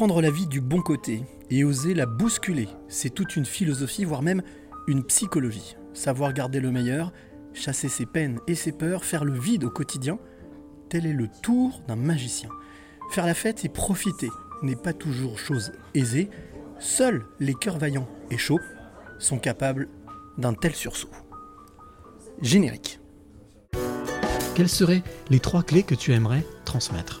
prendre la vie du bon côté et oser la bousculer, c'est toute une philosophie, voire même une psychologie. Savoir garder le meilleur, chasser ses peines et ses peurs, faire le vide au quotidien, tel est le tour d'un magicien. Faire la fête et profiter n'est pas toujours chose aisée. Seuls les cœurs vaillants et chauds sont capables d'un tel sursaut. Générique. Quelles seraient les trois clés que tu aimerais transmettre?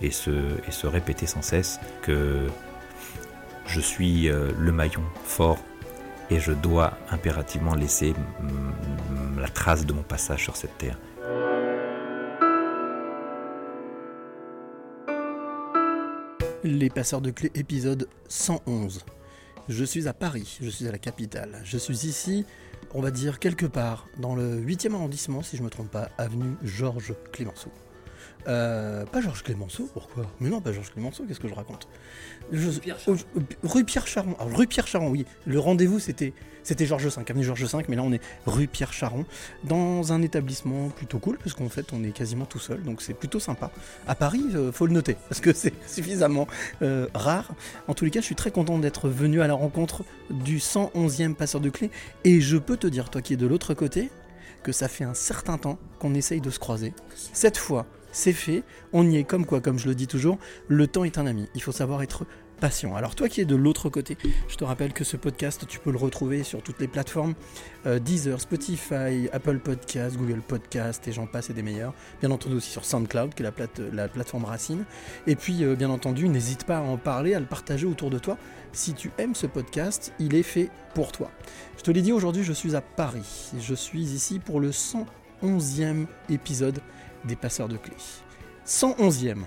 et se, répéter sans cesse que je suis euh, le maillon fort et je dois impérativement laisser la trace de mon passage sur cette terre. Les passeurs de clés, épisode 111. Je suis à Paris, je suis à la capitale. Je suis ici, on va dire quelque part, dans le 8e arrondissement, si je ne me trompe pas, avenue Georges Clémenceau. Euh, pas Georges Clémenceau, pourquoi? Mais non, pas Georges Clémenceau, qu'est-ce que je raconte? Je- oh, Rue Pierre Charon. Alors, rue Pierre Charon, oui. Le rendez-vous, c'était c'était Georges V, avenue Georges V, mais là, on est rue Pierre Charon, dans un établissement plutôt cool, parce qu'en fait, on est quasiment tout seul, donc c'est plutôt sympa. À Paris, euh, faut le noter, parce que c'est suffisamment euh, rare. En tous les cas, je suis très content d'être venu à la rencontre du 111e passeur de clés, et je peux te dire, toi qui es de l'autre côté, que ça fait un certain temps qu'on essaye de se croiser. Cette fois, c'est fait, on y est comme quoi, comme je le dis toujours, le temps est un ami, il faut savoir être patient. Alors toi qui es de l'autre côté, je te rappelle que ce podcast, tu peux le retrouver sur toutes les plateformes, euh, Deezer, Spotify, Apple Podcast, Google Podcast, et j'en passe et des meilleurs. Bien entendu aussi sur SoundCloud, qui est la, plate- la plateforme racine. Et puis, euh, bien entendu, n'hésite pas à en parler, à le partager autour de toi. Si tu aimes ce podcast, il est fait pour toi. Je te l'ai dit, aujourd'hui, je suis à Paris. Je suis ici pour le 111e épisode des Passeurs de Clés. 111e.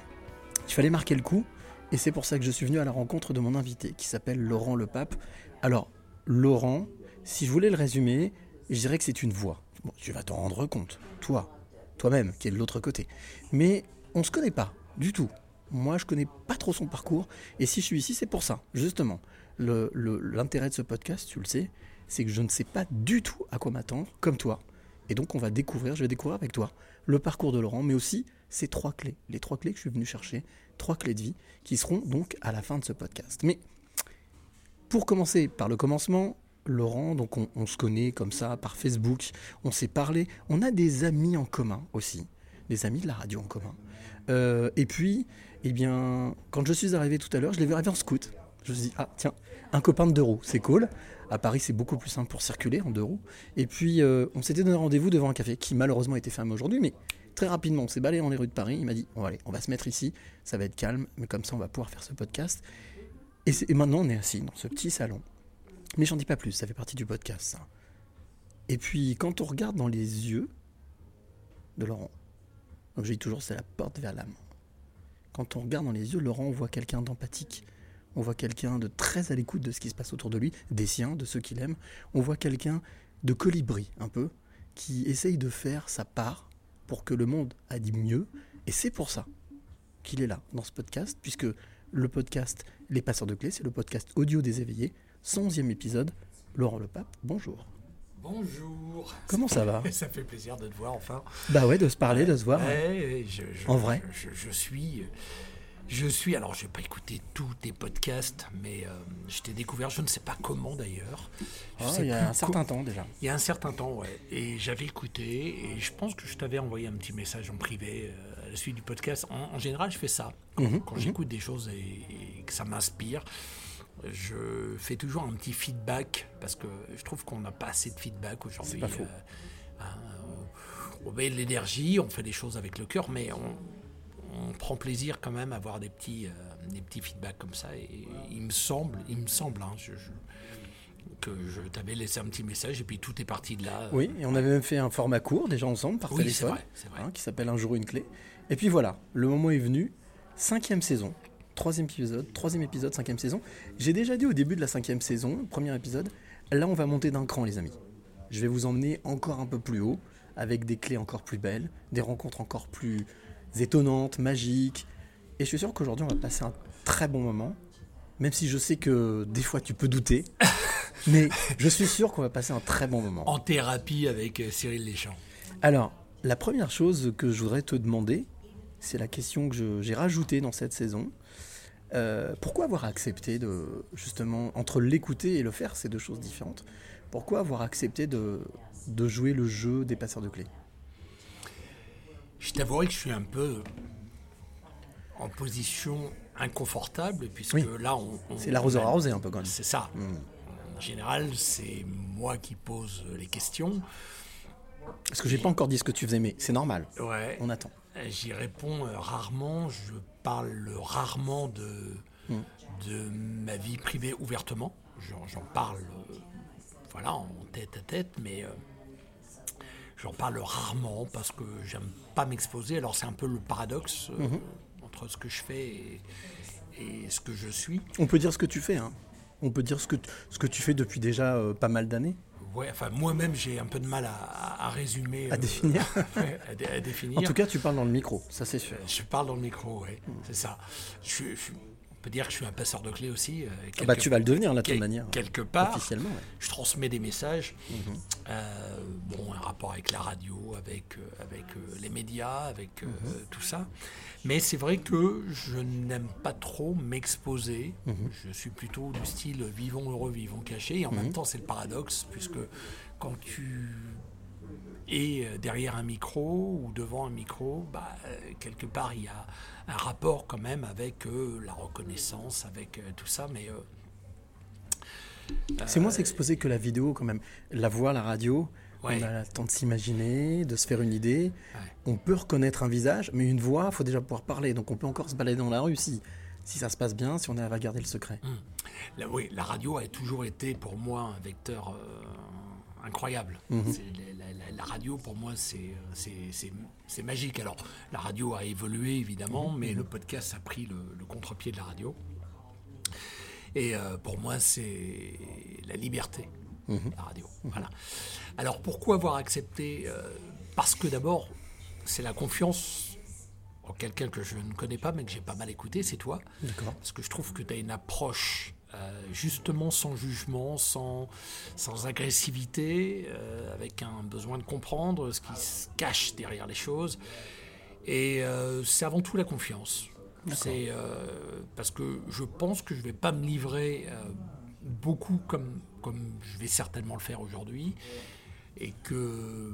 Il fallait marquer le coup, et c'est pour ça que je suis venu à la rencontre de mon invité, qui s'appelle Laurent Le Pape. Alors, Laurent, si je voulais le résumer, je dirais que c'est une voix. Bon, tu vas t'en rendre compte, toi, toi-même, qui est de l'autre côté. Mais on se connaît pas, du tout. Moi, je connais pas trop son parcours, et si je suis ici, c'est pour ça, justement. L'intérêt de ce podcast, tu le sais, c'est que je ne sais pas du tout à quoi m'attendre, comme toi. Et donc, on va découvrir, je vais découvrir avec toi le parcours de Laurent, mais aussi ces trois clés, les trois clés que je suis venu chercher, trois clés de vie, qui seront donc à la fin de ce podcast. Mais pour commencer par le commencement, Laurent, donc on, se connaît comme ça par Facebook, on s'est parlé, on a des amis en commun aussi, des amis de la radio en commun. Euh, et puis, eh bien, quand je suis arrivé tout à l'heure, je l'ai vu arriver en scout. Je me suis dit, ah tiens, un copain de deux roues, c'est cool. À Paris, c'est beaucoup plus simple pour circuler en deux roues. Et puis, euh, on s'était donné rendez-vous devant un café qui malheureusement était fermé aujourd'hui, mais très rapidement, on s'est balayé dans les rues de Paris. Il m'a dit, on va on va se mettre ici, ça va être calme, mais comme ça, on va pouvoir faire ce podcast. Et, maintenant, on est assis dans ce petit salon. Mais j'en dis pas plus, ça fait partie du podcast. Et puis, quand on regarde dans les yeux de Laurent, donc je dis toujours, c'est la porte vers l'âme. Quand on regarde dans les yeux de Laurent, on voit quelqu'un d'empathique. On voit quelqu'un de très à l'écoute de ce qui se passe autour de lui, des siens, de ceux qu'il aime. On voit quelqu'un de colibri, un peu, qui essaye de faire sa part pour que le monde aille mieux. Et c'est pour ça qu'il est là, dans ce podcast, puisque le podcast Les Passeurs de Clés, c'est le podcast audio des éveillés, 111e épisode. Laurent Le Pape, bonjour. Bonjour. Comment ça va Ça fait plaisir de te voir enfin. Bah ouais, de se parler, de se voir. Ouais, je- je- En vrai je, je- je suis. Je suis. Alors, je n'ai pas écouté tous tes podcasts, mais euh, je t'ai découvert, je ne sais pas comment d'ailleurs. Ah, il y a un certain temps déjà. Il y a un certain temps, ouais. Et j'avais écouté, et je pense que je t'avais envoyé un petit message en privé euh, à la suite du podcast. En, en général, je fais ça. Quand, Mhm, quand mhm. j'écoute des choses et, et que ça m'inspire, je fais toujours un petit feedback, parce que je trouve qu'on n'a pas assez de feedback aujourd'hui. C'est pas faux. Euh, hein, on, on met de l'énergie, on fait des choses avec le cœur, mais on, on prend plaisir quand même à avoir des petits, euh, des petits feedbacks comme ça. Et il me semble, il me semble, hein, je- je- que je t'avais laissé un petit message et puis tout est parti de là. Oui, et on avait même fait un format court déjà ensemble par Oui, c'est téléphone, vrai, c'est vrai. hein, qui s'appelle Un jour une clé. Et puis voilà, le moment est venu, cinquième saison, troisième épisode, troisième épisode, cinquième saison. J'ai déjà dit au début de la cinquième saison, premier épisode, là on va monter d'un cran les amis. Je vais vous emmener encore un peu plus haut, avec des clés encore plus belles, des rencontres encore plus étonnantes, magiques. Et je suis sûr qu'aujourd'hui on va passer un très bon moment, même si je sais que des fois tu peux douter. mais je suis sûr qu'on va passer un très bon moment. En thérapie avec euh, Cyril Deschamps. Alors, la première chose que je voudrais te demander, c'est la question que j'ai rajoutée dans cette saison. Euh, pourquoi avoir accepté de, justement, entre l'écouter et le faire, c'est deux choses différentes. Pourquoi avoir accepté de, de jouer le jeu des passeurs de clés? Je t'avouerai que je suis un peu en position inconfortable, puisque Oui. là, on. on- C'est l'arroseur arrosé un peu quand même. C'est ça. Hmm. En général, c'est moi qui pose les questions. Parce que j'ai pas encore dit ce que tu faisais, mais c'est normal. Ouais. On attend. J'y réponds euh, rarement. Je parle rarement de, Mm. de ma vie privée ouvertement. J'en j'en parle euh, voilà, en tête à tête, mais euh, j'en parle rarement parce que j'aime pas m'exposer. Alors c'est un peu le paradoxe euh, Mhm. entre ce que je fais et, et ce que je suis. On peut dire ce que tu fais. Hein. On peut dire ce que, ce que tu fais depuis déjà euh, pas mal d'années. Ouais, enfin moi-même j'ai un peu de mal à, résumer. À euh, définir. à dé- à définir. En tout cas, tu parles dans le micro, ça c'est sûr. Je parle dans le micro, oui, c'est ça. Je, je suis- on peut dire que je suis un passeur de clés aussi. euh, Ah bah, tu vas le devenir, là, de toute manière. Quelque part. Officiellement, ouais. Je transmets des messages. Mhm. Euh, bon, un rapport avec la radio, avec, euh, avec euh, les médias, avec Mhm. tout ça. Mais c'est vrai que je n'aime pas trop m'exposer. Mhm. Je suis plutôt du style vivons heureux, vivons cachés. Et en même temps, c'est le paradoxe, puisque quand tu es derrière un micro ou devant un micro, bah, quelque part, il y a un rapport quand même avec euh, la reconnaissance, avec euh, tout ça. Mais euh, C'est moins s'exposer que la vidéo quand même. La voix, la radio, Ouais. on a le temps de s'imaginer, de se faire une idée. On peut reconnaître un visage, mais une voix, il faut déjà pouvoir parler. Donc on peut encore se balader dans la rue si, si ça se passe bien, si on arrive à garder le secret. La, oui, la radio a toujours été pour moi un vecteur euh, incroyable. Mhm. La, la- la radio pour moi c'est c'est- magique. Alors la radio a évolué évidemment, Mhm. mais le podcast a pris le, le contre-pied de la radio. Et euh, pour moi c'est la liberté, Mhm. la radio. Voilà. Alors pourquoi avoir accepté euh, Parce que d'abord c'est la confiance en quelqu'un que je ne connais pas mais que j'ai pas mal écouté, c'est toi. D'accord. Parce que je trouve que tu as une approche justement sans jugement, sans, sans agressivité, euh, avec un besoin de comprendre ce qui se cache derrière les choses. Et euh, c'est avant tout la confiance. C'est euh, parce que je pense que je vais pas me livrer euh, beaucoup comme, comme je vais certainement le faire aujourd'hui. Et que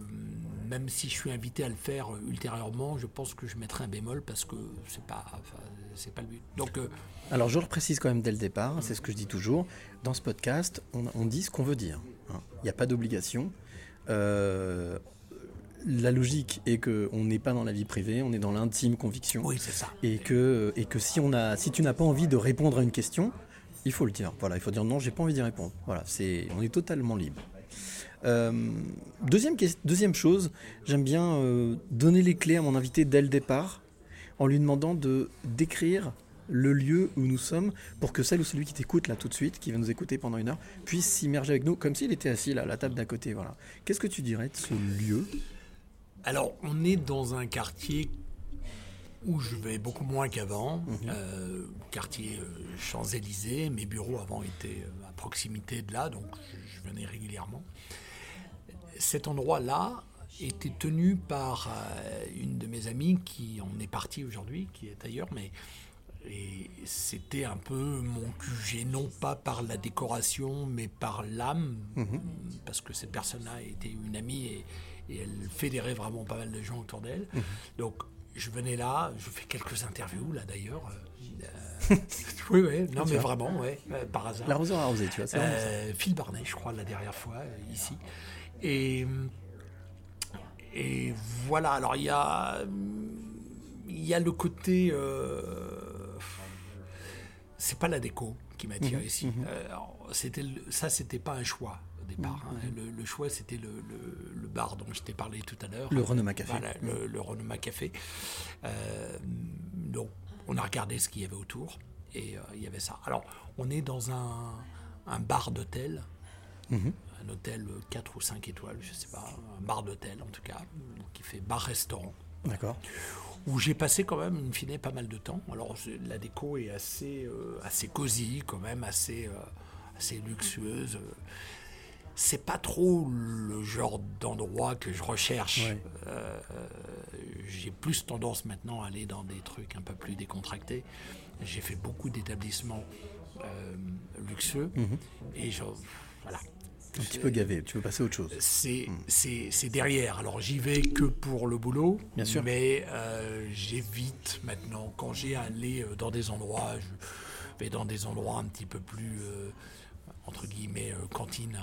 même si je suis invité à le faire euh, ultérieurement, je pense que je mettrai un bémol parce que c'est pas, enfin, c'est pas le but. Donc euh, Alors je le précise quand même dès le départ, c'est ce que je dis toujours. Dans ce podcast, on, on dit ce qu'on veut dire. hein. Il n'y a pas d'obligation. Euh, la logique est que on n'est pas dans la vie privée, on est dans l'intime conviction. Oui, c'est ça. Et que, et que si, on a, si tu n'as pas envie de répondre à une question, il faut le dire. Voilà, il faut dire non, j'ai pas envie d'y répondre. Voilà, c'est, on est totalement libre. Euh, deuxième, deuxième chose, j'aime bien euh, donner les clés à mon invité dès le départ, en lui demandant de décrire le lieu où nous sommes pour que celle ou celui qui t'écoute là tout de suite, qui va nous écouter pendant une heure, puisse s'immerger avec nous comme s'il était assis là, à la table d'à côté. Voilà. Qu'est-ce que tu dirais de ce lieu? Alors, on est dans un quartier où je vais beaucoup moins qu'avant. Euh, quartier euh, Champs-Élysées. Mes bureaux avant étaient à proximité de là, donc je, je venais régulièrement. Cet endroit-là était tenu par euh, une de mes amies qui en est partie aujourd'hui, qui est ailleurs, mais et c'était un peu mon QG, non pas par la décoration, mais par l'âme, parce que cette personne-là était une amie et, et elle fédérait vraiment pas mal de gens autour d'elle. Donc je venais là, je fais quelques interviews là d'ailleurs. Euh, oui, oui, non mais vraiment, ouais, euh, par hasard. L'arroseur arrosé, tu vois, Euh, Phil Barnet, je crois, la dernière fois, ici. Et, et voilà, alors il y a, y a le côté. euh, c'est pas la déco qui m'attire Mhm, ici. mhm. Euh, alors, c'était ça, c'était pas un choix au départ. hein. Le, le choix, c'était le, le- le bar dont je t'ai parlé tout à l'heure. Le Renoma Café. Voilà, le, le Renoma Café. Euh, donc, on a regardé ce qu'il y avait autour. Et euh, il y avait ça. Alors, on est dans un, un bar d'hôtel, Mhm. Un hôtel 4 ou 5 étoiles, je sais pas, un bar d'hôtel en tout cas, qui fait bar-restaurant D'accord. où j'ai passé quand même, in fine, pas mal de temps. Alors, la déco est assez, euh, assez cosy, quand même, assez, euh, assez luxueuse. C'est pas trop le genre d'endroit que je recherche. Ouais. Euh, euh, j'ai plus tendance maintenant à aller dans des trucs un peu plus décontractés. J'ai fait beaucoup d'établissements euh, luxueux Mhm. et je, voilà. Un petit peu gavé, tu veux passer à autre chose. C'est c'est- c'est derrière. Alors j'y vais que pour le boulot. Bien sûr. Mais euh, j'évite maintenant, quand j'ai à aller euh, dans des endroits, je vais dans des endroits un petit peu plus, euh, entre guillemets, euh, cantine.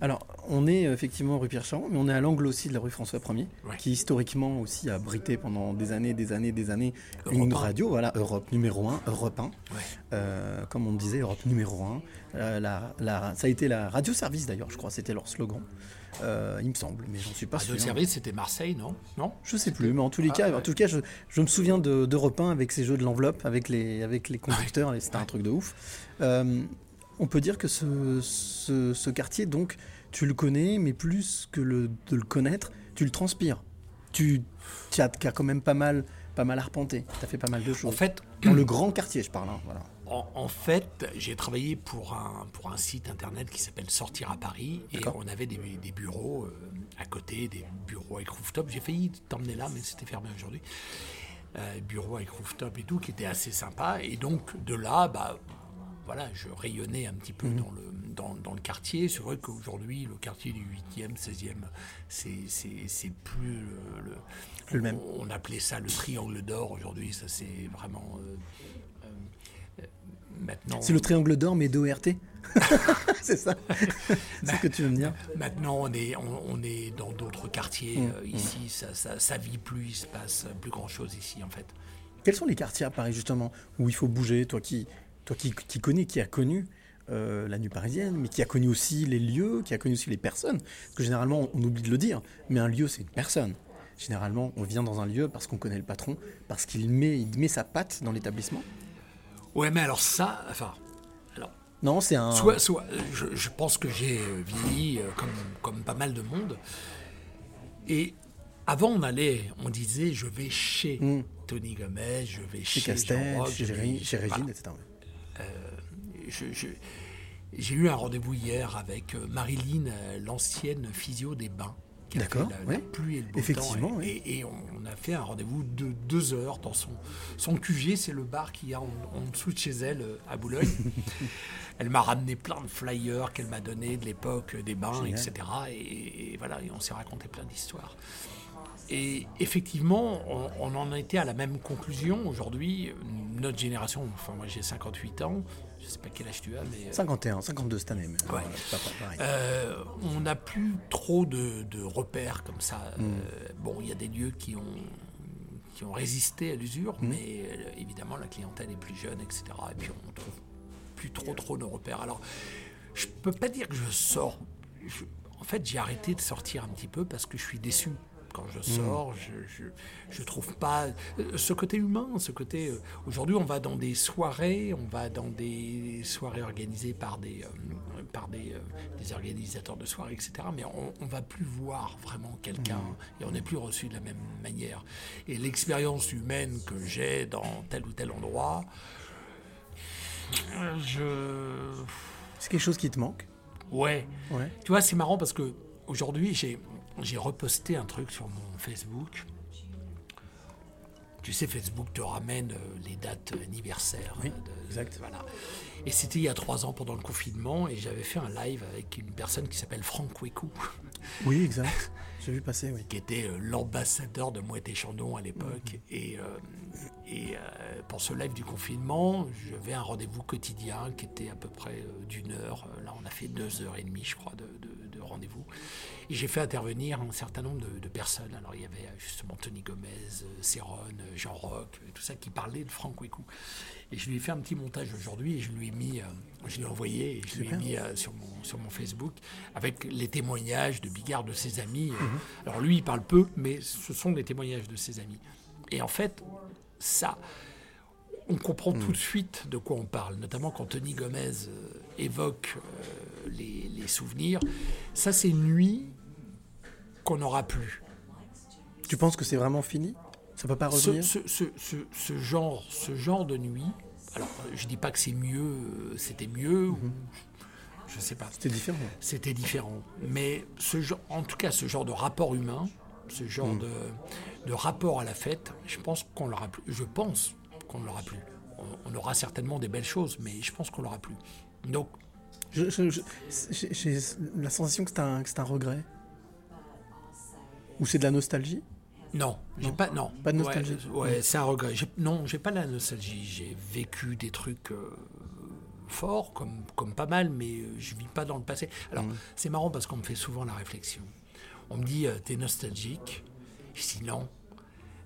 Alors, on est euh, effectivement rue Pierre-Champ, mais on est à l'angle aussi de la rue François 1er, Ouais. qui historiquement aussi a abrité pendant des années, des années, des années Europe une 1. radio, voilà, Europe numéro 1, Europe 1. Ouais. Euh, comme on disait, Europe numéro 1. Euh, la, la- ça a été la radio-service d'ailleurs, je crois, c'était leur slogan. Euh, il me semble, mais j'en suis pas Radio sûr. service, c'était Marseille, non? Non? Je sais plus, mais en tous les Ah, cas, ouais. en tout cas, je, je me souviens de, d'Europe 1 avec ces jeux de l'enveloppe, avec les, avec les conducteurs, et c'était un truc de ouf. Euh, on peut dire que ce, ce, ce quartier, donc, tu le connais, mais plus que le, de le connaître, tu le transpires. Tu tu as, as quand même pas mal, pas mal arpenté. Tu as fait pas mal de choses. En fait, Dans le grand quartier, je parle. hein, voilà. En, en fait, j'ai travaillé pour un, pour un site internet qui s'appelle Sortir à Paris et on avait des, des bureaux euh, à côté, des bureaux avec rooftop. J'ai failli t'emmener là, mais c'était fermé aujourd'hui. Euh, bureaux avec rooftop et tout, qui était assez sympa. Et donc, de là, bah, voilà, je rayonnais un petit peu Mhm. dans, le, dans, dans le quartier. C'est vrai qu'aujourd'hui, le quartier du 8e, 16e, c'est, c'est, c'est plus le, le- même. On, on appelait ça le triangle d'or. Aujourd'hui, ça c'est vraiment. euh, euh, euh, maintenant, C'est le triangle d'or, mais d'ORT C'est ça C'est ce que tu veux me dire Maintenant, on est, on, on est dans d'autres quartiers. Euh, ici, ça, ça, ça vit plus, il se passe plus grand chose ici, en fait. Quels sont les quartiers à Paris, justement, où il faut bouger Toi qui, toi qui, qui connais, qui a connu euh, la nuit parisienne, mais qui a connu aussi les lieux, qui a connu aussi les personnes. Parce que généralement, on oublie de le dire, mais un lieu, c'est une personne. Généralement, on vient dans un lieu parce qu'on connaît le patron, parce qu'il met, il met sa patte dans l'établissement. Ouais, mais alors ça, enfin, Non, c'est un. soit, soit, je, je pense que j'ai vieilli euh, comme, comme pas mal de monde. Et avant, on allait, on disait, je vais chez Mm. Tony Gomez, je vais Chez chez, Castel, chez, je vais- Régi- chez voilà. Régine, etc. je- je- j'ai eu un rendez-vous hier avec euh, Marilyn, euh, l'ancienne physio des bains. D'accord, la, la pluie et le beau Effectivement, temps. Et, et- et on a fait un rendez-vous de deux heures dans son, son QG. C'est le bar qu'il y a en, en dessous de chez elle, euh, à Boulogne. elle m'a ramené plein de flyers qu'elle m'a donné de l'époque euh, des bains, Génial. etc. Et, et voilà, et on s'est raconté plein d'histoires. Et effectivement, on, on en était à la même conclusion. Aujourd'hui, notre génération, enfin moi j'ai 58 ans, je sais pas quel âge tu as, mais... euh, 51, 52 cette année, mais Ouais. voilà, c'est pas pareil. euh, on n'a plus trop de, de repères comme ça. Mm. Euh, bon, il y a des lieux qui ont, qui ont résisté à l'usure, Mm. mais euh, évidemment la clientèle est plus jeune, etc. Et puis on trouve plus trop trop de repères. Alors, je peux pas dire que je sors. Je- en fait, j'ai arrêté de sortir un petit peu parce que je suis déçu. Quand je sors, je, je, je trouve pas euh, ce côté humain, ce côté. euh, Aujourd'hui, on va dans des soirées, on va dans des soirées organisées par des, euh, par des, des organisateurs de soirées, etc. Mais on, on va plus voir vraiment quelqu'un et on n'est plus reçu de la même manière. Et l'expérience humaine que j'ai dans tel ou tel endroit, je C'est quelque chose qui te manque? Ouais. Ouais. Tu vois, c'est marrant parce que aujourd'hui, j'ai, j'ai reposté un truc sur mon Facebook. Tu sais, Facebook te ramène euh, les dates anniversaires. Oui, de- exact. Voilà. Et c'était il y a trois ans pendant le confinement et j'avais fait un live avec une personne qui s'appelle Franck Wekou, Oui, exact. J'ai vu passer, oui. qui était euh, l'ambassadeur de Moët et Chandon à l'époque. Mhm. Et, euh, et euh, pour ce live du confinement, j'avais un rendez-vous quotidien qui était à peu près d'une heure. Là, on a fait deux heures et demie, je crois, de rendez-vous. Et j'ai fait intervenir un certain nombre de, de personnes. Alors, il y avait euh, justement Tony Gomez, euh, Céron, euh, Jean Roch, tout ça qui parlait de Franck Wekou. Et je lui ai fait un petit montage aujourd'hui et je lui ai mis, je l'ai envoyé et je lui ai mis sur, mon, sur mon Facebook avec les témoignages de Bigard, de ses amis. Mhm. Alors lui, il parle peu, mais ce sont des témoignages de ses amis. Et en fait, ça, on comprend Mm. tout de suite de quoi on parle, notamment quand Tony Gomez évoque euh, les, les souvenirs. Ça, c'est une nuit qu'on n'aura plus. Tu penses que c'est vraiment fini? Ça peut pas revenir? ce- ce- ce- ce genre, ce genre de nuit, alors je dis pas que c'est mieux, c'était mieux, ou je sais pas. Mhm. C'était différent. C'était différent. Mais ce genre, en tout cas, ce genre de rapport humain, ce genre Mm. de, de rapport à la fête, je pense qu'on l'aura plus. Je pense qu'on ne l'aura plus. On, on aura certainement des belles choses, mais je pense qu'on l'aura plus. Donc, J'ai la sensation que c'est un, que c'est un regret. Ou c'est de la nostalgie non, j'ai pas, non. Pas de nostalgie. Ouais, ouais, c'est un regret. Non, j'ai pas la nostalgie. J'ai vécu des trucs euh, forts, comme, comme pas mal, mais euh, je vis pas dans le passé. Alors, Mm. c'est marrant parce qu'on me fait souvent la réflexion. On me dit, euh, t'es nostalgique Je dis non.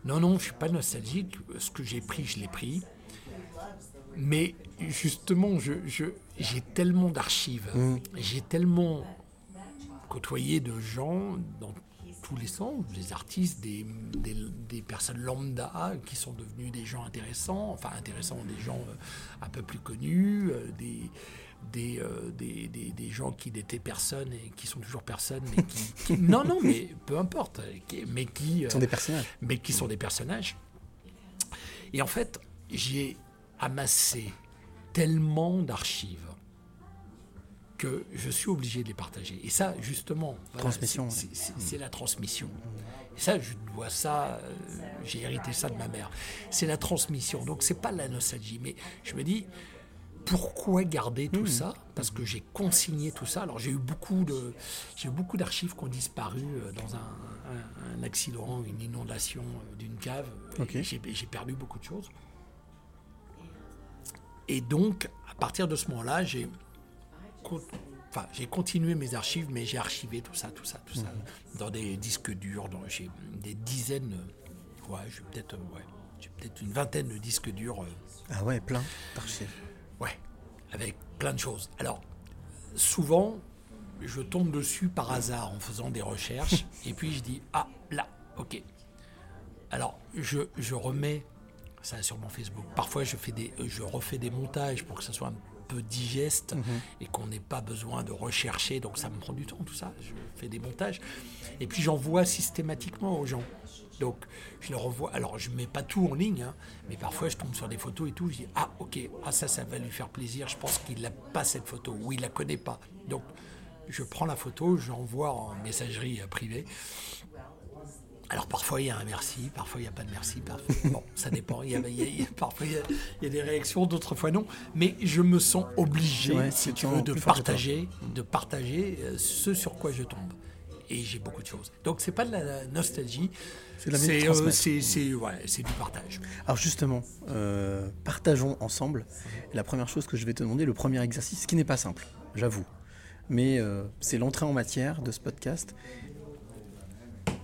Non, non, je suis pas nostalgique. Ce que j'ai pris, je l'ai pris. Mais justement, je, je- j'ai tellement d'archives. Mm. J'ai tellement côtoyé de gens dans tous les sens, des artistes, des, des, des personnes lambda qui sont devenus des gens intéressants, enfin intéressants, des gens euh, un peu plus connus, euh, des, des, euh, des, des- des gens qui n'étaient personne et qui sont toujours personne, mais qui, qui- non, non, mais peu importe, mais qui, sont des personnages. mais qui sont des personnages. Et en fait, j'ai amassé tellement d'archives que je suis obligé de les partager. Et ça, justement, voilà, Transmission, c'est- la transmission. Et ça, je dois ça, euh, j'ai hérité ça de ma mère. C'est la transmission. Donc, c'est pas la nostalgie. Mais je me dis, pourquoi garder tout ça? Parce que j'ai consigné tout ça. Alors, j'ai eu beaucoup de, j'ai eu beaucoup d'archives qui ont disparu euh, dans un, un- un accident, une inondation euh, d'une cave. J'ai perdu beaucoup de choses. Et donc, à partir de ce moment-là, j'ai enfin, j'ai continué mes archives, mais j'ai archivé tout ça, tout ça, tout ça, dans des disques durs. dans- J'ai des dizaines, ouais, j'ai peut-être, euh, ouais, j'ai peut-être une vingtaine de disques durs. euh, Ah ouais, plein d'archives. Ouais, avec plein de choses. Alors, souvent, je tombe dessus par hasard en faisant des recherches, et puis je dis, ah, là, ok. Alors, je, je remets ça sur mon Facebook. Parfois, je, fais des, je refais des montages pour que ça soit un peu digeste et qu'on n'ait pas besoin de rechercher. Donc, ça me prend du temps, tout ça. Je fais des montages. Et puis, j'envoie systématiquement aux gens. Donc, je le revois. Alors, je mets pas tout en ligne, hein, mais parfois, je tombe sur des photos et tout. Je dis, ah, ok, ah, ça, ça va lui faire plaisir. Je pense qu'il n'a pas cette photo ou il la connaît pas. Donc, je prends la photo, j'envoie en messagerie privée. Alors parfois il y a un merci, parfois il n'y a pas de merci. Parfois, bon, ça dépend. Il y a, il y a- il y a- parfois il y, a, il y a des réactions, d'autres fois non. Mais je me sens obligé, Ouais, si tu veux, de partager, de partager euh, ce sur quoi je tombe. Et j'ai beaucoup de choses. Donc c'est pas de la nostalgie, C'est euh, ouais, du partage. Alors justement, euh, partageons ensemble. La première chose que je vais te demander, le premier exercice, qui n'est pas simple, j'avoue, mais euh, c'est l'entrée en matière de ce podcast.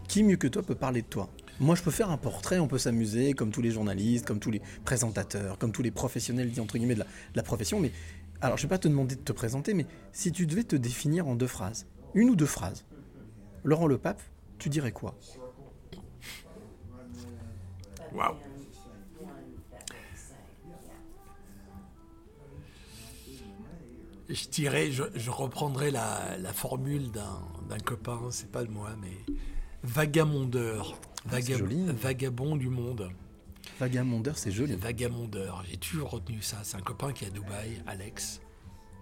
Qui mieux que toi peut parler de toi? Moi, je peux faire un portrait, on peut s'amuser, comme tous les journalistes, comme tous les présentateurs, comme tous les professionnels, entre guillemets, de la, profession. Mais alors, je vais pas te demander de te présenter, mais si tu devais te définir en deux phrases, une ou deux phrases, Laurent Le Pape, tu dirais quoi? Waouh. Je reprendrai la, formule d'un copain, c'est pas de moi, mais vagamondeur, Vaga- Ah, joli. vagabond du monde. Vagamondeur, c'est joli. Vagamondeur, j'ai toujours retenu ça. C'est un copain qui est à Dubaï, Alex.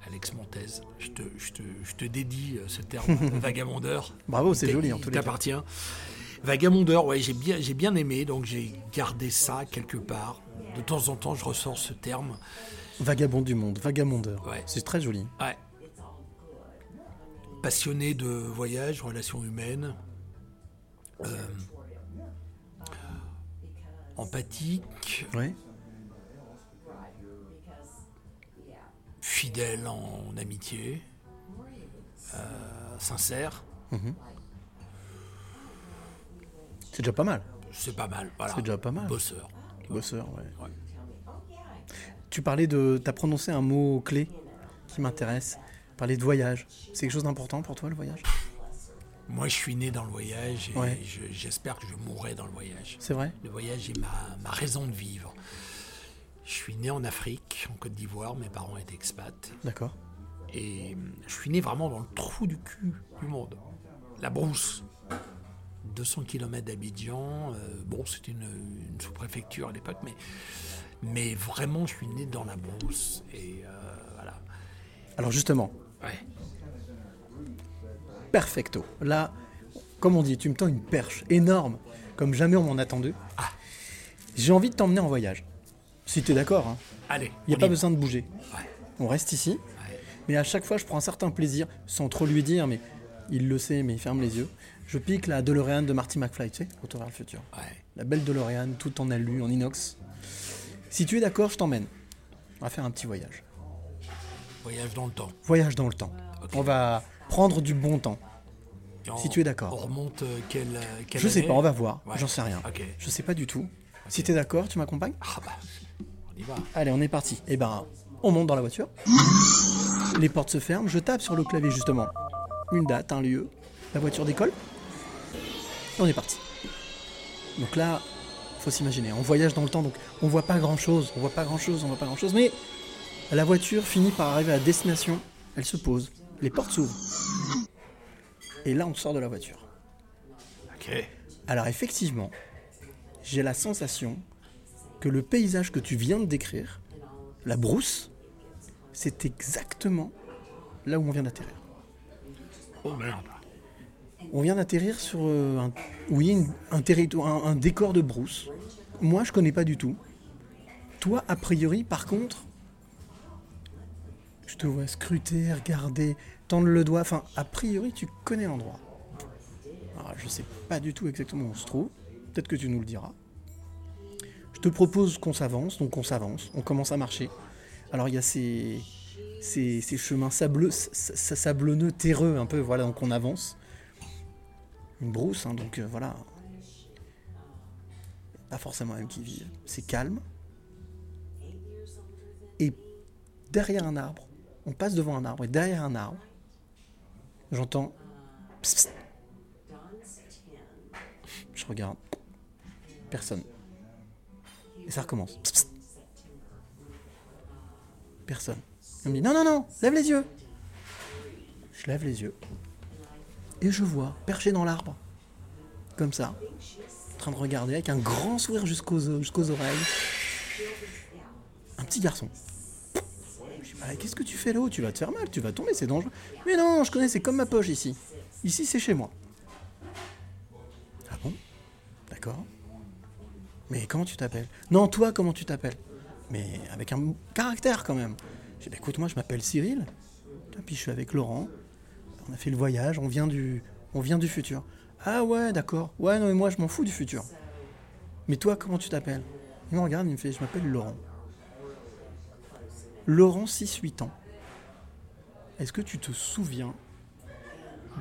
Alex Montez. Je te, je te, je te dédie euh, ce terme, vagamondeur. Bravo, c'est joli en les cas. t'appartient. Vagamondeur, ouais, j'ai bien, j'ai bien aimé, donc j'ai gardé ça quelque part. De temps en temps, je ressors ce terme. Vagabond du monde, vagamondeur. Ouais. C'est très joli. Ouais. Passionné de voyage, relations humaines. Euh, empathique, fidèle en amitié, euh, sincère. C'est déjà pas mal. C'est pas mal. Voilà. C'est déjà pas mal. Bosseur. Bosseur, ouais. Ouais. Tu parlais de. T'as prononcé un mot clé qui m'intéresse. Parler de voyage. C'est quelque chose d'important pour toi, le voyage? Moi, je suis né dans le voyage et Ouais. je- j'espère que je mourrai dans le voyage. C'est vrai Le voyage est ma, ma raison de vivre. Je suis né en Afrique, en Côte d'Ivoire, mes parents étaient expats. D'accord. Et euh, je suis né vraiment dans le trou du cul du monde. La brousse. 200 km d'Abidjan. euh, bon, c'était une, une sous-préfecture à l'époque, mais, mais vraiment, je suis né dans la brousse. Et euh, voilà. Alors justement, Ouais. Perfecto. Là, comme on dit, tu me tends une perche énorme, comme jamais on m'en a tendu. Ah. J'ai envie de t'emmener en voyage. Si tu es d'accord, hein. Allez. il n'y a pas besoin de bouger. Ouais. On reste ici. Ouais. Mais à chaque fois, je prends un certain plaisir, sans trop lui dire, mais il le sait, mais il ferme les yeux. Je pique la DeLorean de Marty McFly, tu sais, Retour vers le futur. Ouais. La belle DeLorean, tout en alu, en inox. Si tu es d'accord, je t'emmène. On va faire un petit voyage. Voyage dans le temps. Voyage dans le temps. On va prendre du bon temps. Et on- Si tu es d'accord. On remonte euh, quelle, euh, quelle Je sais année pas, on va voir. Ouais. J'en sais rien. Je sais pas du tout. Si tu es d'accord, tu m'accompagnes? Ah bah, on y va. Allez, on est parti. Eh ben, on monte dans la voiture. Les portes se ferment. Je tape sur le clavier justement. Une date, un lieu. La voiture décolle. On est parti. Donc là, faut s'imaginer. On voyage dans le temps, donc on voit pas grand chose. On voit pas grand chose. On voit pas grand chose. Mais la voiture finit par arriver à destination. Elle se pose. Les portes s'ouvrent. Et là, on sort de la voiture. Ok. Alors effectivement, j'ai la sensation que le paysage que tu viens de décrire, la brousse, c'est exactement là où on vient d'atterrir. Oh merde. On vient d'atterrir sur euh, un, oui, une- un territoire, un, un décor de brousse. Moi, je connais pas du tout. Toi, a priori, par contre, je te vois scruter, regarder, tendre le doigt. Enfin, a priori, tu connais l'endroit. Alors, je sais pas du tout exactement où on se trouve. Peut-être que tu nous le diras. Je te propose qu'on s'avance, donc on s'avance, on commence à marcher. Alors, il y a ces, ces, chemins sableux, sa- sa- sablonneux, terreux, un peu, voilà, donc on avance une brousse, hein, donc euh, voilà. Pas forcément un qui vive. C'est calme. Et derrière un arbre, on passe devant un arbre, et derrière un arbre, j'entends. Je regarde. Personne. Et ça recommence. Psst. Personne. On me dit non, non, non, lève les yeux. Je lève les yeux. Et je vois, perché dans l'arbre, comme ça, en train de regarder avec un grand sourire jusqu'aux oreilles, un petit garçon. Bah, qu'est-ce que tu fais là-haut? Tu vas te faire mal, tu vas tomber, c'est dangereux. Mais non, je connais, c'est comme ma poche ici. Ici, c'est chez moi. Ah bon? D'accord. Mais comment tu t'appelles? Non, toi, comment tu t'appelles? Mais avec un caractère quand même. J'ai dit, écoute, moi, je m'appelle Cyril. Puis je suis avec Laurent. On a fait le voyage, on vient du, on vient du futur. Ah ouais, d'accord. Ouais, non, mais moi, je m'en fous du futur. Mais toi, comment tu t'appelles? Il me regarde, il me fait, je m'appelle Laurent. Laurent, 6-8 ans. Est-ce que tu te souviens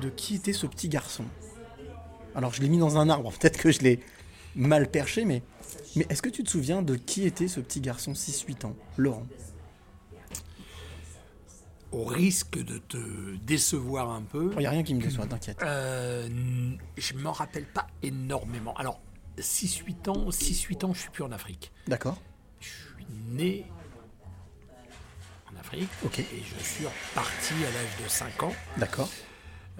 de qui était ce petit garçon? Alors, je l'ai mis dans un arbre, peut-être que je l'ai mal perché, mais, mais est-ce que tu te souviens de qui était ce petit garçon 6-8 ans? Laurent. Au risque de te décevoir un peu, Il n'y a rien qui me déçoit, t'inquiète. euh, je m'en rappelle pas énormément. Alors, 6-8 ans, 6-8 ans, je suis plus en Afrique. D'accord Je suis né en Afrique et je suis reparti à l'âge de 5 ans. D'accord.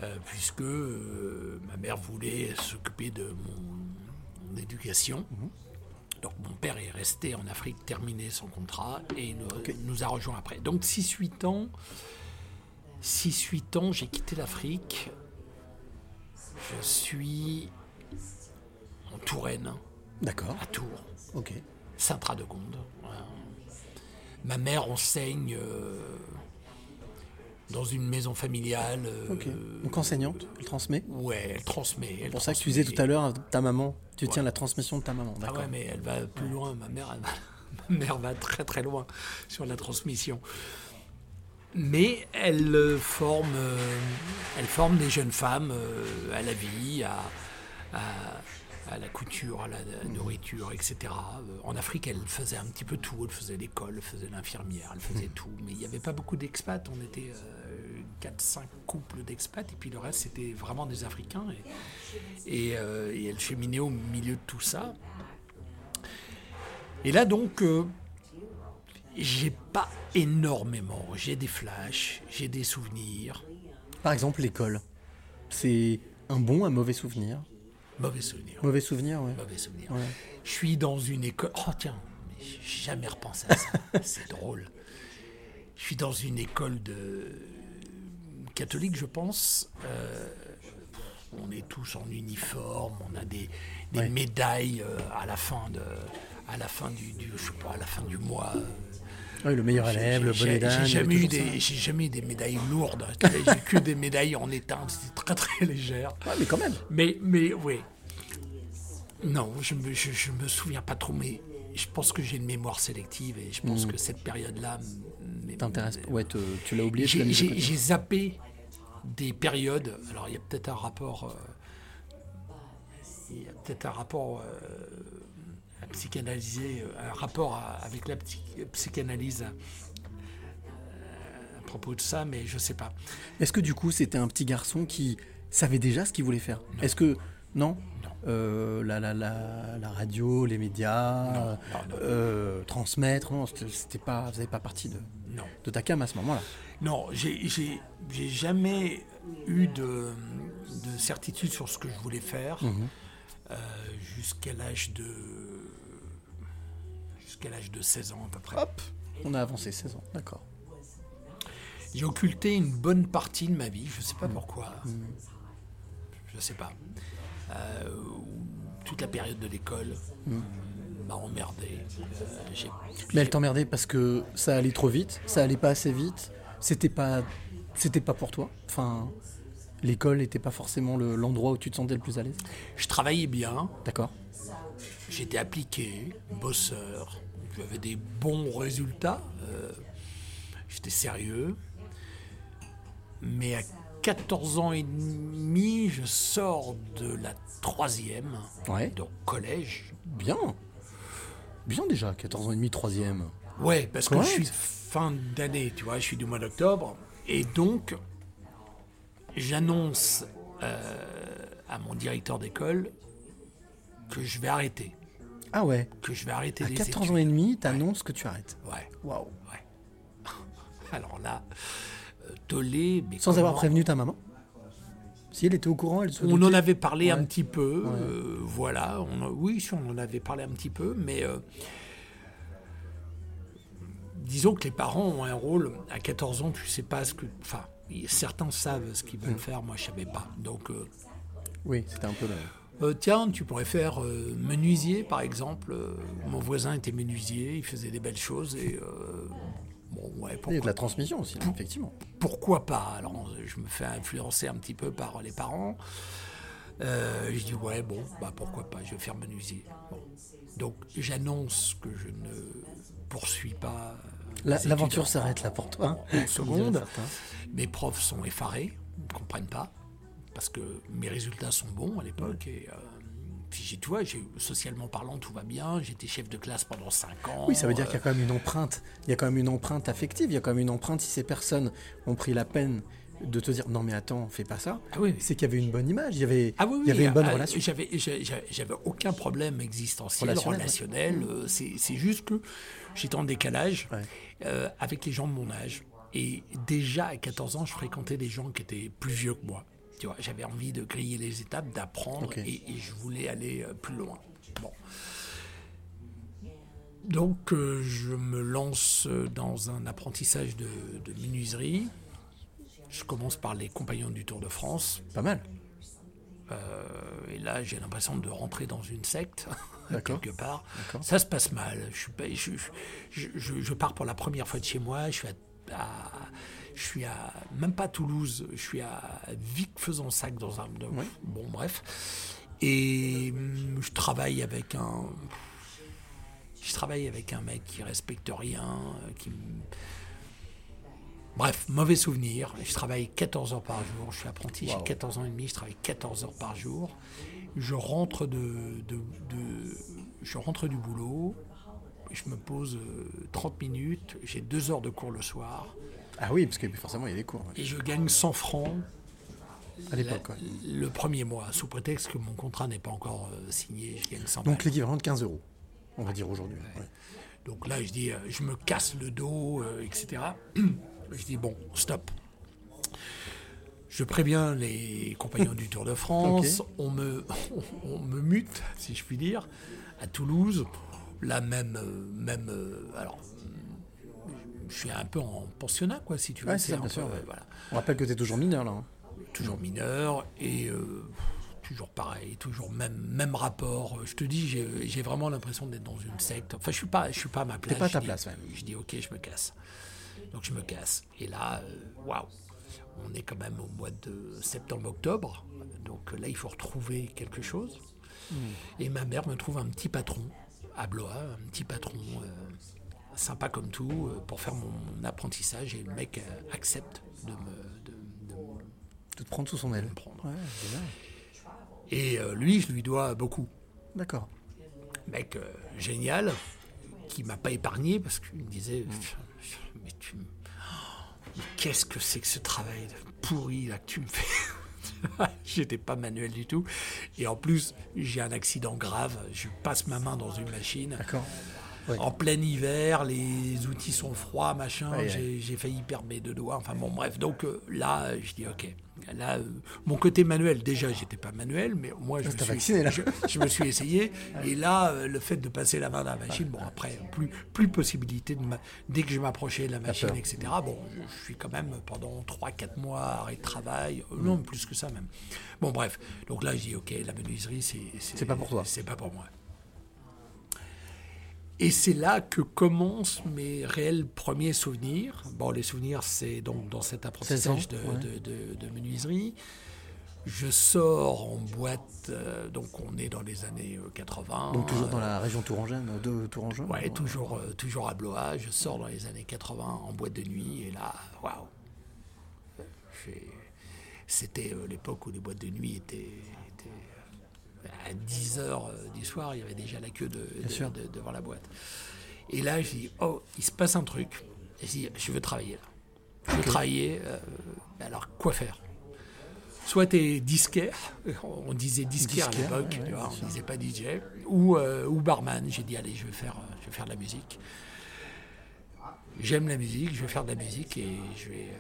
euh, puisque euh, ma mère voulait s'occuper de mon, mon éducation. Donc mon père est resté en Afrique, terminé son contrat et nous, nous a rejoints après. Donc 6-8 ans, 6-8 ans, j'ai quitté l'Afrique. Je suis en Touraine, D'accord. à Tours, Ok. Saint-Radegonde. Voilà. Ma mère enseigne euh, dans une maison familiale. euh. Donc enseignante, elle transmet. Ouais, elle transmet. C'est pour ça que tu disais tout à l'heure, ta maman, tu tiens la transmission de ta maman. Ah ouais, mais elle va plus loin. Ma mère, elle va, ma mère va très très loin sur la transmission. Mais elle euh, forme, elle forme des jeunes femmes à la vie, à, à- à la couture, à la nourriture, etc. Euh, En Afrique, elle faisait un petit peu tout. Elle faisait l'école, elle faisait l'infirmière, elle faisait tout. Mais il n'y avait pas beaucoup d'expats. On était 4-5 couples d'expats. Et puis le reste, c'était vraiment des Africains. Et, et, euh, et elle cheminait au milieu de tout ça. Et là, donc, euh, J'ai pas énormément. J'ai des flashs, j'ai des souvenirs. Par exemple, l'école. C'est un bon, un mauvais souvenir? Mauvais souvenir. Mauvais souvenir, ouais. Mauvais souvenir. Ouais. Je suis dans une école. Oh tiens, j'ai jamais repensé à ça. C'est drôle. Je suis dans une école de catholique, je pense. Euh, on est tous en uniforme, on a des, des Ouais. médailles euh, à la fin de, à la fin du, du- je sais pas, à la fin du mois. Ouais, le meilleur élève, le bonnet d'âne. J'ai jamais, eu des- ça. j'ai jamais eu des médailles lourdes. J'ai que des médailles en étain. C'était très très légère. Ouais, mais quand même. Mais, mais oui. Non, je me, je, je me souviens pas trop, mais je pense que j'ai une mémoire sélective et je pense Mm. que cette période-là. T'intéresse Ouais, te- tu l'as oublié. j'ai zappé des périodes. Alors, il y a peut-être un rapport. euh, il y a peut-être un rapport euh, à psychanalyser, euh, un rapport à- avec la psy- psychanalyse à, à propos de ça, mais je sais pas. Est-ce que du coup, c'était un petit garçon qui savait déjà ce qu'il voulait faire? Est-ce que. Non? Non. Euh, la, la, la, la radio, les médias, Non, non, euh, transmettre, non, c'était pas, vous n'avez pas partie de, Non. de ta cam à ce moment-là? Non, j'ai jamais eu de, de certitude sur ce que je voulais faire Mhm. euh, jusqu'à l'âge de jusqu'à l'âge de 16 ans à peu près. Hop, on a avancé 16 ans, d'accord. J'ai occulté une bonne partie de ma vie, je sais Mhm. pas pourquoi. Je sais pas. Euh, toute la période de l'école m'a emmerdé. Euh. Mais elle t'emmerdait parce que ça allait trop vite, ça allait pas assez vite, c'était pas, c'était pas pour toi. Enfin, l'école n'était pas forcément le- l'endroit où tu te sentais le plus à l'aise. je travaillais bien, D'accord. J'étais appliqué, bosseur, j'avais des bons résultats, euh, j'étais sérieux. Mais à 14 ans et demi, je sors de la troisième, Ouais. donc collège. Bien. Bien déjà, 14 ans et demi, troisième. Ouais, parce que je suis fin d'année, tu vois, je suis du mois d'octobre. Et donc, j'annonce euh, à mon directeur d'école que je vais arrêter. Ah ouais. Que je vais arrêter À les 14 études. ans et demi, t'annonces que tu arrêtes. Ouais. Waouh. Alors là, euh, tollé, mais Sans avoir prévenu ta maman? Si elle était au courant, elle se On en avait parlé un Ouais. petit peu, Ouais. euh, voilà. On a- oui, si, on en avait parlé un petit peu, mais euh, disons que les parents ont un rôle. À 14 ans, tu sais pas ce que. Enfin, certains savent ce qu'ils veulent Mm. faire, moi je savais pas. Donc, euh, Oui, c'était un peu le... euh, tiens, tu pourrais faire euh, menuisier par exemple. Euh, mon voisin était menuisier, il faisait des belles choses et. bon, ouais, de pourquoi la transmission aussi, effectivement. pourquoi pas Alors, je me fais influencer un petit peu par les parents. Euh, je dis, ouais, bon, bah pourquoi pas, je vais faire menuisier. Bon. Donc, j'annonce que je ne poursuis pas. L'aventure s'arrête là pour toi. en seconde. Mes profs sont effarés, ne comprennent pas, parce que mes résultats sont bons à l'époque. Et, euh, puis, tu vois, socialement parlant, tout va bien. J'étais chef de classe pendant 5 ans. Oui, ça veut dire euh, qu'il y a quand même une empreinte. Il y a quand même une empreinte affective. Il y a quand même une empreinte si ces personnes ont pris la peine de te dire non mais attends, fais pas ça. Ah oui. C'est qu'il y avait une bonne image. Il y avait, Ah oui, il y avait une bonne ah, relation. J'avais, aucun problème existentiel, Relationnel, relationnel. euh, c'est, c'est juste que j'étais en décalage Ouais. euh, avec les gens de mon âge. Et déjà à 14 ans, je fréquentais des gens qui étaient plus vieux que moi. Tu vois, j'avais envie de griller les étapes, d'apprendre, et, et je voulais aller euh, plus loin. Bon. Donc, euh, je me lance euh, dans un apprentissage de, de menuiserie. Je commence par les compagnons du Tour de France. Pas mal. Euh, et là, j'ai l'impression de rentrer dans une secte, quelque part. Ça se passe mal. Je, suis pas- je, je- je- je pars pour la première fois de chez moi. Je suis à, à- je suis à même pas Toulouse. Je suis à Vic-Fezensac dans un. de- Oui. Bon, bref. Et hum, je travaille avec un. Je travaille avec un mec qui respecte rien, euh, qui Bref, mauvais souvenir. Je travaille 14 heures par jour. Je suis apprenti, j'ai Wow. 14 ans et demi, je travaille 14 heures par jour. Je rentre de, de, de- je rentre du boulot, je me pose euh, 30 minutes, j'ai deux heures de cours le soir, Ah oui, parce que forcément il y a des cours. et je gagne 100 francs À l'époque, ouais. le premier mois, sous prétexte que mon contrat n'est pas encore euh, signé, je gagne 100 Donc l'équivalent de 15 euros, on va dire aujourd'hui. ouais. Donc là, je dis, euh, je me casse le dos, euh, etc. je dis, bon, stop. Je préviens les compagnons du Tour de France. On, me, on me mute, si je puis dire, à Toulouse. Là, même. même alors, je suis un peu en pensionnat, quoi, si tu veux. Ouais, c'est ça, un bien peu, sûr, euh, voilà. On rappelle que tu es toujours mineur là. hein. Toujours mineur et euh, toujours pareil, toujours même, même rapport. Je te dis, j'ai vraiment l'impression d'être dans une secte. Enfin, je suis pas, je suis pas à ma place. pas à Je ta dis- place, ouais. Je dis, ok, je me casse. Donc je me casse. Et là, euh, waouh, on est quand même au mois de septembre-octobre. Donc là, il faut retrouver quelque chose. Hmm. Et ma mère me trouve un petit patron à Blois, un petit patron euh, sympa comme tout, euh, pour faire mon, apprentissage. Et le mec euh, accepte de me, de- de me De te prendre sous son aile. prendre. Ouais. Et euh, lui, je lui dois beaucoup. D'accord. Mec génial, qui m'a pas épargné parce qu'il me disait Mais tu. mais qu'est-ce que c'est que ce travail de pourri là que tu me fais? J'étais pas manuel du tout. Et en plus, j'ai un accident grave. Je passe ma main dans une machine. D'accord. En plein hiver, les outils sont froids, machin. J'ai failli perdre mes deux doigts. Enfin bon, bref. Donc euh, là, je dis ok. Là, euh, mon côté manuel, déjà, j'étais pas manuel, mais moi, je, Ah, me suis, vacciné, là. je, je me suis essayé. Et là, euh, le fait de passer la main dans la machine, bon, après, plus, plus possibilité de ma- dès que je m'approchais de la machine, etc. Bon, je, je suis quand même pendant 3-4 mois arrêt de travail. Euh, Non, plus que ça même. Bon, bref. Donc là, je dis ok, la menuiserie, c'est C'est pas pour toi. C'est pas pour moi. Et c'est là que commencent mes réels premiers souvenirs. Bon, les souvenirs, c'est donc dans cet apprentissage de, ans, ouais. de- de- de menuiserie. Je sors en boîte, euh, donc on est dans les années euh, 80. Donc toujours dans euh, la région tourangenne, de Tourangeau Ouais, toujours, euh, toujours à Blois. Je sors dans les années 80 en boîte de nuit et là, waouh. C'était euh, l'époque où les boîtes de nuit étaient, euh, à 10 heures euh, du soir, il y avait déjà la queue de, de- devant la boîte. Et là, je dis, oh, il se passe un truc. Et je dis, je veux travailler là. Je veux travailler. euh, alors, quoi faire? Soit tu es disquaire, on disait disquaire, Disquaire, à l'époque, ouais, on sûr. disait pas DJ, ou, euh, ou barman. J'ai dit, allez, je vais, faire, je vais faire de la musique. J'aime la musique, je vais faire de la musique et je vais, euh,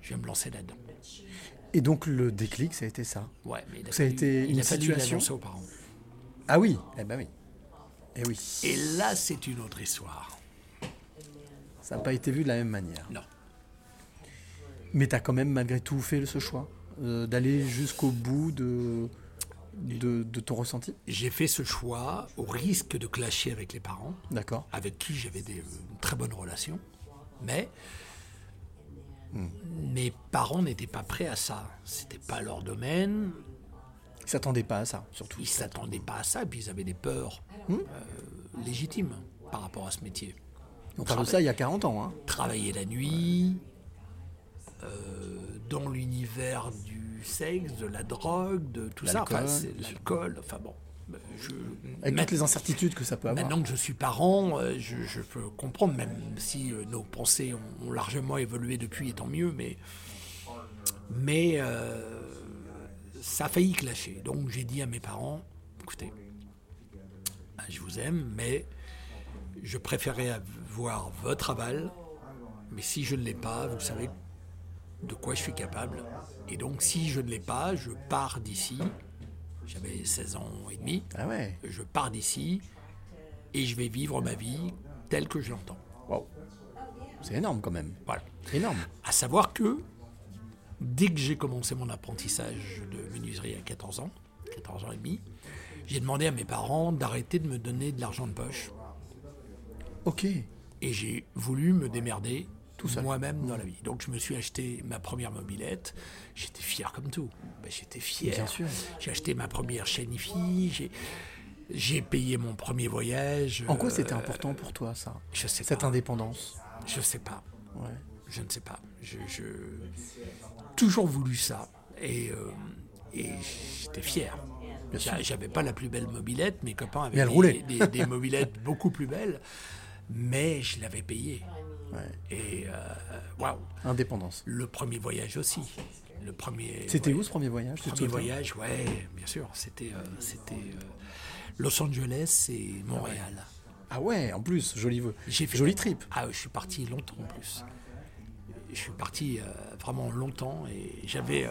je vais me lancer là-dedans. Et donc le déclic, ça a été ça. Ouais, mais il a Ça a fallu- été il une a situation aux parents. Ah oui, eh ben oui. Eh oui. Et là, c'est une autre histoire. Ça n'a pas été vu de la même manière. Non. Mais tu as quand même malgré tout fait ce choix euh, d'aller jusqu'au bout de, de, de ton ressenti? J'ai fait ce choix au risque de clasher avec les parents, D'accord. avec qui j'avais des euh, très bonnes relations, mais Mes parents n'étaient pas prêts à ça. C'était pas leur domaine. Ils s'attendaient pas à ça, surtout. Ils s'attendaient pas à ça, et puis ils avaient des peurs Hmm. euh, légitimes par rapport à ce métier. On parle de ça il y a 40 ans. Hein. Travailler la nuit, euh, dans l'univers du sexe, de la drogue, de tout ça, enfin, l'alcool, enfin bon. Je, Avec ma- toutes les incertitudes que ça peut avoir. Maintenant que je suis parent, euh, je, je peux comprendre, même si euh, nos pensées ont, largement évolué depuis, et tant mieux, mais, mais euh, ça a failli clasher. Donc j'ai dit à mes parents, écoutez, ben, je vous aime, mais je préférais avoir votre aval, mais si je ne l'ai pas, vous savez de quoi je suis capable. Et donc si je ne l'ai pas, je pars d'ici. J'avais 16 ans et demi Ah ouais. je pars d'ici et je vais vivre ma vie telle que je l'entends. Wow. C'est énorme quand même. Voilà. Énorme. À savoir que dès que j'ai commencé mon apprentissage de menuiserie à 14 ans, 14 ans et demi, j'ai demandé à mes parents d'arrêter de me donner de l'argent de poche Ok. et j'ai voulu me démerder Tout seul. moi-même dans la vie. Donc je me suis acheté ma première mobilette. J'étais fier comme tout. Ben, J'étais fier. Bien sûr. J'ai acheté ma première chaîne IFI. J'ai, payé mon premier voyage. En quoi c'était euh, important pour toi ça? Je sais Cette pas. indépendance? Je sais pas. Ouais. Je ne sais pas. Je, je... toujours voulu ça et, euh, et j'étais fier. J'avais pas la plus belle mobilette, mes copains avaient des, des- des mobilettes beaucoup plus belles, mais je l'avais payée. Ouais. Et euh, waouh, Indépendance. le premier voyage aussi. Le premier. C'était ouais, où ce premier voyage? Te Premier voyage, ouais, bien sûr. C'était, euh, c'était euh, Los Angeles et Montréal. Ah ouais, en plus, joli vœu. J'ai fait Joli trip. Ah, je suis parti longtemps en plus. Je suis parti euh, vraiment longtemps et j'avais euh,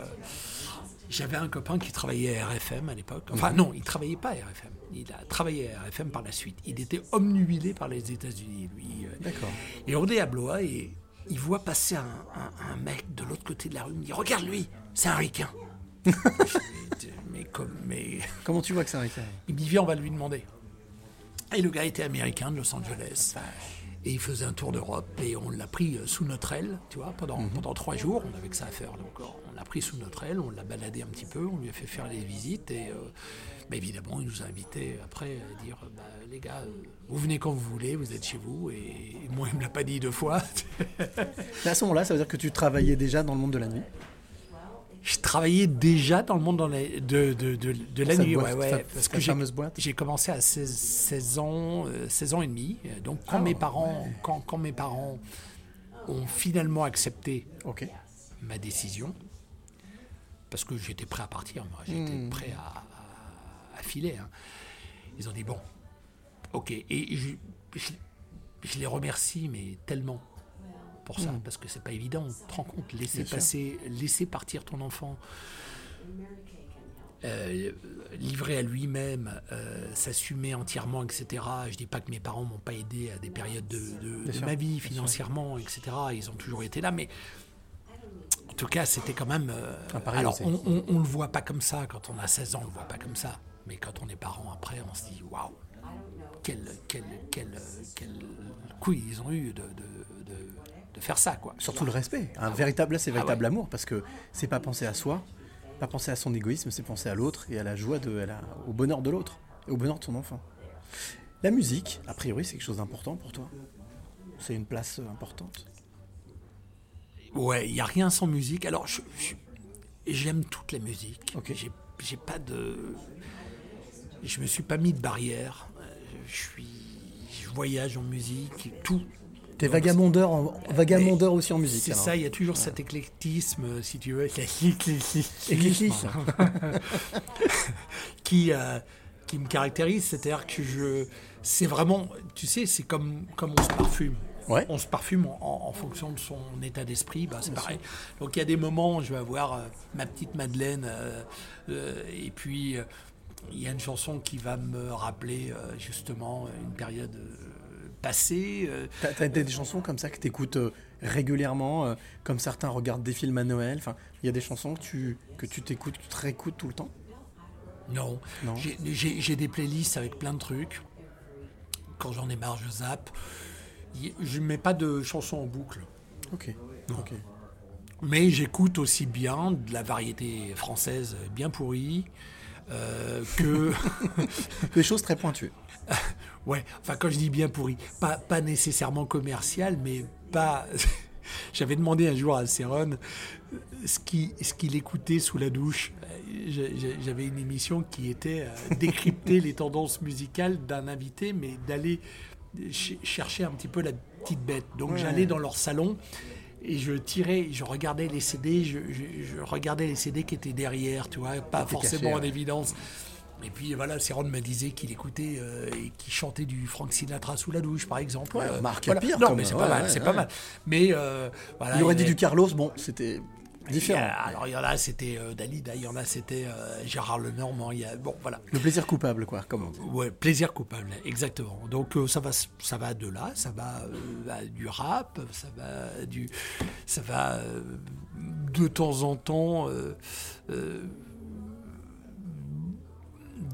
j'avais un copain qui travaillait à RFM à l'époque. Enfin non, il travaillait pas à RFM. Il a travaillé à RFM par la suite. Il était omnubilé par les États-Unis, lui. euh. D'accord. Et on est à Blois et il voit passer un, un- un mec de l'autre côté de la rue. Il me dit Regarde lui, c'est un ricain. Mais comme mais Comment tu vois que c'est un ricain? il me dit, viens, on va lui demander. Et le gars était américain de Los Angeles. Et il faisait un tour d'Europe et on l'a pris euh, sous notre aile, tu vois, pendant, pendant trois jours. On avait que ça à faire. Donc euh, on l'a pris sous notre aile, on l'a baladé un petit peu, on lui a fait faire les visites. Et euh, bah, évidemment, il nous a invités après à dire bah, les gars, euh, vous venez quand vous voulez, vous êtes chez vous. Et moi, il me l'a pas dit deux fois. À ce moment-là, ça veut dire que tu travaillais déjà dans le monde de la nuit? Je travaillais déjà dans le monde dans la- de, de, de, de la nuit, boîte, ouais, ouais, parce que j'ai- commencé à 16, 16 ans, euh, 16 ans et demi. Donc quand Ah, mes parents, quand, quand mes parents ont finalement accepté ma décision, parce que j'étais prêt à partir, moi, j'étais Hmm. prêt à, à- à filer. hein. Ils ont dit bon, ok, et je, je- je les remercie, mais tellement pour ça, Hmm. parce que c'est pas évident. Tu te rends compte, laisser Bien sûr. passer, laisser partir ton enfant. euh, livré à lui-même, euh, s'assumer entièrement, etc. Je dis pas que mes parents m'ont pas aidé à des périodes de, ma vie financièrement, etc. Ils ont toujours été là, mais tout cas, c'était quand même. euh, alors, on, on, on le voit pas comme ça quand on a 16 ans, on le voit pas comme ça. Mais quand on est parent après, on se dit waouh, quel, quel, quel, quel couille ils ont eu de, de, de, de faire ça, quoi. Surtout le respect. Un véritable, là, c'est Ah véritable ouais. amour parce que c'est pas penser à soi, pas penser à son égoïsme, c'est penser à l'autre et à la joie de, à la- au bonheur de l'autre et au bonheur de ton enfant. La musique, a priori, c'est quelque chose d'important pour toi. C'est une place importante. Ouais, il n'y a rien sans musique. Alors, j'aime toute la musique. Ok. J'ai- pas de. Je me suis pas mis de barrière. Euh, Je suis. Je voyage en musique, tout. T'es Donc, vagamondeur, en- vagamondeur aussi en musique. C'est ça, il y a toujours cet éclectisme, si tu veux, Éclectisme. qui, euh, qui me caractérise. C'est-à-dire que je. C'est vraiment. Tu sais, c'est comme, comme on se parfume. Ouais. On se parfume en, fonction de son état d'esprit, bah, c'est pareil. Donc il y a des moments où je vais avoir euh, ma petite Madeleine, euh, euh, et puis il y a une chanson qui va me rappeler justement une période passée. T'as des, chansons comme ça que t'écoutes régulièrement, comme certains regardent des films à Noël? Enfin, il y a des chansons que tu que tu t'écoutes, que tu te réécoutes tout le temps? Non. Non. J'ai des playlists avec plein de trucs. Quand j'en ai marre, je zappe. Je ne mets pas de chansons en boucle. Ok. Ok. Mais j'écoute aussi bien de la variété française bien pourrie euh, que. Des choses très pointues. ouais, enfin, quand je dis bien pourrie, pas, pas nécessairement commercial, mais pas. J'avais demandé un jour à Céron ce qu'il ce qu'il écoutait sous la douche. Euh, J'avais une émission qui était euh, décrypter les tendances musicales d'un invité, mais d'aller ch- chercher un petit peu la petite bête. Donc Ouais. j'allais dans leur salon et je tirais, je regardais les CD, je, je- je regardais les CD qui étaient derrière, tu vois, pas forcément en ouais. évidence. Et puis voilà, Céron me disait qu'il écoutait euh, et qu'il chantait du Frank Sinatra sous la douche, par exemple. Ouais, Euh, Marc voilà. Pire, Non, mais c'est ouais, pas mal, c'est pas mal. Mais euh, voilà, il aurait dit du Carlos, bon, c'était différent. a- alors il y en a, c'était euh, Dalida, il y en a, c'était euh, Gérard Lenormand. Il y a, bon, voilà. Le plaisir coupable, quoi, comme on dit. Ouais, plaisir coupable, exactement. Donc euh, ça va, ça va de là, ça va euh, du rap, ça va du, ça va de temps en temps,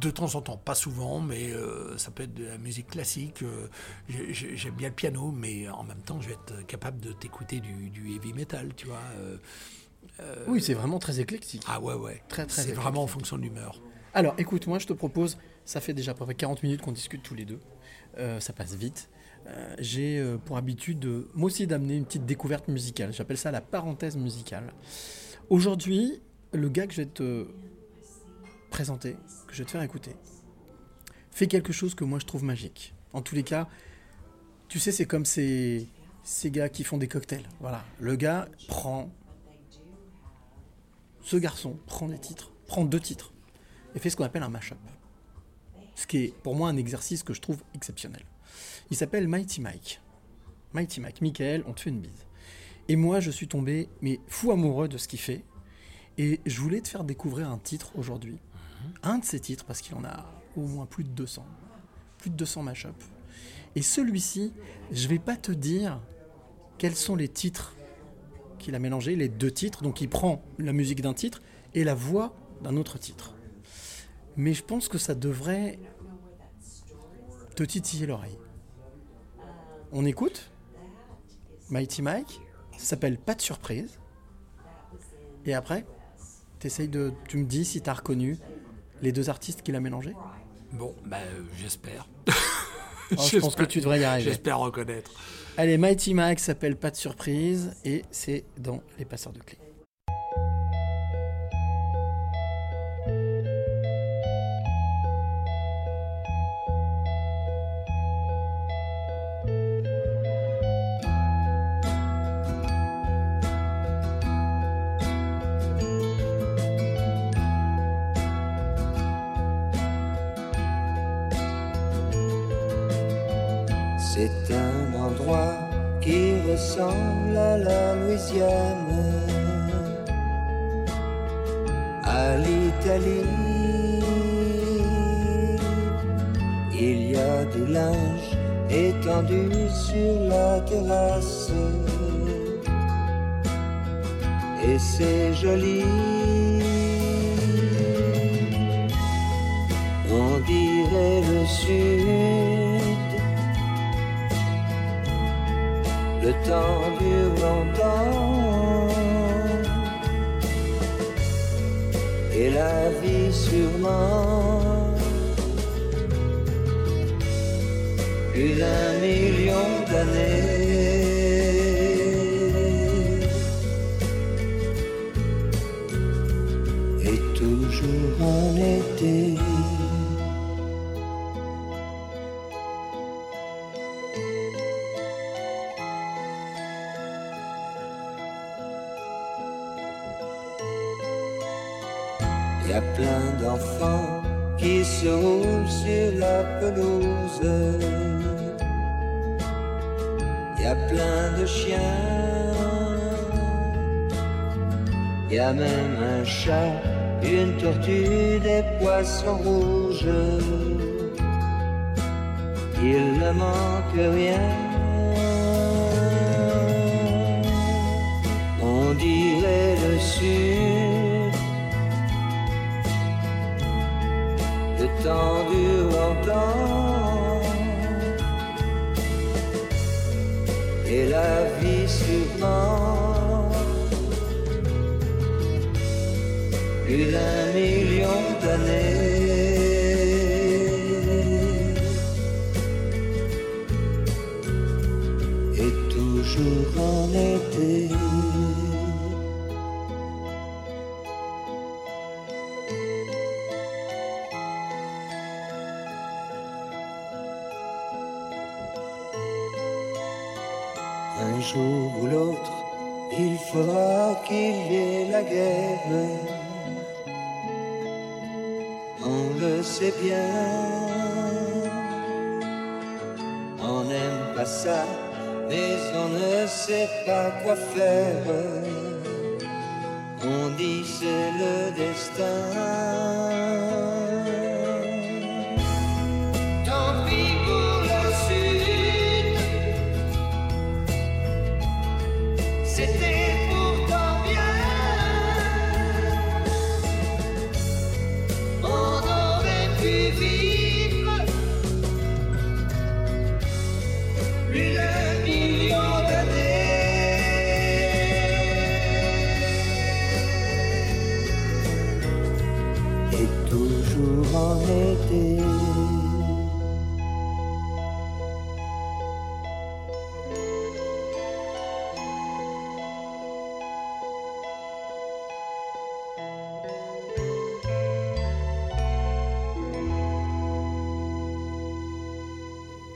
de temps en temps, pas souvent, mais ça peut être de la musique classique. j'ai- j'ai- J'aime bien le piano, mais en même temps, je vais être capable de t'écouter du, du heavy metal, tu vois. Euh, Oui, c'est vraiment très éclectique. ah ouais, ouais. Très, très C'est vraiment en fonction de l'humeur. Alors, écoute, moi, je te propose, ça fait déjà à peu près 40 minutes qu'on discute tous les deux. Euh, ça passe vite. Euh, J'ai pour habitude, de- moi aussi, d'amener une petite découverte musicale. J'appelle ça la parenthèse musicale. Aujourd'hui, le gars que je vais te présenter, que je vais te faire écouter, fait quelque chose que moi je trouve magique. En tous les cas, tu sais, c'est comme ces, ces gars qui font des cocktails. Voilà. Le gars prend. Ce garçon prend des titres, prend deux titres, et fait ce qu'on appelle un mash-up. ce qui est pour moi un exercice que je trouve exceptionnel. Il s'appelle Mighty Mike. Mighty Mike, Michael, on te fait une bise. Et moi, je suis tombé, mais fou amoureux de ce qu'il fait. Et je voulais te faire découvrir un titre aujourd'hui. Un de ces titres, parce qu'il en a au moins plus de 200. Plus de 200 mashups. Et celui-ci, je vais pas te dire quels sont les titres qu'il a mélangés, les deux titres. Donc il prend la musique d'un titre et la voix d'un autre titre. Mais je pense que ça devrait te titiller l'oreille. On écoute Mighty Mike, ça s'appelle Pas de surprise. Et après, t'essayes de, tu me dis si t'as reconnu les deux artistes qu'il a mélangés? Bon, bah, euh, j'espère. Oh, je pense que tu devrais y arriver. J'espère reconnaître. Allez, Mighty Mike s'appelle Pas de surprise et c'est dans Les Passeurs de Clés. Et c'est joli. On dirait le sud. Le temps dure longtemps et la vie sûrement plus d'un million d'années. Une tortue, des poissons rouges. Il ne manque rien. Toujours en été.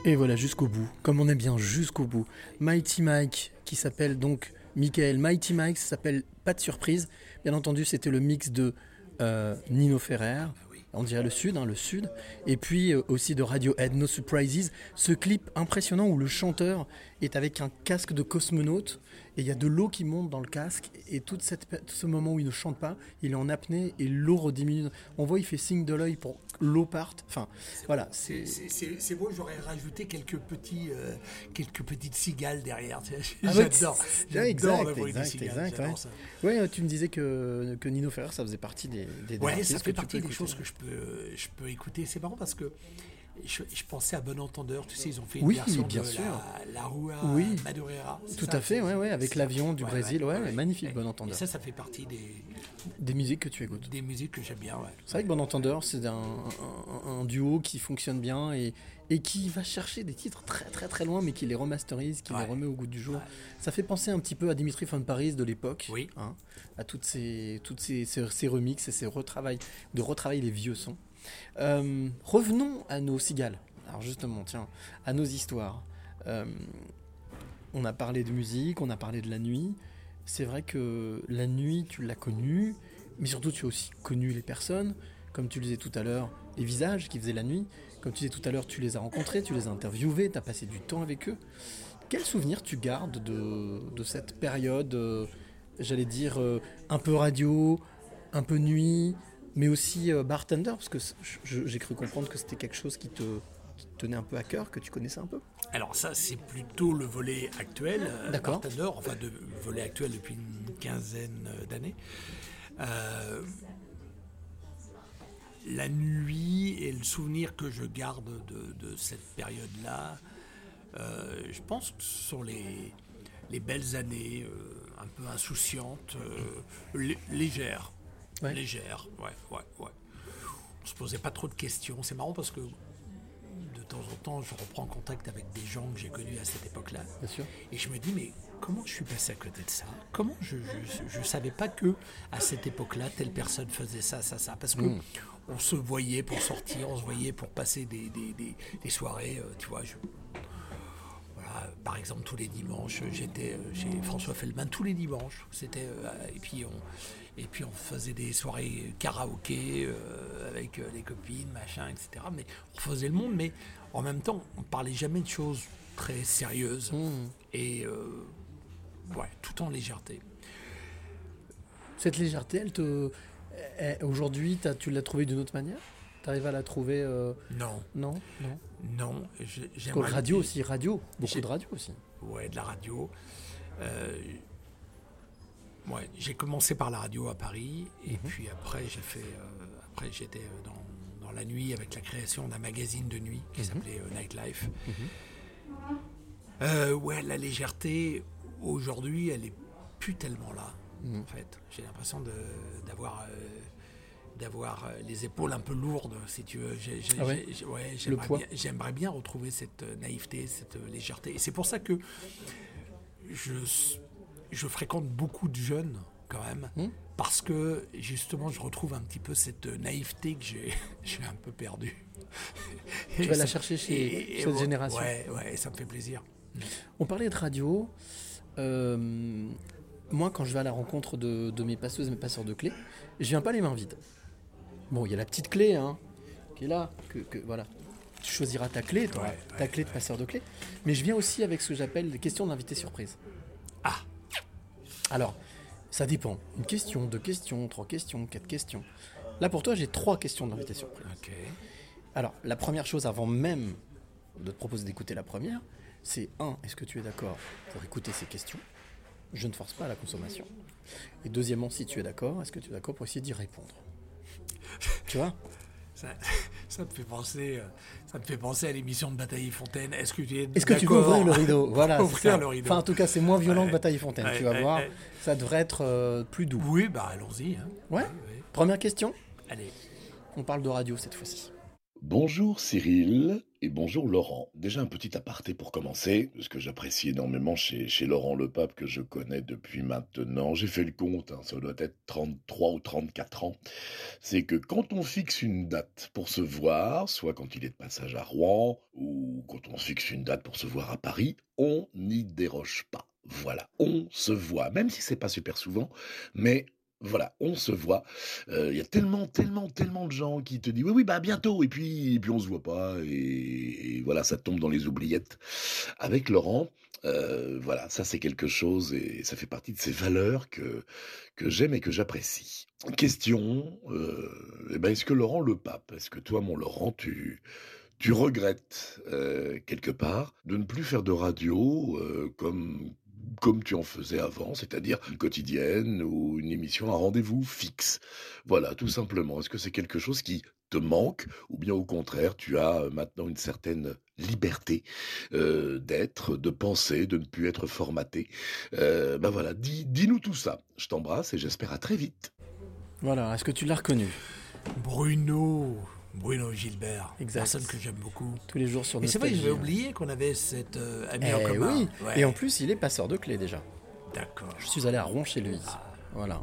Et voilà, jusqu'au bout. Comme on aime bien, jusqu'au bout. Mighty Mike, qui s'appelle donc Michael Mighty Mike, s'appelle Pas de surprise. Bien entendu, c'était le mix de euh, Nino Ferrer, on dirait le sud, hein, le sud. Et puis euh, aussi de Radiohead, No Surprises, ce clip impressionnant où le chanteur est avec un casque de cosmonaute et il y a de l'eau qui monte dans le casque et toute cette, tout ce moment où il ne chante pas, il est en apnée et l'eau rediminue. On voit il fait signe de l'œil pour que l'eau parte. Enfin, voilà. C'est beau, j'aurais rajouté quelques, petits, euh, quelques petites cigales derrière. Ah J'adore. J'adore exact, exact, exact, j'adore ouais. ça. Ouais, tu me disais que, que Nino Ferrer, ça faisait partie des, des, Ouais, ça fait partie des écouter. choses que je peux, je peux écouter. C'est marrant parce que je, je pensais à Bon Entendeur. Tu sais, ils ont fait une Oui, version bien de sûr. la, la Rua Oui. Madureira. Tout ça à fait, ouais, ouais, avec l'avion du Ouais, Brésil, ouais, ouais. magnifique, Bon Et Entendeur. ça, ça fait partie des, Des musiques que tu écoutes. des musiques que j'aime bien. Ouais. C'est vrai que Bon Entendeur, c'est un, un- un duo qui fonctionne bien et, et qui va chercher des titres très très très loin, mais qui les remasterise, qui les remet au goût du jour. Ça fait penser un petit peu à Dimitri von Paris de l'époque, Oui. hein, à toutes ces, toutes ces, ces, ces remixes et ces retravails, de retravailler les vieux sons. Euh, revenons à nos cigales. Alors justement, tiens, à nos histoires. Euh, on a parlé de musique, on a parlé de la nuit. C'est vrai que la nuit, tu l'as connue, mais surtout tu as aussi connu les personnes, comme tu le disais tout à l'heure, les visages qui faisaient la nuit. Comme tu disais tout à l'heure, tu les as rencontrés, tu les as interviewés, tu as passé du temps avec eux. Quel souvenir tu gardes de, cette période, euh, j'allais dire, un peu radio, un peu nuit, mais aussi euh, bartender Parce que j'ai cru comprendre que c'était quelque chose qui te, qui te tenait un peu à cœur, que tu connaissais un peu. Alors ça, c'est plutôt le volet actuel. euh. Bartender, enfin, de volet actuel depuis une quinzaine euh, d'années. Euh, la nuit et le souvenir que je garde de, de cette période-là, euh, je pense que ce sont les, les belles années, un peu insouciantes, lé- légères. Ouais. Légères, ouais, ouais, ouais. On se posait pas trop de questions. C'est marrant parce que de temps en temps, je reprends contact avec des gens que j'ai connus à cette époque-là. Bien sûr. Et je me dis, mais comment je suis passé à côté de ça? Comment je ne savais pas que à cette époque-là, telle personne faisait ça, ça, ça? Parce que Mm. on se voyait pour sortir, on se voyait pour passer des, des- des- des soirées, euh, tu vois. Je, par exemple, tous les dimanches, j'étais euh, chez François Feldman tous les dimanches. C'était euh, et puis on et puis on faisait des soirées karaoké euh, avec les copines, machin, etc. Mais on faisait le monde, mais en même temps, on parlait jamais de choses très sérieuses Mmh. et ouais, tout en légèreté. Cette légèreté, elle te. elle- Aujourd'hui, tu l'as trouvée d'une autre manière? Tu arrives à la trouver. euh, Non, Non? Non? Non. j'aimerais- radio aussi, radio. Beaucoup de radio aussi. Ouais, de la radio. Euh, ouais, j'ai commencé par la radio à Paris et Mhm. puis après j'ai fait, euh, après j'étais dans, dans la nuit avec la création d'un magazine de nuit qui Mhm. s'appelait euh, Nightlife. Euh, ouais, la légèreté aujourd'hui, elle est plus tellement là. Mhm. En fait, j'ai l'impression de- d'avoir d'avoir euh, les épaules un peu lourdes, si tu veux. Ah ouais j'aimerais bien- retrouver cette euh, naïveté, cette euh, légèreté. Et c'est pour ça que je, je fréquente beaucoup de jeunes quand même, Hmm. parce que justement je retrouve un petit peu cette naïveté que j'ai j'ai un peu perdue. Tu Et vas la chercher chez et- et cette génération. Ouais, ouais, ça me fait plaisir. On parlait de radio. Euh, moi, quand je vais à la rencontre de, de mes passeuses, mes passeurs de clés, je viens pas les mains vides. Bon, il y a la petite clé, hein, qui est là. Que, que- voilà. Tu choisiras ta clé, toi, Ouais, ta clé de passeur de clés. Mais je viens aussi avec ce que j'appelle des questions d'invité surprise. Ah Alors, ça dépend. Une question, deux questions, trois questions, quatre questions. Là, pour toi, j'ai trois questions d'invité surprise. Ok. Alors, la première chose, avant même de te proposer d'écouter la première, c'est un, est-ce que tu es d'accord pour écouter ces questions? Je ne force pas à la consommation. Et deuxièmement, si tu es d'accord, est-ce que tu es d'accord pour essayer d'y répondre? Tu vois Ça, ça me fait penser, euh, ça me fait penser à l'émission de Bataille Fontaine. Est-ce que tu es Est-ce que tu veux d'accord ouvrir le rideau Voilà, c'est Ouvrir ça. le rideau. Enfin, en tout cas, c'est moins violent Ouais. que Bataille Fontaine. Ouais, tu vas ouais, voir, ouais. ça devrait être euh, plus doux. Oui, bah allons-y. hein. Ouais Première question Allez. On parle de radio cette fois-ci. Bonjour Cyril bonjour Laurent. Déjà un petit aparté pour commencer, ce que j'apprécie énormément chez, chez Laurent Le Pape que je connais depuis maintenant, j'ai fait le compte, hein, ça doit être 33 ou 34 ans, c'est que quand on fixe une date pour se voir, soit quand il est de passage à Rouen ou quand on fixe une date pour se voir à Paris, on n'y déroge pas. Voilà, on se voit, même si c'est pas super souvent, mais voilà, on se voit. Euh, Il y a tellement, tellement, tellement de gens qui te disent oui, oui, bah bientôt. Et puis, et puis on se voit pas. Et, voilà, ça tombe dans les oubliettes. Avec Laurent, euh, voilà, ça c'est quelque chose et ça fait partie de ces valeurs que que j'aime et que j'apprécie. Question, euh, eh ben, est-ce que Laurent le pape, est-ce que toi, mon Laurent, tu tu regrettes quelque part de ne plus faire de radio comme comme tu en faisais avant, c'est-à-dire une quotidienne ou une émission à rendez-vous fixe. Voilà, tout simplement. Est-ce que c'est quelque chose qui te manque ou bien au contraire, tu as euh, maintenant une certaine liberté euh, d'être, de penser, de ne plus être formaté? Euh, Ben voilà, dis, dis-nous tout ça. Je t'embrasse et j'espère à très vite. Voilà, est-ce que tu l'as reconnu? Bruno, Bruno Gilbert, Exact. personne que j'aime beaucoup. Tous les jours sur Et c'est vrai, Nostalgie, j'avais hein. oublié qu'on avait cette euh, amie en Eh commun. oui, Ouais. et en plus, il est passeur de clés déjà. D'accord. Je suis allé à Rouen chez lui. Voilà.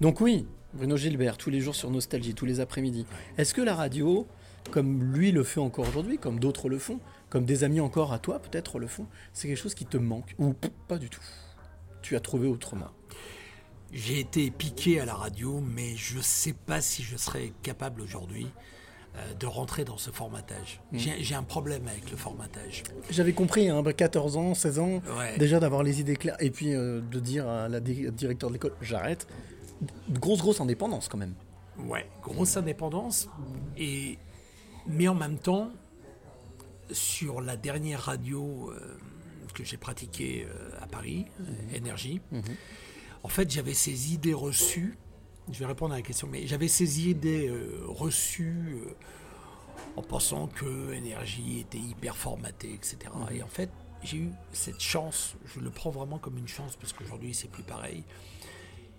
Donc oui, Bruno Gilbert, tous les jours sur Nostalgie, tous les après-midi. Est-ce que la radio, comme lui le fait encore aujourd'hui, comme d'autres le font, comme des amis encore à toi peut-être le font, c'est quelque chose qui te manque Ou pas du tout? Tu as trouvé autrement? J'ai été piqué à la radio, mais je sais pas si je serais capable aujourd'hui de rentrer dans ce formatage. Mm. J'ai un problème avec le formatage. J'avais compris, hein, 14 ans, 16 ans, Ouais. déjà d'avoir les idées claires, et puis euh, de dire à la di- directeur de l'école, j'arrête. Grosse, grosse indépendance quand même. Ouais, grosse indépendance. Et, mais en même temps, sur la dernière radio euh, que j'ai pratiquée euh, à Paris, euh, Énergie, en fait, j'avais ces idées reçues. Je vais répondre à la question, mais j'avais ces idées euh, reçues euh, en pensant que Énergie était hyper formatée, etc. Et en fait, j'ai eu cette chance, je le prends vraiment comme une chance parce qu'aujourd'hui, c'est plus pareil.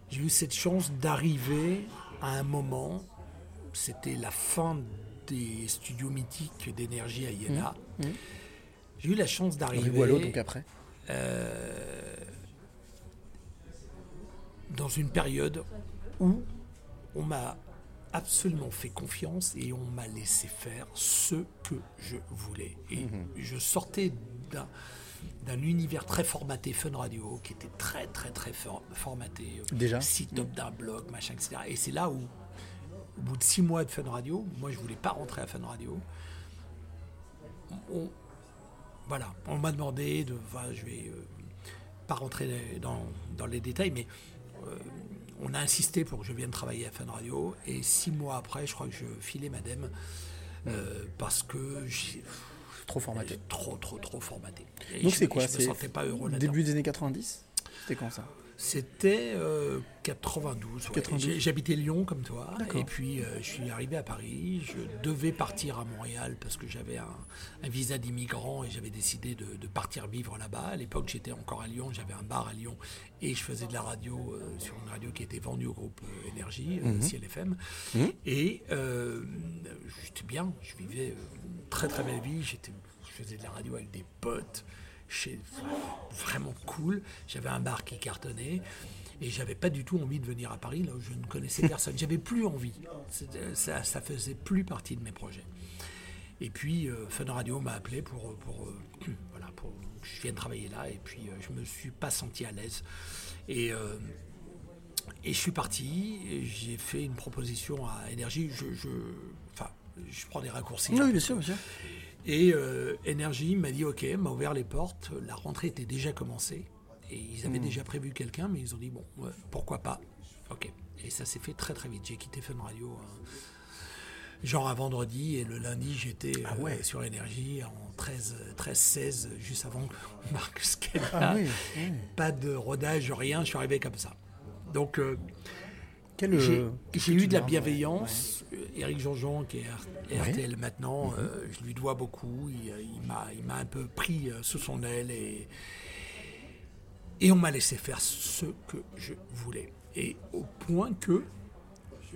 J'ai eu cette chance d'arriver à un moment, c'était la fin des studios mythiques d'énergie à Iéna. Mmh, mmh. J'ai eu la chance d'arriver. Donc après. euh, dans une période où on m'a absolument fait confiance et on m'a laissé faire ce que je voulais. Et Mhm. je sortais d'un d'un univers très formaté Fun Radio, qui était très très très for- formaté. euh, Déjà Site top d'un blog, machin, etc. Et c'est là où, au bout de six mois de Fun Radio, moi je voulais pas rentrer à Fun Radio. On- voilà, on m'a demandé de. voilà, je vais euh, pas rentrer dans, dans les détails, mais euh, on a insisté pour que je vienne travailler à Fun Radio. Et six mois après, je crois que je filais madame euh, parce que j'ai. Trop formaté. Trop, trop, trop formaté. Et Donc c'est quoi Je me sentais pas heureux là-dedans. Début des années 90 C'était quand ça? C'était euh, 92. ouais. 92. J'ai- J'habitais Lyon comme toi. Et puis euh, je suis arrivé à Paris. Je devais partir à Montréal parce que j'avais un, un visa d'immigrant et j'avais décidé de, de partir vivre là-bas. À l'époque, j'étais encore à Lyon. J'avais un bar à Lyon et je faisais de la radio euh, sur une radio qui était vendue au groupe euh, Énergie, euh, Mhm. Mhm. Et euh, j'étais bien. Je vivais euh, une très très belle vie. J'étais, je faisais de la radio avec des potes. Chez, vraiment cool. J'avais un bar qui cartonnait. Et j'avais pas du tout envie de venir à Paris, là où je ne connaissais personne. J'avais plus envie. C'était- Ça, ça faisait plus partie de mes projets. Et puis, euh, Fun Radio m'a appelé pour, pour, euh, voilà, pour que je vienne travailler là. Et puis, euh, je me suis pas senti à l'aise. Et, euh, et je suis parti. J'ai fait une proposition à Énergie. Je, je, enfin, je prends des raccourcis. Oui, bien sûr, bien sûr. Et euh, Énergie m'a dit OK, m'a ouvert les portes. La rentrée était déjà commencée. Et ils avaient Hmm. déjà prévu quelqu'un, mais ils ont dit bon, ouais, pourquoi pas OK. Et ça s'est fait très très vite. J'ai quitté Fun Radio. hein, Genre un vendredi et le lundi j'étais Ah euh, sur Énergie en 13, 13 16 juste avant que Marcus Keller. Ah oui, oui. Pas de rodage, rien, je suis arrivé comme ça. Donc euh, Quel, j'ai euh, eu de la ouais, bienveillance. Euh, Éric Jean-Jean, qui est Ouais. RTL maintenant, Mhm. euh, je lui dois beaucoup. Il, il m'a, un peu pris sous son aile et, et on m'a laissé faire ce que je voulais. Et au point que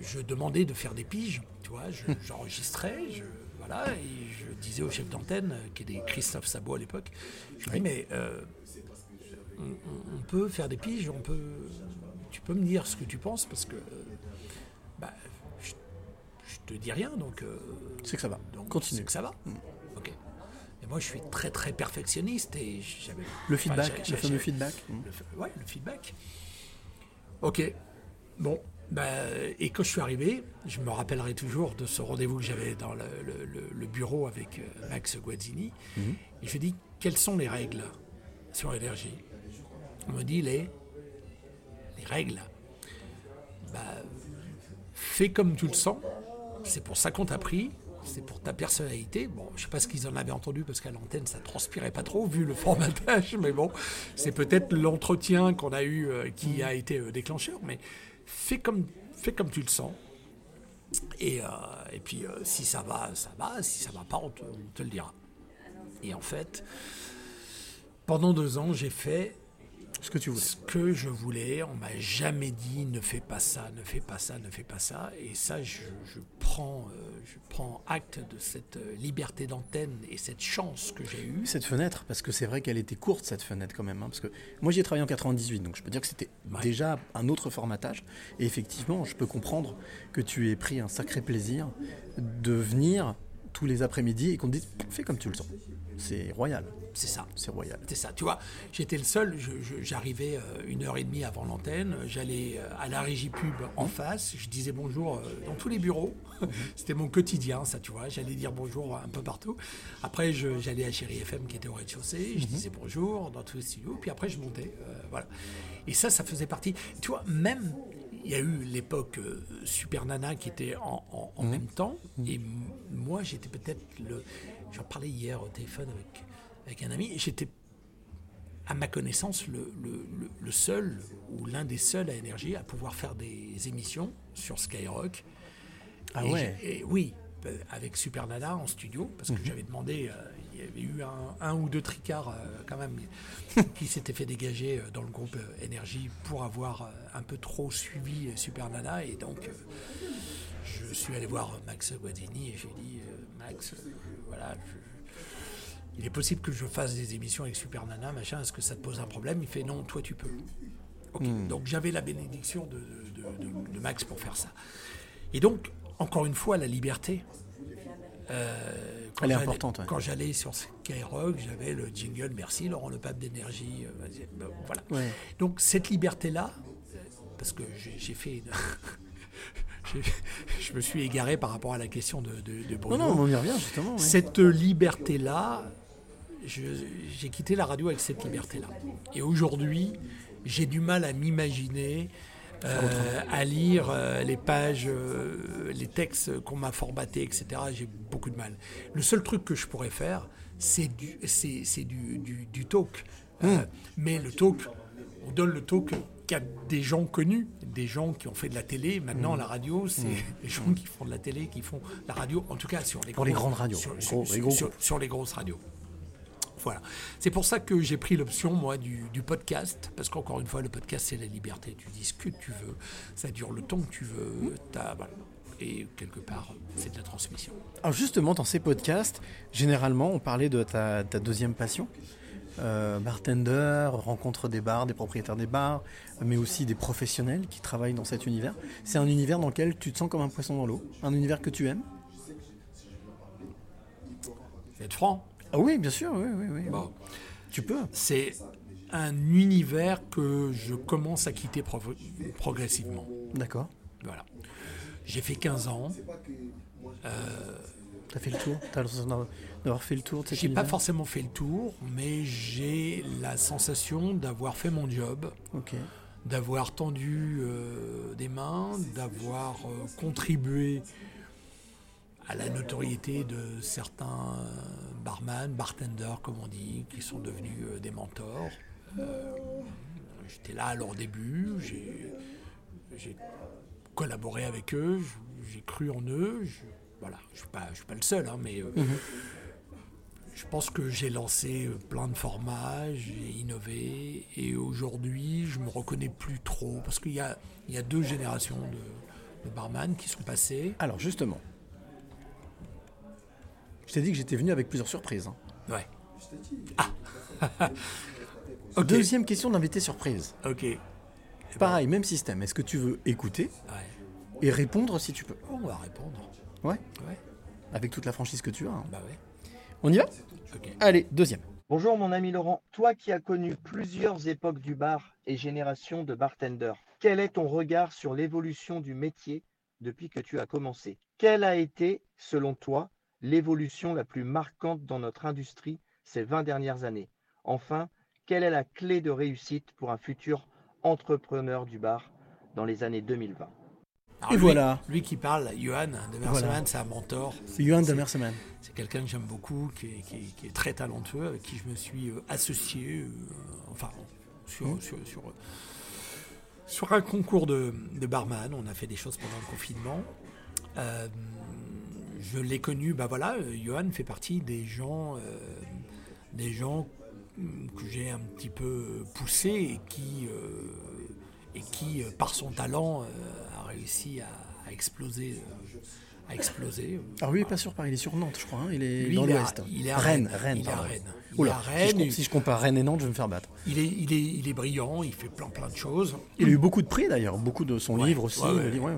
je demandais de faire des piges, tu vois, je- j'enregistrais, je, voilà, et je disais au chef d'antenne, qui était Christophe Sabot à l'époque, je lui dis, mais euh, on, peut faire des piges, on peut, peux me dire ce que tu penses, parce que euh, bah, je, je te dis rien, donc... euh, C'est que ça va. donc Continue. c'est que ça va. Ok. Et moi, je suis très très perfectionniste et j'avais. Le feedback, le fameux feedback. le fa- ouais, le feedback. Ok. Bon, bah, et quand je suis arrivé, je me rappellerai toujours de ce rendez-vous que j'avais dans le, le- le- le bureau avec euh, Max Guazzini. Mhm. Et je dis quelles sont les règles sur l'énergie? On me dit les règles. Bah, fais comme tu le sens. C'est pour ça qu'on t'a pris. C'est pour ta personnalité. Bon, je sais pas ce qu'ils en avaient entendu parce qu'à l'antenne ça transpirait pas trop vu le formatage, mais bon, c'est peut-être l'entretien qu'on a eu euh, qui a été euh, déclencheur. Mais fais comme, fais comme tu le sens. Et, euh, et puis si ça va, ça va. Si ça va pas, on te le dira. Et en fait, pendant deux ans, j'ai fait ce que tu voulais. Ce que je voulais. On m'a jamais dit ne fais pas ça, ne fais pas ça, ne fais pas ça. Et ça, je, je prends, euh, je prends acte de cette euh, liberté d'antenne et cette chance que j'ai eue. Cette fenêtre, parce que c'est vrai qu'elle était courte cette fenêtre quand même. hein, parce que moi j'y ai travaillé en 98, donc je peux dire que c'était déjà un autre formatage. Et effectivement, je peux comprendre que tu aies pris un sacré plaisir de venir tous les après-midi et qu'on te dise fais comme tu le sens. C'est royal. C'est ça. C'est royal. C'est ça. Tu vois, j'étais le seul. J'arrivais euh, une heure et demie avant l'antenne. J'allais euh, à la régie pub en face. Je disais bonjour euh, dans tous les bureaux. C'était mon quotidien, ça, tu vois. J'allais dire bonjour un peu partout. Après, j'allais à Chéri FM qui était au rez-de-chaussée. Je disais bonjour dans tous les studios. Puis après, je montais. euh, voilà. Et ça, ça faisait partie. Tu vois, même. Il y a eu l'époque euh, Super Nana qui était en, en- en même temps. Et moi, j'étais peut-être le. J'en parlais hier au téléphone avec, avec un ami. J'étais à ma connaissance, le, le- le- le seul ou l'un des seuls à énergie à pouvoir faire des émissions sur Skyrock. Ah Et ouais. et oui, euh, avec Super Nana en studio, parce que Mhm. j'avais demandé, euh, il y avait eu un, un ou deux tricards euh, quand même qui s'étaient fait dégager euh, dans le groupe Énergie pour avoir un peu trop suivi Super Nana. Et donc, je suis allé voir Max Guadini et j'ai dit, Max, voilà, je- il est possible que je fasse des émissions avec Super Nana, machin, est-ce que ça te pose un problème? Il fait non, toi tu peux. Ok, Hmm. donc j'avais la bénédiction de, de- de- de Max pour faire ça. Et donc, encore une fois, la liberté. Euh, quand Elle est j'allais- importante, ouais. Quand j'allais sur Skyrock, j'avais le jingle Merci Laurent Le Pape d'énergie. euh, voilà. Ouais. Donc cette liberté-là, euh, parce que j'ai fait une- je me suis égaré par rapport à la question de, de, de Bruno. non, on y revient, justement. Cette liberté-là, j'ai quitté la radio avec cette liberté-là. Et aujourd'hui, j'ai du mal à m'imaginer, euh, à lire euh, les pages, euh, les textes qu'on m'a formatés, etc. J'ai beaucoup de mal. Le seul truc que je pourrais faire, c'est du, c'est, c'est du, du- du talk. Euh, mais le talk, on donne le talk qu'à des gens connus, des gens qui ont fait de la télé. Maintenant, Mm. la radio, c'est Mm. les gens qui font de la télé, qui font la radio, en tout cas sur les, Pour les grosses- grandes radios, sur- les gros- sur- les gros sur- groupes. sur les grosses radios. Voilà. C'est pour ça que j'ai pris l'option, moi, du, du podcast, parce qu'encore une fois, le podcast, c'est la liberté. Tu dis ce que tu veux, ça dure le temps que tu veux, voilà. et quelque part, c'est de la transmission. Alors justement, dans ces podcasts, généralement, on parlait de ta, ta deuxième passion. Euh, bartender, rencontre des bars, des propriétaires des bars, mais aussi des professionnels qui travaillent dans cet univers. C'est un univers dans lequel tu te sens comme un poisson dans l'eau, un univers que tu aimes? Être franc? Ah oui, bien sûr, oui, oui, oui. Bon. Tu peux. C'est un univers que je commence à quitter progressivement. D'accord. Voilà. J'ai fait 15 ans. Euh, T'as fait le tour? T'as l'impression d'avoir fait le tour de J'ai pas forcément fait le tour, mais j'ai la sensation d'avoir fait mon job, Ok. d'avoir tendu euh, des mains, d'avoir euh, contribué à la notoriété de certains barman, bartenders comme on dit, qui sont devenus euh, des mentors. Euh, J'étais là à leur début, j'ai collaboré avec eux, j'ai cru en eux. je- voilà, je suis pas, je suis pas le seul, hein, mais euh, Mhm. je pense que j'ai lancé euh, plein de formats, j'ai innové, et aujourd'hui, je me reconnais plus trop, parce qu'il y a, il y a deux générations de, de barman qui sont passés. Alors justement, je t'ai dit que j'étais venu avec plusieurs surprises. hein. Ouais. Ah. Deuxième question d'invité surprise. Ok. Pareil, même système. Est-ce que tu veux écouter Ouais. et répondre si tu peux? On va répondre. Ouais Ouais. Avec toute la franchise que tu as. hein. Bah ouais. On y va? Ok. Allez, deuxième. Bonjour mon ami Laurent, toi qui as connu plusieurs époques du bar et générations de bartenders, Quel est ton regard sur l'évolution du métier depuis que tu as commencé? Quelle a été, selon toi, l'évolution la plus marquante dans notre industrie ces 20 dernières années Enfin, quelle est la clé de réussite pour un futur entrepreneur du bar dans les années 2020 Alors Et lui- voilà. Lui qui parle, Johan de Merseman, Voilà. c'est un mentor. C'est Johan de Merseman. C'est quelqu'un que j'aime beaucoup, qui est, qui est- qui est très talentueux, avec qui je me suis euh, associé, euh, enfin, sur, Mmh. sur, sur, euh, sur un concours de, de barman. On a fait des choses pendant le confinement. Euh, je l'ai connu, bah voilà, euh, Johan fait partie des gens, euh, des gens que j'ai un petit peu poussé et qui, euh, et qui par son talent, a réussi à exploser. À exploser. Alors lui, il est pas sur Paris, il est sur Nantes, je crois. hein. Il est Lui, dans l'Ouest. il est à Rennes, Rennes. Il est à. Rennes. Oula, à si je Rennes, com- il- Si, je compare Rennes et Nantes, je vais me faire battre. Il est, il, est, il est brillant, il fait plein plein de choses. Il a eu beaucoup de prix d'ailleurs, beaucoup de son livre aussi. Ouais, ouais, livre.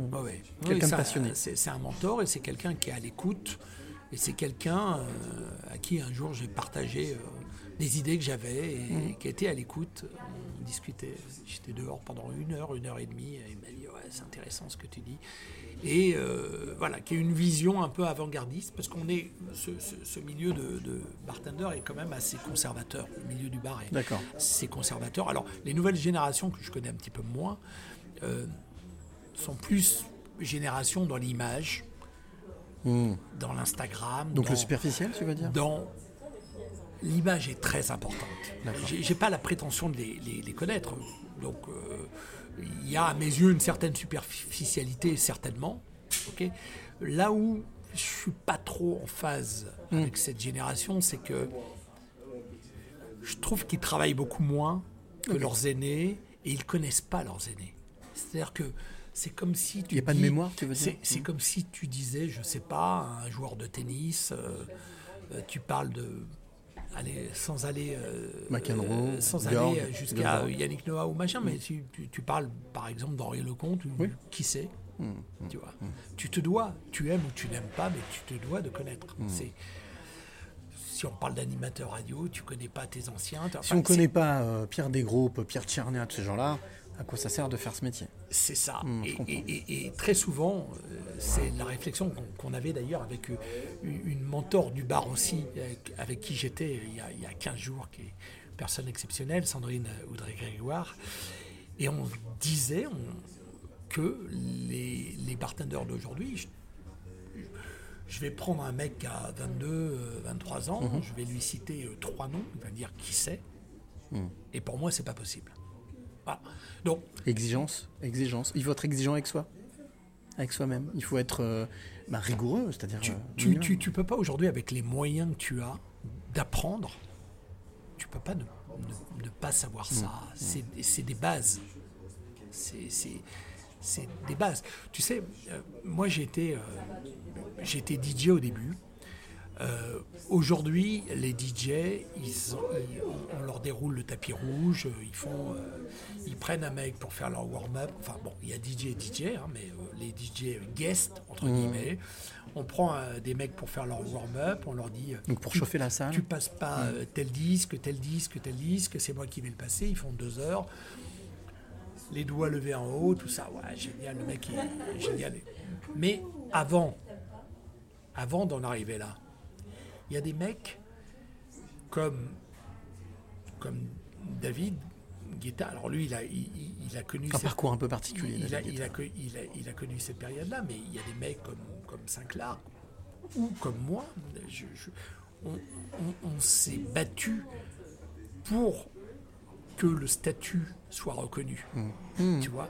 Quelqu'un de passionné. C'est un mentor et c'est quelqu'un qui est à l'écoute. Et c'est quelqu'un euh, à qui un jour j'ai partagé euh, des idées que j'avais et Mhm. qui était à l'écoute. On discutait, j'étais dehors pendant une heure, une heure et demie. Et il m'a dit Ouais, c'est intéressant ce que tu dis. Et euh, voilà, qui est une vision un peu avant-gardiste parce qu'on est. Ce, ce- ce milieu de, de bartender est quand même assez conservateur. Le milieu du bar est c'est conservateur. Alors, les nouvelles générations que je connais un petit peu moins euh, sont plus générations dans l'image, Hmm. dans l'Instagram. Donc dans- le superficiel, tu veux dire? Dans l'image est très importante. J'ai j'ai pas la prétention de les, les- les connaître, donc euh, il y a à mes yeux une certaine superficialité certainement. ok? Là où je suis pas trop en phase Hmm. avec cette génération, c'est que je trouve qu'ils travaillent beaucoup moins que leurs aînés et ils connaissent pas leurs aînés. C'est-à-dire que c'est comme si tu Il y a pas de mémoire, tu veux dire c'est- C'est Mm. comme si tu disais, je sais pas, un joueur de tennis, euh, euh, tu parles de allez, sans aller euh, McEnroe, euh, sans aller jusqu'à. Yannick Noah ou machin, mais Mm. tu, tu- tu parles par exemple d'Henri Lecomte, ou qui c'est Mm, tu vois. Tu te dois, tu aimes ou tu n'aimes pas, mais tu te dois de connaître. Mm. C'est si on parle d'animateur radio, tu connais pas tes anciens. Si on connaît pas euh, Pierre Desgroupes, Pierre Tchernia, tous ces gens-là, à quoi ça sert de faire ce métier C'est ça. Je et, comprends. et- et- et très souvent, euh, c'est la réflexion qu'on avait d'ailleurs avec euh, une une mentor du bar aussi, avec, avec qui j'étais euh, il, y a- il y a 15 jours, qui est une personne exceptionnelle, Sandrine Oudré-Grégoire. Et on disait on- que les, les bartenders d'aujourd'hui, je, vais prendre un mec à 22, euh, 23 ans, Mhm. je vais lui citer euh, trois noms, il va dire qui c'est. Hmm. Et pour moi, c'est pas possible. Voilà. Donc, Exigence, exigence. Il faut être exigeant avec soi, avec soi-même. Il faut être euh, bah, rigoureux, c'est-à-dire. tu, euh, tu, tu, tu peux pas aujourd'hui, avec les moyens que tu as d'apprendre, tu peux pas ne, ne- ne pas savoir ça. C'est des bases. C'est- C'est c'est des bases. Tu sais, euh, moi j'étais euh, j'étais DJ au début. Euh, Aujourd'hui, les DJ, ils ont- ils- on, leur déroule le tapis rouge, ils font, euh, ils prennent un mec pour faire leur warm-up. Enfin bon, il y a DJ et DJ, hein, mais euh, les DJ guest entre Mhm. guillemets. On prend des mecs pour faire leur warm-up, on leur dit. Donc pour tu- chauffer la salle. Tu passes pas euh, tel disque, tel disque, tel disque, c'est moi qui vais le passer. Ils font deux heures. Les doigts levés en haut, tout ça, ouais, génial, le mec est génial. Mais avant, avant d'en arriver là, il y a des mecs comme, comme David Guetta. Alors lui, il a, il, il- a connu Un cette- parcours un peu particulier, Il, a, il a il a- connu cette période-là, mais il y a des mecs comme, comme Sinclair ou comme moi. je- je- on on- on s'est battu pour que le statut soit reconnu. Mm. Tu vois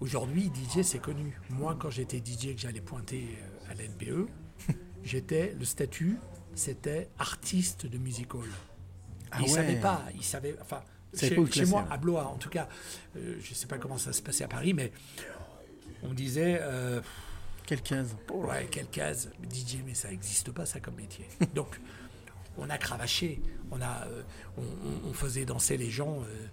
Aujourd'hui, DJ, c'est connu. Moi, quand j'étais DJ et que j'allais pointer euh, à l'NPE, j'étais, le statut, c'était artiste de music hall. Ah ils ouais. savaient pas, ils savaient, enfin, chez, le chez moi, ouais. à Blois, en tout cas, euh, je sais pas comment ça se passait à Paris, mais on disait, euh, Quelle case ouais, quelle case, DJ, mais ça n'existe pas ça comme métier. Donc, on a cravaché, on a, euh, on, on- on faisait danser les gens euh,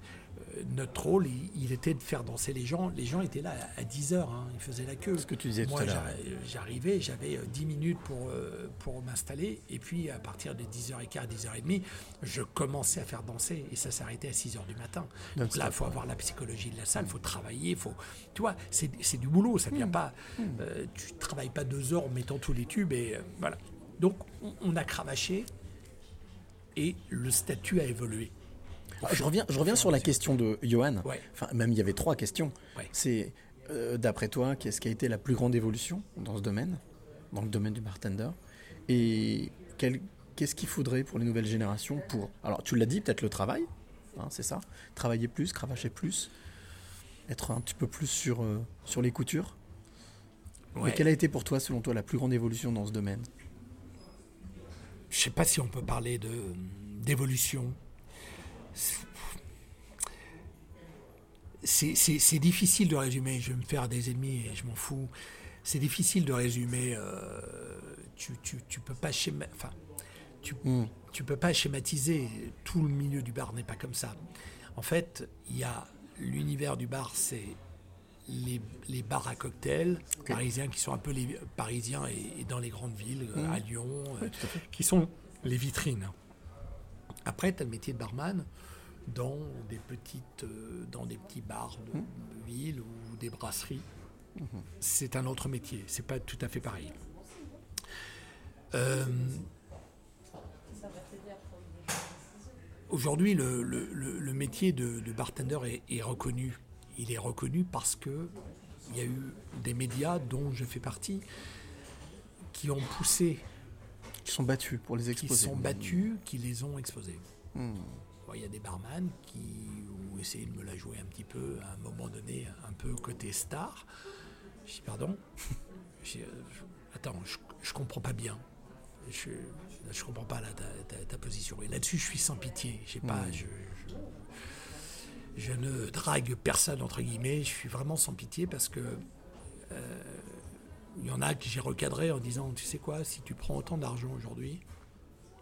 notre rôle, il, il était de faire danser les gens. Les gens étaient là à 10 heures, hein, ils faisaient la queue. Ce que tu disais Moi, tout à l'heure. j'arri- J'arrivais, j'avais euh, 10 minutes pour, euh, pour m'installer, et puis à partir de 10h15, 10h30, je commençais à faire danser, et ça s'arrêtait à 6h du matin. Donc là, il faut avoir la psychologie de la salle, il faut travailler, faut, tu vois, c'est du boulot, ça ne vient pas. euh, tu ne travailles pas deux heures en mettant tous les tubes, et euh, voilà. Donc on, on a cravaché, et le statut a évolué. Ah, Je reviens, je reviens sur la question de Johan. Ouais. Enfin, même il y avait trois questions. Ouais. C'est, euh, d'après toi, qu'est-ce qui a été la plus grande évolution dans ce domaine, dans le domaine du bartender? Et qu'est-ce qu'il faudrait pour les nouvelles générations pour... Alors, tu l'as dit, peut-être le travail, hein, c'est ça Travailler plus, cravacher plus, être un petit peu plus sur, euh, sur les coutures. Mais quelle a été pour toi, selon toi, la plus grande évolution dans ce domaine? Je sais pas si on peut parler de d'évolution. C'est- difficile de résumer. Je vais me faire des ennemis et je m'en fous. C'est difficile de résumer. euh, tu, tu, tu peux pas schéma, enfin, tu, tu peux pas schématiser. Tout le milieu du bar n'est pas comme ça. En fait, il y a l'univers du bar, c'est les, les bars à cocktails parisiens qui sont un peu les parisiens et, et dans les grandes villes, Mhm. à Lyon, Oui, qui sont les vitrines. Après, tu as le métier de barman dans des petites, euh, dans des petits bars de, Mhm. de ville ou des brasseries. C'est un autre métier, c'est pas tout à fait pareil. Euh, Aujourd'hui, le, le- le- le métier de, de bartender est, est reconnu. Il est reconnu parce que il y a eu des médias dont je fais partie qui ont poussé, Qui sont battus pour les qui exposer. sont battus, qui les ont exposés. Hmm. Il y a des barman qui ont essayé de me la jouer un petit peu, à un moment donné, un peu côté star. Je dis pardon? Je dis, euh, attends, je, je comprends pas bien. Je, je comprends pas là, ta, ta- ta position. Et là-dessus, je suis sans pitié. J'ai pas, je, je- je ne drague personne entre guillemets. Je suis vraiment sans pitié parce que euh, il y en a que j'ai recadré en disant, tu sais quoi, si tu prends autant d'argent aujourd'hui,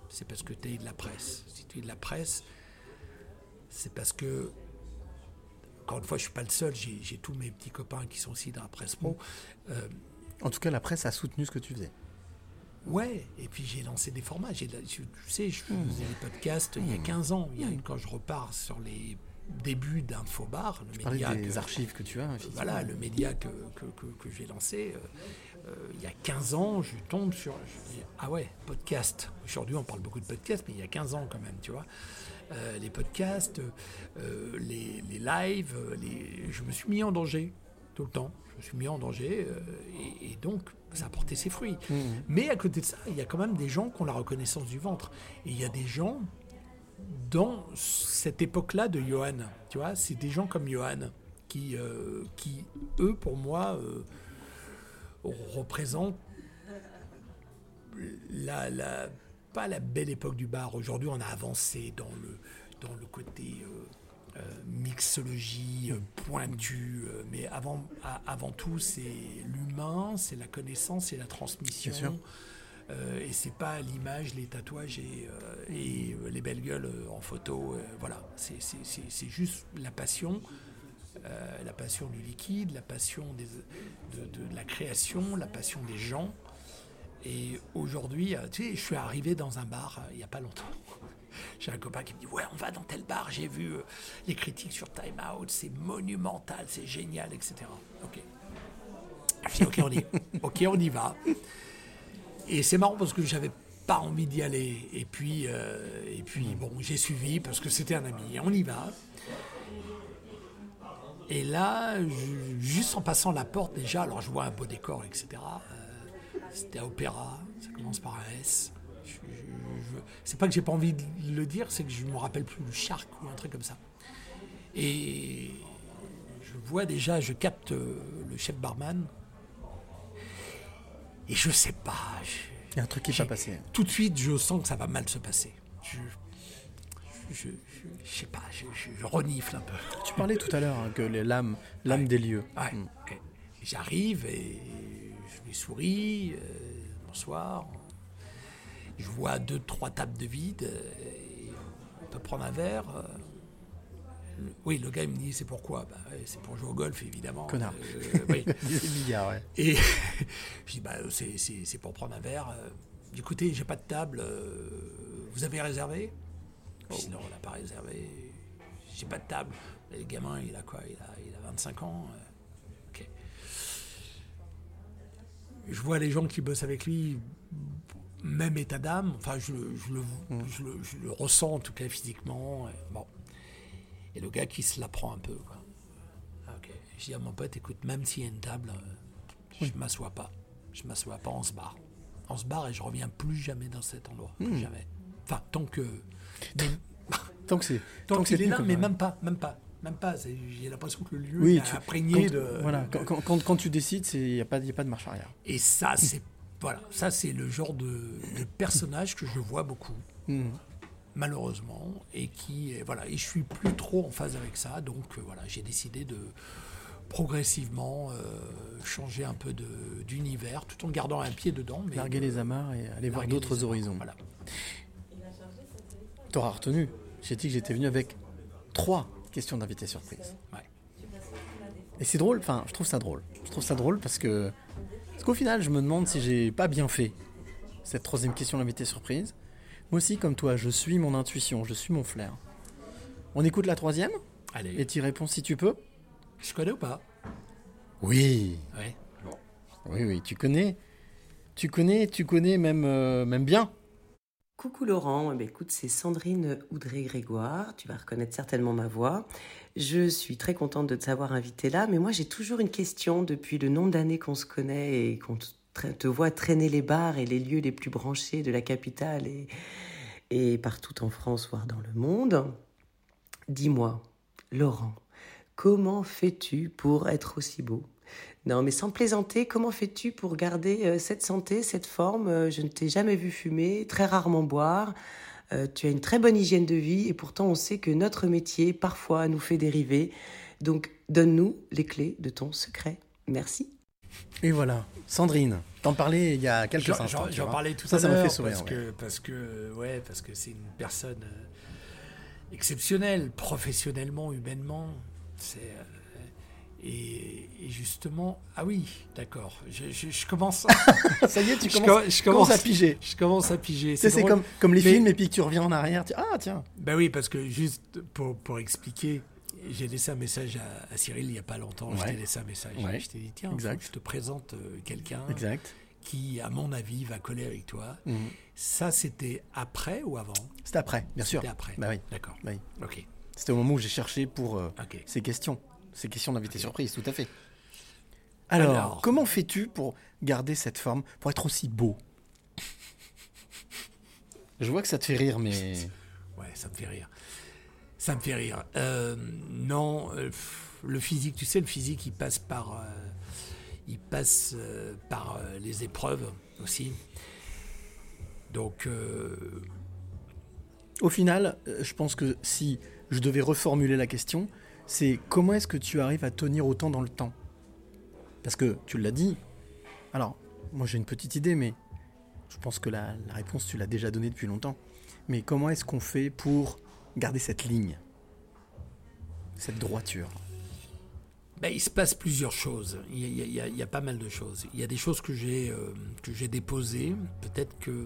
c'est parce que tu es de la presse. Si tu es de la presse, c'est parce que, encore une fois, je suis pas le seul, j'ai tous mes petits copains qui sont aussi dans la presse pro. Euh, En tout cas, la presse a soutenu ce que tu faisais. ouais, et puis j'ai lancé des formats. J'ai Tu sais, je faisais des podcasts il y a 15 ans. Il y a, quand je repars sur les débuts d'Infobar, le Tu parlais média des que- archives que tu as. effectivement. voilà, le média que, que, que- que j'ai lancé, euh, euh, il y a 15 ans, je tombe sur. Je dis, ah ouais, podcast. Aujourd'hui, on parle beaucoup de podcast, mais il y a 15 ans quand même, tu vois. Euh, les podcasts, euh, les, les lives, euh, les... je me suis mis en danger tout le temps. Je me suis mis en danger et, et donc ça a porté ses fruits. Mhm. Mais à côté de ça, il y a quand même des gens qui ont la reconnaissance du ventre. Et il y a des gens dans cette époque-là de Johan, tu vois, c'est des gens comme Johan qui, euh, qui eux, pour moi, euh, représentent la, la, pas la belle époque du bar. Aujourd'hui, on a avancé dans le, dans le côté euh, euh, mixologie euh, pointue, euh, mais avant, avant tout, c'est l'humain, c'est la connaissance, c'est la transmission. Bien sûr. Euh, et c'est pas l'image, les tatouages et, euh, et, euh, les belles gueules en photo. voilà, c'est juste la passion, la passion du liquide, la passion des, de, de la création, la passion des gens. Et aujourd'hui, euh, tu sais, je suis arrivé dans un bar euh, il n'y a pas longtemps. J'ai un copain qui me dit Ouais, on va dans tel bar, j'ai vu euh, les critiques sur Time Out, c'est monumental, c'est génial, etc. Ok. Je dis Ok, on y, ok, on y va. Et c'est marrant parce que j'avais pas envie d'y aller. Et puis, euh, et puis bon, j'ai suivi parce que c'était un ami. Et on y va. Et là, juste en passant la porte déjà, alors je vois un beau décor, etc. C'était à Opéra, ça commence par un S. C'est pas que j'ai pas envie de le dire, c'est que je me rappelle plus le Shark ou un truc comme ça. Et je vois déjà, je capte euh, le chef barman. Et je sais pas. Il y a un truc qui n'est j'ai- pas passé. Tout de suite, je sens que ça va mal se passer. Je, je, je, je sais pas, je, je- je renifle un peu. Tu parlais tout à l'heure hein, que l'âme, l'âme des lieux. Ouais. Et J'arrive et lui souris. euh, bonsoir. Je vois deux, trois tables de vide. euh, et on peut prendre un verre. euh. le- oui, le gars il me dit c'est pourquoi bah, C'est pour jouer au golf évidemment. Connard. Euh, oui. Ouais. Et je dis bah c'est- pour prendre un verre. Écoutez, j'ai pas de table. vous avez réservé? Je dis non, on n'a pas réservé. J'ai pas de table. Le gamin, il a quoi? Il a, il a 25 ans. euh, ok. Je vois les gens qui bossent avec lui, même état d'âme. Enfin, je, le- je le, je, le, je le ressens en tout cas physiquement. et bon. Et le gars qui se la prend un peu. Quoi. Ah, ok. Je dis à mon pote, écoute, même s'il y a une table, je m'assois pas. Je m'assois pas, on se barre. On se barre et je reviens plus jamais dans cet endroit. Plus Hmm. jamais. Enfin, tant que. mais- Tant que c'est. tant tant que qu'il c'est est là, mais même pas, même pas, même pas. J'ai l'impression que le lieu Oui, est tu- imprégné quand- de. Voilà, de- quand, quand- tu décides, il n'y a, pas- y a pas de marche arrière. Et ça, c'est voilà, ça c'est le genre de, de personnage que je vois beaucoup, Mhm. malheureusement, et qui voilà, et je suis plus trop en phase avec ça, donc euh, voilà, j'ai décidé de progressivement euh, changer un peu de- d'univers, tout en gardant un pied dedans. Mais Larguer de- les amarres et aller voir d'autres horizons. Voilà. T'auras retenu. J'ai dit que j'étais venu avec trois questions d'invité surprise. Ouais. Et c'est drôle, enfin, je trouve ça drôle. Je trouve ça drôle parce que. Parce qu'au final, je me demande si j'ai pas bien fait cette troisième question d'invité surprise. Moi aussi, comme toi, je suis mon intuition, je suis mon flair. On écoute la troisième Allez. Et tu réponds si tu peux Je connais ou pas? Oui. Ouais. Oui, oui, tu connais. Tu connais, tu connais même, euh, même bien. Coucou Laurent, Eh ben, écoute, c'est Sandrine Oudré-Grégoire, tu vas reconnaître certainement ma voix. Je suis très contente de te savoir invitée là, mais moi j'ai toujours une question depuis le nombre d'années qu'on se connaît et qu'on te voit traîner les bars et les lieux les plus branchés de la capitale et, et partout en France, voire dans le monde. Dis-moi, Laurent, comment fais-tu pour être aussi beau? Non, mais sans plaisanter, comment fais-tu pour garder euh, cette santé, cette forme Euh, Je ne t'ai jamais vu fumer, très rarement boire. Euh, tu as une très bonne hygiène de vie et pourtant on sait que notre métier parfois nous fait dériver. Donc donne-nous les clés de ton secret. Merci. Et voilà, Sandrine, t'en parlais il y a quelques J'en- instants. J'en parlais tout ça, à ça l'heure me fait sourire. parce ouais. que parce que ouais parce que c'est une personne exceptionnelle professionnellement humainement c'est euh, et, et justement ah oui d'accord je, je- je commence Ça y est, tu Je commences, co- je commence à piger. je commence à piger c'est comme, comme les Mais- films et puis tu reviens en arrière. tu- Ah, tiens. ben oui, parce que juste pour, pour expliquer, j'ai laissé un message à, à Cyril il n'y a pas longtemps. Je Ouais. t'ai laissé un message. Ouais. Je t'ai dit, tiens, Exact. je te présente euh, quelqu'un qui, à mon avis, va coller avec toi. Mhm. Ça, c'était après ou avant? C'était après, bien sûr. C'était après. Bah oui. D'accord. Bah oui. Ok. C'était au moment où j'ai cherché pour euh, ces questions. Ces questions d'invité surprise, tout à fait. Alors, Alors. comment fais-tu pour garder cette forme, pour être aussi beau? Je vois que ça te fait rire, mais. Ouais, ça me fait rire. Ça me fait rire. Euh, non, euh, le physique, tu sais, le physique, il passe par, euh, il passe euh, par les épreuves aussi. Donc, Au final, je pense que si je devais reformuler la question, c'est comment est-ce que tu arrives à tenir autant dans le temps? Parce que tu l'as dit. Alors, moi j'ai une petite idée, mais je pense que la, la réponse tu l'as déjà donnée depuis longtemps. Mais comment est-ce qu'on fait pour garder cette ligne Cette droiture? Ben, il se passe plusieurs choses. Il y, a, il y a- il y a- pas mal de choses. Il y a des choses que j'ai euh, que j'ai déposées. Peut-être que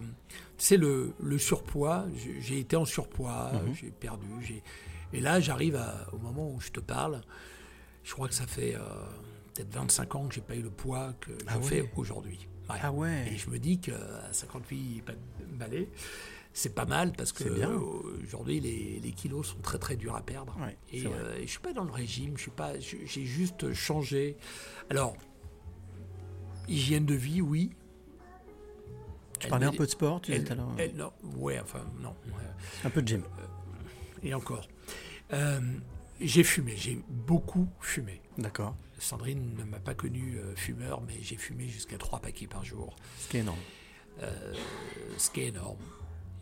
tu sais le, le surpoids. J'ai j'ai été en surpoids. Mhm. J'ai perdu. J'ai et là j'arrive au moment où je te parle. Je crois que ça fait euh, peut-être 25 ans que j'ai pas eu le poids que Ah je ouais? fais aujourd'hui. Ouais. Ah ouais. Et je me dis qu'à 58 pas- balais, c'est pas mal parce que aujourd'hui les, les kilos sont très très durs à perdre. Ouais, et euh, je suis pas dans le régime, je suis pas, j'ai juste changé. Alors hygiène de vie, oui. Tu Elle parlais un peu de sport, tu disais tout à l'heure. non, ouais, enfin non. Un peu de gym. Et encore. Euh, j'ai fumé, j'ai beaucoup fumé. D'accord. Sandrine ne m'a pas connu euh, fumeur, mais j'ai fumé jusqu'à trois paquets par jour. Ce qui est énorme. Euh, ce qui est énorme.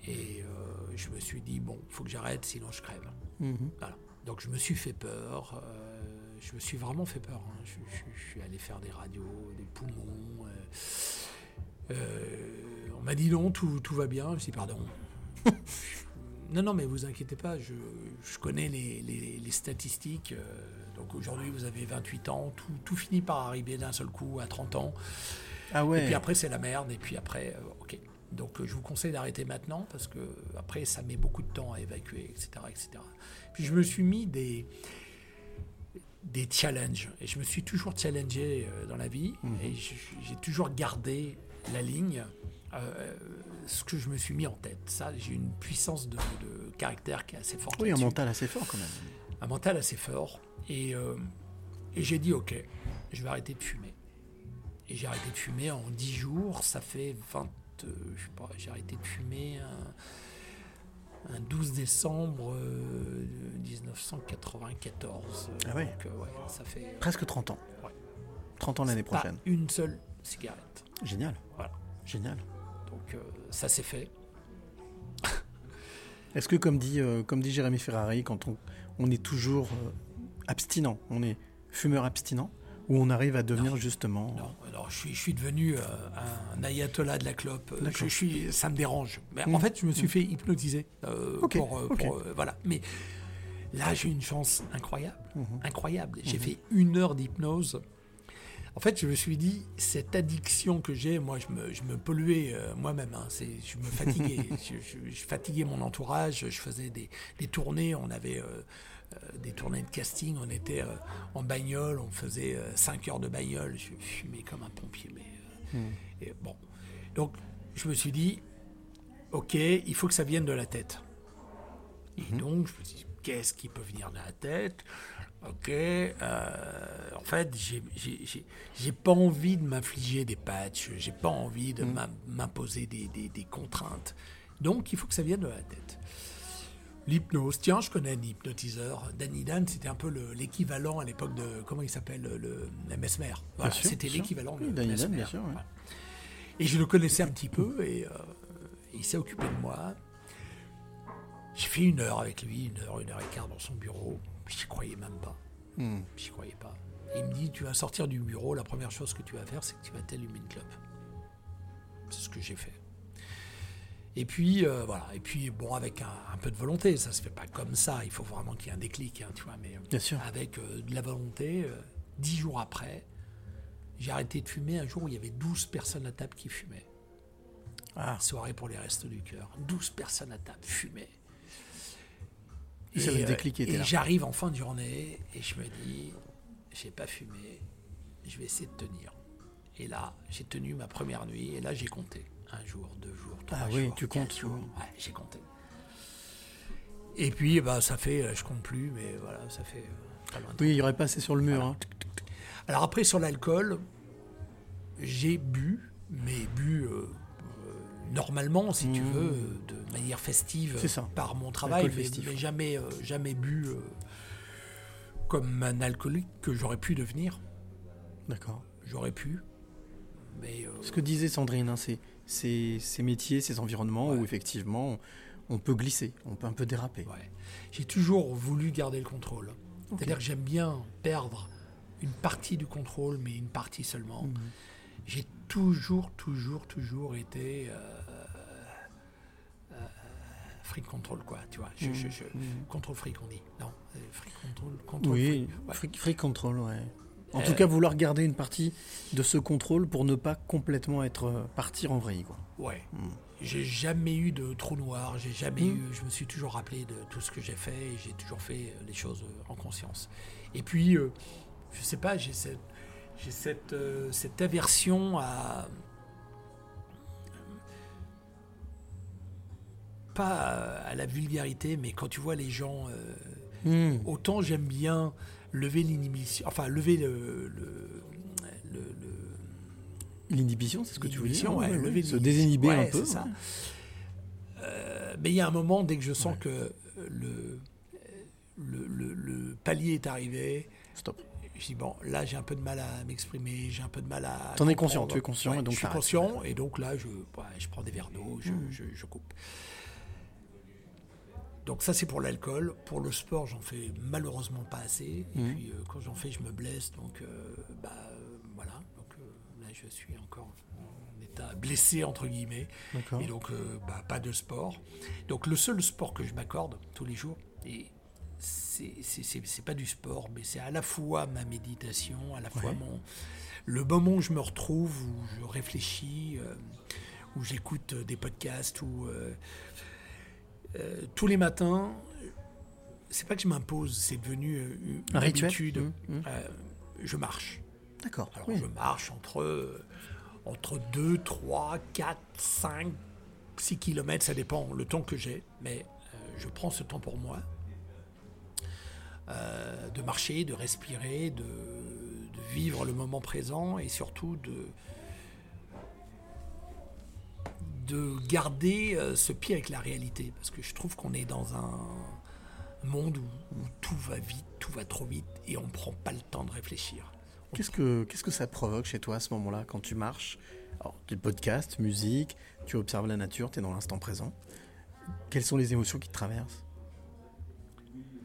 Et je me suis dit, bon, il faut que j'arrête, sinon je crève. Mhm. Voilà. Donc je me suis fait peur. je me suis vraiment fait peur. hein. Je, je- je suis allé faire des radios, des poumons. on m'a dit non, tout, tout va bien. Je me suis dit, pardon. non, non, mais vous inquiétez pas, je, je connais les, les- les statistiques. euh, donc aujourd'hui, vous avez 28 ans, tout, tout finit par arriver d'un seul coup à 30 ans. Ah ouais. Et puis après, c'est la merde, et puis après, euh, ok. Donc euh, je vous conseille d'arrêter maintenant, parce que après, ça met beaucoup de temps à évacuer, etc. etc. Puis je me suis mis des, des challenges, et je me suis toujours challengé dans la vie, Mhm. et j'ai toujours gardé la ligne. Euh, ce que je me suis mis en tête. Ça, j'ai une puissance de, de caractère qui est assez forte. Oui, un mental assez fort quand même. un mental assez fort. Et, euh, et j'ai dit, ok, je vais arrêter de fumer. Et j'ai arrêté de fumer en 10 jours, ça fait 20... euh, je sais pas, j'ai arrêté de fumer un, un 12 décembre euh, 1994. Ah ouais. Donc, ouais, ça fait... Presque 30 ans. Ouais. 30 ans l'année Pas prochaine. une seule cigarette. Génial. Voilà. Génial. Donc euh, ça s'est fait. Est-ce que, comme dit, euh, comme dit Jérémy Ferrari, quand on, on est toujours euh, abstinent, on est fumeur abstinent, ou on arrive à devenir justement. Non, alors je suis, je suis devenu euh, un ayatollah de la clope. Je, D'accord. je suis, ça me dérange. Mais Mm. En fait, je me suis Mm. fait hypnotiser euh, Ok, pour, euh, ok. pour, euh, voilà. Mais là, j'ai une chance incroyable, Mhm. incroyable. J'ai fait une heure d'hypnose. En fait, je me suis dit, cette addiction que j'ai, moi, je me, je me polluais euh, moi-même. hein. C'est, je me fatiguais. je, je- je fatiguais mon entourage. Je faisais des, des tournées. On avait euh, euh, des tournées de casting. On était euh, en bagnole. On faisait 5 heures de bagnole. Je fumais comme un pompier. Mais, et bon. Donc, je me suis dit, OK, il faut que ça vienne de la tête. Et donc, je me suis dit, qu'est-ce qui peut venir de la tête? Ok, euh, en fait, j'ai- pas envie de m'infliger des patchs, j'ai pas envie de Mm. m'im- m'imposer des, des- des contraintes. Donc, il faut que ça vienne de la tête. L'hypnose, tiens, je connais un hypnotiseur. Danny Dan, c'était un peu le- l'équivalent à l'époque de, comment il s'appelle, le, le, Mesmer. Voilà, c'était l'équivalent de Oui, Danny Dan, bien sûr, ouais. Voilà. Et je le connaissais un petit peu et euh, il s'est occupé de moi. J'ai fait une heure avec lui, une heure, une heure et quart dans son bureau. J'y croyais même pas. Hmm. J'y croyais pas. Il me dit, tu vas sortir du bureau, la première chose que tu vas faire, c'est que tu vas t'allumer une clope. C'est ce que j'ai fait. Et puis, euh, voilà. Et puis, bon, avec un, un peu de volonté, ça se fait pas comme ça. Il faut vraiment qu'il y ait un déclic, hein, tu vois. Mais euh, Bien sûr. avec euh, de la volonté, euh, dix jours après, j'ai arrêté de fumer un jour où il y avait 12 personnes à table qui fumaient. Ah. Soirée pour les restos du cœur. 12 personnes à table fumaient. Et ça, le euh, déclic était et là. j'arrive en fin de journée et je me dis, j'ai pas fumé, je vais essayer de tenir. Et là, j'ai tenu ma première nuit et là, j'ai compté. Un jour, deux jours, trois Ah jours. oui, tu comptes, jours. Ouais, j'ai compté. Et puis, bah, ça fait, euh, je compte plus, mais voilà, ça fait euh, Oui, il y aurait passé sur le mur. hein. alors après, sur l'alcool, j'ai bu, mais bu euh, normalement, si tu Mmh. veux, de manière festive ça. par mon travail, mais, mais jamais, euh, jamais bu euh, comme un alcoolique que j'aurais pu devenir. D'accord. J'aurais pu. Mais euh, Ce que disait Sandrine, hein, c'est ces, métiers, ces environnements où effectivement on peut glisser, on peut un peu déraper. j'ai toujours voulu garder le contrôle. C'est-à-dire que j'aime bien perdre une partie du contrôle, mais une partie seulement. Mhm. J'ai toujours, toujours, toujours été euh, free control, quoi, tu vois. Je, je- je- Mhm. Contrôle free qu'on dit. Non, euh, free control, contrôle Oui, free. Ouais. free, control, ouais. En Euh, tout cas, vouloir garder une partie de ce contrôle pour ne pas complètement être euh, partir en vrille, quoi. Ouais. Mm. J'ai jamais eu de trou noir, j'ai jamais Mm. eu. Je me suis toujours rappelé de tout ce que j'ai fait et j'ai toujours fait les choses en conscience. Et puis, euh, je sais pas, j'ai cette, j'ai cette, euh, cette aversion à. Pas à la vulgarité, mais quand tu vois les gens. euh, Mm. Autant j'aime bien lever l'inhibition. Enfin, lever le- le- le- le L'inhibition, c'est ce que tu veux dire L'inhibition, ouais, ouais, ouais. lever Se désinhiber Ouais, un peu. ça. ouais. Euh, mais il y a un moment, dès que je sens que euh, le, le, le- le palier est arrivé, Stop. je dis bon, là j'ai un peu de mal à m'exprimer, j'ai un peu de mal à. T'en es conscient, tu es conscient, et donc je suis conscient, et donc là je, je prends des verres d'eau, je, Mm. je- je coupe. Donc ça c'est pour l'alcool. Pour le sport, j'en fais malheureusement pas assez. Et Mhm. puis euh, quand j'en fais, je me blesse. Donc euh, bah euh, voilà. Donc là je suis encore en état blessé, entre guillemets. Et donc, bah, pas de sport. Donc, le seul sport que je m'accorde tous les jours, et c'est- pas du sport, mais c'est à la fois ma méditation, à la fois Ouais. mon, le moment où je me retrouve, où je réfléchis, où j'écoute des podcasts, où euh, euh, tous les matins, c'est pas que je m'impose, c'est devenu euh, une Un habitude. Mmh, mmh. Euh, je marche. D'accord. Alors oui. je marche entre, euh, entre 2, 3, 4, 5, 6 kilomètres, ça dépend le temps que j'ai, mais euh, je prends ce temps pour moi. Euh, de marcher, de respirer, de, de vivre le moment présent et surtout de, de garder euh, ce pied avec la réalité. Parce que je trouve qu'on est dans un monde où, où tout va vite, tout va trop vite et on ne prend pas le temps de réfléchir. Qu'est-ce que, qu'est-ce que ça provoque chez toi à ce moment-là quand tu marches? Alors, du podcast, musique, tu observes la nature, tu es dans l'instant présent. Quelles sont les émotions qui te traversent?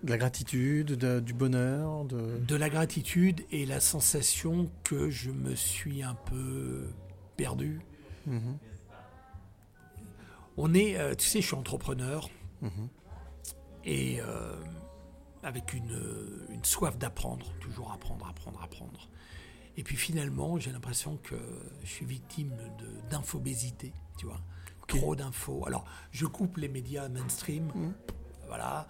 De la gratitude, de- du bonheur de... de la gratitude et la sensation que je me suis un peu perdu. Mhm. On est, euh, tu sais, je suis entrepreneur Mhm. et euh, avec une, euh, une soif d'apprendre, toujours apprendre, apprendre, apprendre. Et puis finalement, j'ai l'impression que je suis victime d'infobésité, tu vois. Trop d'infos. Alors, je coupe les médias mainstream, voilà.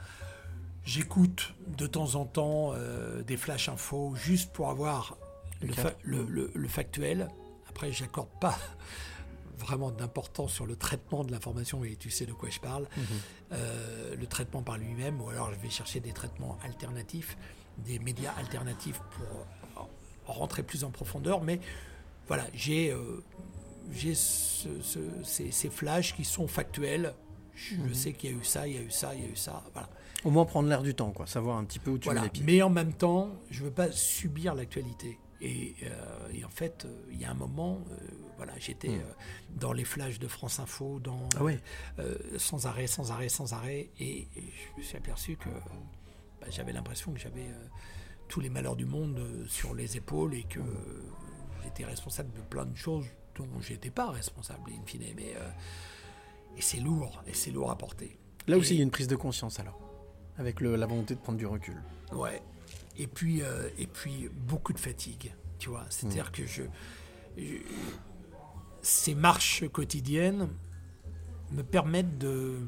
J'écoute de temps en temps euh, des flash infos juste pour avoir Le le, cadre. fa- le- le- le factuel. Après, j'accorde pas vraiment d'importance sur le traitement de l'information, et tu sais de quoi je parle. Mhm. Euh, le traitement par lui-même, ou alors je vais chercher des traitements alternatifs, des médias alternatifs pour rentrer plus en profondeur. Mais voilà, j'ai euh, j'ai ce- ce- ces, ces flashs qui sont factuels. Je Mhm. sais qu'il y a eu ça, il y a eu ça, il y a eu ça. Voilà. Au moins prendre l'air du temps, quoi. Savoir un petit peu où tu Voilà. les pieds. Mais en même temps, je veux pas subir l'actualité. Et, euh, et en fait, euh, il y a un moment, euh, voilà, j'étais Mm. euh, dans les flashs de France Info, dans Ah ouais. sans arrêt, sans arrêt, sans arrêt, et, et je me suis aperçu que bah, j'avais l'impression que j'avais tous les malheurs du monde sur les épaules et que j'étais responsable de plein de choses dont j'étais pas responsable in fine. Mais et c'est lourd, et c'est lourd à porter. Là aussi, Et- il y a une prise de conscience alors. Avec le- la volonté de prendre du recul. Ouais. Et puis, euh, et puis beaucoup de fatigue, tu vois. C'est-à-dire que je, je- ces marches quotidiennes me permettent de,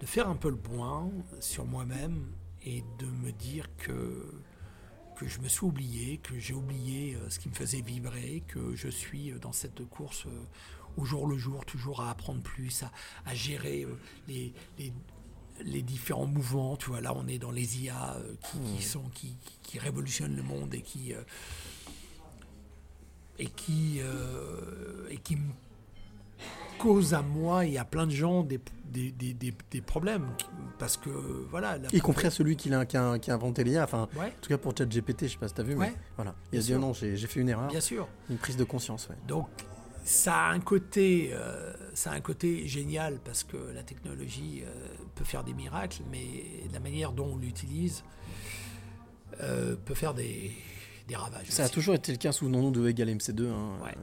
de faire un peu le point sur moi-même et de me dire que que je me suis oublié, que j'ai oublié euh, ce qui me faisait vibrer, que je suis euh, dans cette course au jour le jour, toujours à apprendre plus, à, à gérer les, les, les différents mouvements. Tu vois, là, on est dans les IA euh, qui, qui sont qui, qui révolutionnent le monde et qui euh, et qui euh, et qui me causent à moi et à plein de gens des, des, des, des- des problèmes parce que voilà la- Y compris à celui qui a, qui a- qui a inventé l'IA. Enfin, Ouais. en tout cas pour ChatGPT, je sais pas si tu as vu, mais voilà. Il a dit sûr. non, j'ai j'ai fait une erreur. Bien sûr. Une prise de conscience, ouais. Donc ça a un côté, euh, ça a un côté génial parce que la technologie euh, peut faire des miracles, mais la manière dont on l'utilise euh, peut faire des, des ravages. Ça a toujours été le cas, souvenons-nous de égale MC2. hein. Ouais.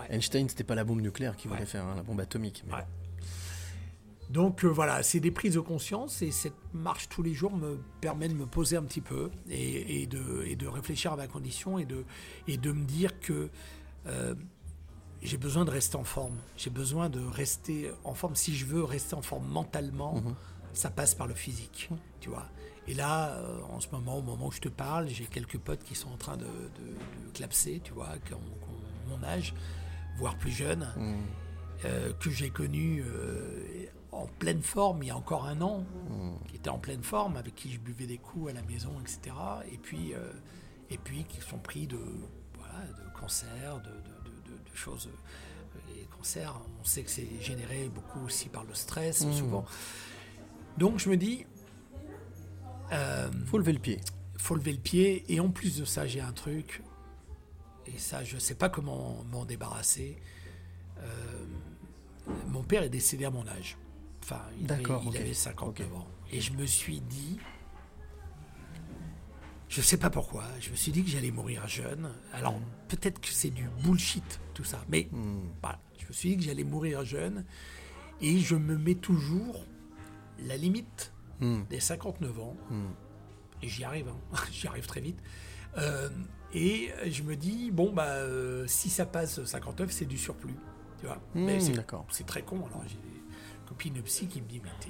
Euh, Einstein, c'était pas la bombe nucléaire qui voulait faire, hein, la bombe atomique. mais- Donc euh, voilà, c'est des prises de conscience et cette marche tous les jours me permet de me poser un petit peu et, et de, et de réfléchir à ma condition et de, et de me dire que euh, j'ai besoin de rester en forme. J'ai besoin de rester en forme. Si je veux rester en forme mentalement, Mhm. ça passe par le physique, tu vois. Et là, euh, en ce moment, au moment où je te parle, j'ai quelques potes qui sont en train de, de, de clapser, tu vois, qui ont, qui ont mon âge, voire plus jeunes, Mhm. euh, que j'ai connus euh, en pleine forme il y a encore un an, qui étaient en pleine forme, avec qui je buvais des coups à la maison, etc. Et puis, euh, et puis qui sont pris de, voilà, de cancer, de, de- de- choses. euh, Les cancers, on sait que c'est généré beaucoup aussi par le stress, Mhm. souvent. Donc je me dis. faut lever le pied. faut lever le pied. Et en plus de ça, j'ai un truc. Et ça, je ne sais pas comment m'en débarrasser. Euh, mon père est décédé à mon âge. Enfin, il, avait, D'accord, il ok. avait 59 ans. Et je me suis dit, Je sais pas pourquoi. Je me suis dit que j'allais mourir jeune. Alors peut-être que c'est du bullshit tout ça, mais. Je me suis dit que j'allais mourir jeune et je me mets toujours la limite Hmm. des 59 ans. Hmm. Et j'y arrive, hein. j'y arrive très vite. Euh, et je me dis bon bah euh, si ça passe 59, c'est du surplus, tu vois. Hmm, mais c'est, d'accord. c'est très con. Alors j'ai des copines psy qui me disent mais t'es,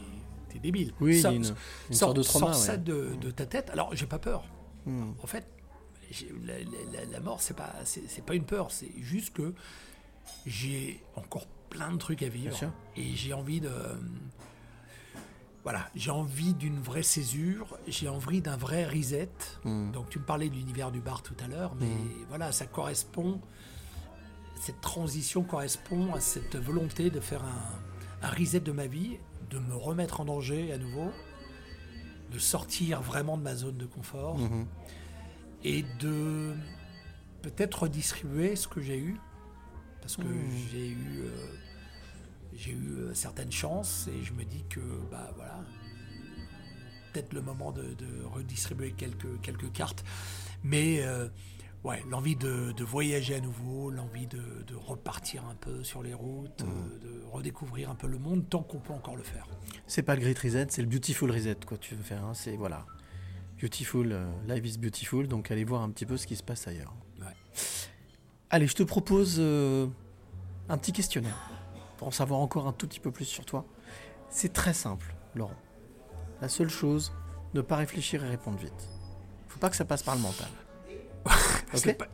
t'es débile. Oui, Sors- il y a une- une sors- sorte de trauma, sors ça ouais. de, de ta tête. Alors j'ai pas peur. Hmm. En fait, la, la- la- la mort, c'est pas, c'est, pas une peur, c'est juste que j'ai encore plein de trucs à vivre. Et j'ai envie de. Voilà, j'ai envie d'une vraie césure, j'ai envie d'un vrai reset. Hmm. Donc tu me parlais de l'univers du bar tout à l'heure, mais Mm. voilà, ça correspond. Cette transition correspond à cette volonté de faire un, un reset de ma vie, de me remettre en danger à nouveau, de sortir vraiment de ma zone de confort Mhm. Et de peut-être redistribuer ce que j'ai eu parce que Mm. j'ai eu euh, j'ai eu euh, certaines chances et je me dis que bah voilà peut-être le moment de, de redistribuer quelques quelques cartes mais euh, ouais l'envie de, de voyager à nouveau l'envie de, de repartir un peu sur les routes euh, de redécouvrir un peu le monde tant qu'on peut encore le faire C'est pas le Great Reset, c'est le Beautiful Reset, quoi, tu veux faire. hein, C'est, voilà. Beautiful, euh, life is beautiful, donc allez voir un petit peu ce qui se passe ailleurs. Ouais. Allez, je te propose euh, un petit questionnaire pour en savoir encore un tout petit peu plus sur toi. C'est très simple, Laurent. La seule chose, ne pas réfléchir et répondre vite. Faut pas que ça passe par le mental. c'est pas,